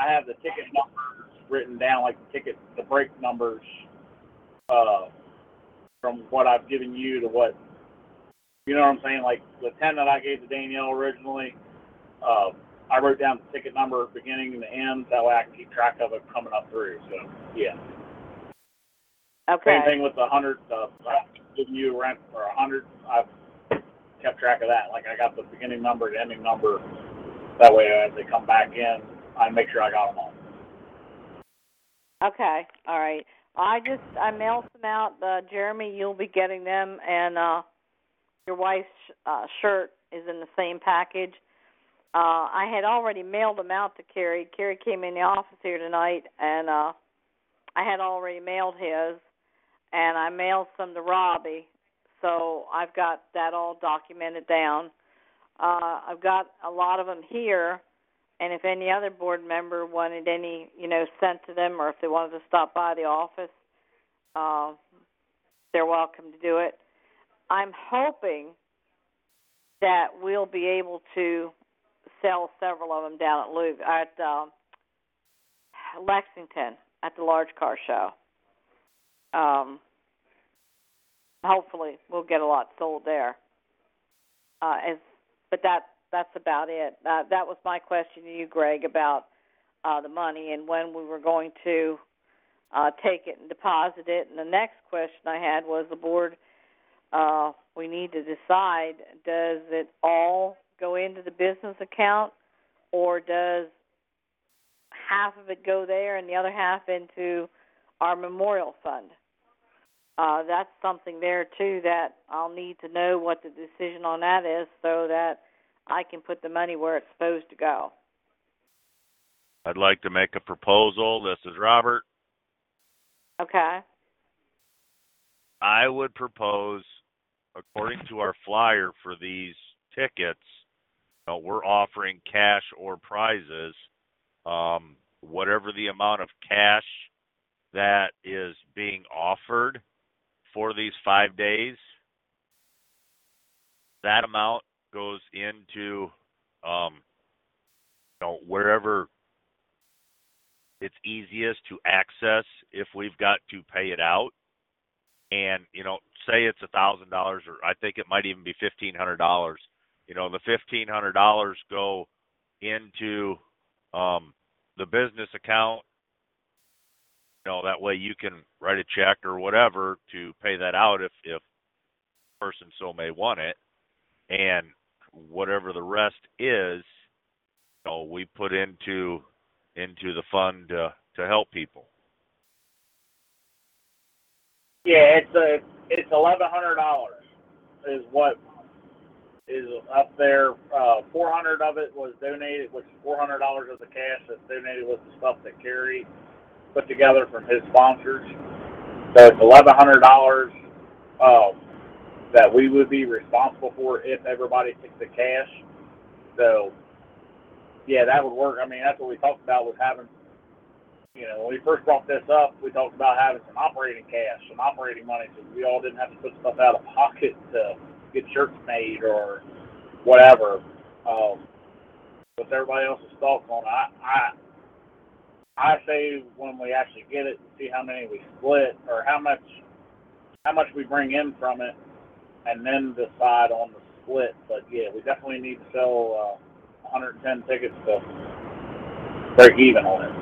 I have the ticket numbers written down, like the ticket, the break numbers, uh, from what I've given you to what, you know what I'm saying? Like the ten that I gave to Danielle originally, uh, I wrote down the ticket number beginning and the end, that way I can keep track of it coming up through. So yeah. Okay. Same thing with the hundred, uh, I've given you rent for a hundred. I've kept track of that. Like I got the beginning number, the ending number. That way, as they come back in, I make sure I got them all. Okay. All right. I just I mailed them out. Uh, Jeremy, you'll be getting them, and uh, your wife's uh, shirt is in the same package. Uh, I had already mailed them out to Carrie. Carrie came in the office here tonight, and uh, I had already mailed his, and I mailed some to Robbie. So I've got that all documented down. Uh, I've got a lot of them here, and if any other board member wanted any, you know, sent to them, or if they wanted to stop by the office, uh, they're welcome to do it. I'm hoping that we'll be able to sell several of them down at Louis at uh, Lexington at the large car show. Um, hopefully, we'll get a lot sold there. Uh, as, but that that's about it. Uh, that was my question to you, Greg, about uh, the money and when we were going to uh, take it and deposit it. And the next question I had was the board. Uh, we need to decide: does it all go into the business account, or does half of it go there and the other half into our memorial fund? Uh, that's something there too that I'll need to know what the decision on that is, so that I can put the money where it's supposed to go. I'd like to make a proposal. This is Robert. Okay. I would propose, according to our flyer for these tickets, you know, we're offering cash or prizes. Um, whatever the amount of cash that is being offered for these five days, that amount goes into um, you know wherever it's easiest to access if we've got to pay it out. And you know, say it's a thousand dollars, or I think it might even be fifteen hundred dollars. You know, the fifteen hundred dollars go into um, the business account. You know, that way you can write a check or whatever to pay that out if if person so may want it, and whatever the rest is, you know, we put into into the fund to to help people. Yeah, it's a it's eleven hundred dollars is what is up there. Uh, four hundred of it was donated, which four hundred dollars of the cash that's donated was the stuff that Kerry put together from his sponsors. So it's eleven hundred dollars um, that we would be responsible for if everybody took the cash. So yeah, that would work. I mean, that's what we talked about was having. You know, when we first brought this up, we talked about having some operating cash, some operating money, so we all didn't have to put stuff out of pocket to get shirts made or whatever. Um, with everybody else's thoughts on I, I, I say when we actually get it, and see how many we split or how much, how much we bring in from it, and then decide on the split. But yeah, we definitely need to sell uh, 110 tickets to break even on it.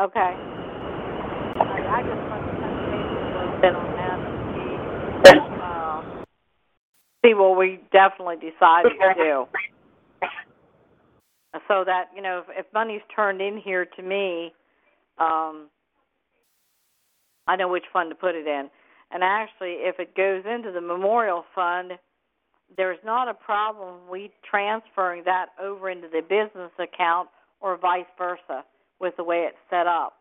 Okay. I, just want to touch base a little bit on that see what we definitely decide to do. So that, you know, if, if money's turned in here to me, um, I know which fund to put it in. And actually, if it goes into the memorial fund, there's not a problem we transferring that over into the business account or vice versa with the way it's set up.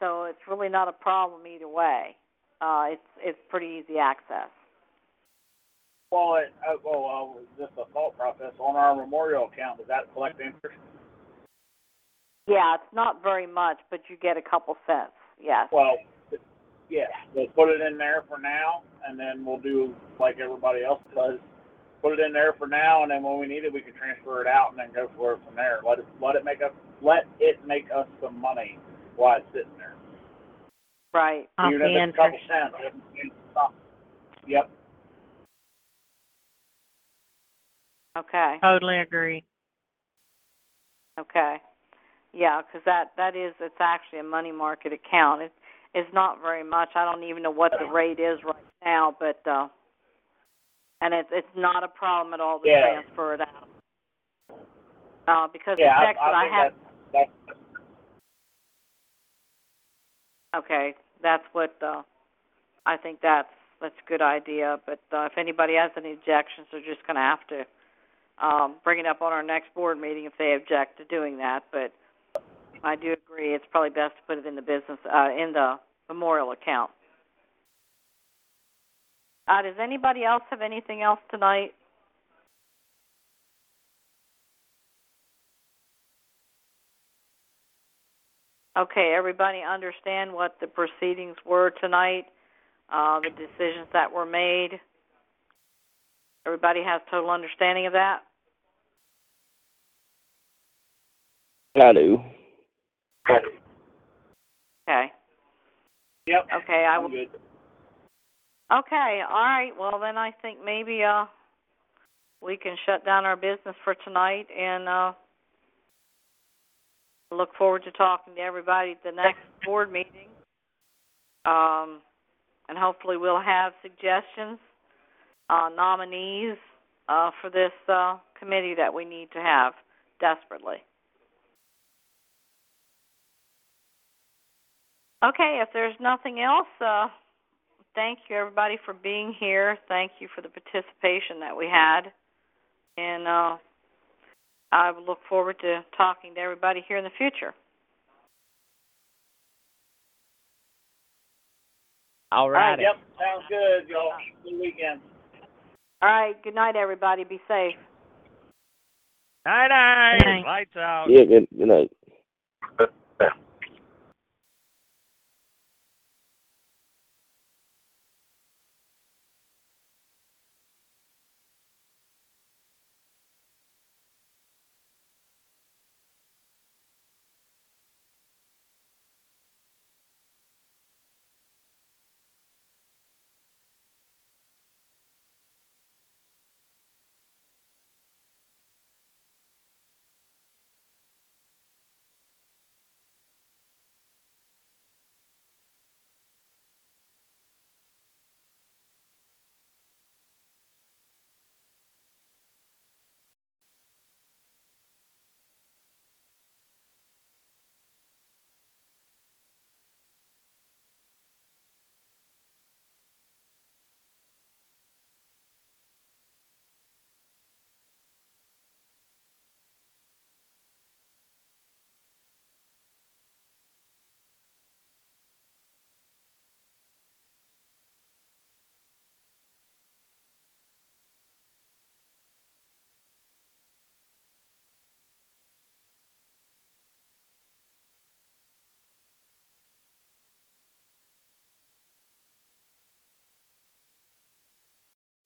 So it's really not a problem either way. Uh, it's it's pretty easy access. Well, it, uh, well, uh, just a thought process on our memorial account. Does that collect interest? Yeah, it's not very much, but you get a couple cents. Yes. Well, yeah, we'll put it in there for now, and then we'll do like everybody else does. Put it in there for now, and then when we need it, we can transfer it out and then go for it from there. Let it let it make us let it make us some money while it's sitting there. Right. Even if it's a couple cents. it- it's not- Yep. Okay. Totally agree. Okay. Yeah, because that that is it's actually a money market account. It it's not very much. I don't even know what the rate is right now, but uh and it's it's not a problem at all to Yeah. transfer it out. Uh, because Yeah, the I, checks I that I have. that's, that's Okay, that's what uh, I think. That's that's a good idea. But uh, if anybody has any objections, they're just going to have to um, bring it up on our next board meeting if they object to doing that. But I do agree. It's probably best to put it in the business uh, in the memorial account. Uh, does anybody else have anything else tonight? Okay, everybody understand what the proceedings were tonight, uh, the decisions that were made. Everybody has total understanding of that? I do. Okay. Yep. Okay, I I'm will. good. Okay, all right. Well, then I think maybe uh we can shut down our business for tonight and uh look forward to talking to everybody at the next board meeting. Um and hopefully we'll have suggestions, uh nominees uh for this uh committee that we need to have desperately. Okay, if there's nothing else, uh thank you everybody for being here. Thank you for the participation that we had. And uh I look forward to talking to everybody here in the future. All right. Yep, sounds good, y'all. Good weekend. All right, good night everybody. Be safe. Night night. Lights out. Yeah, good, good night.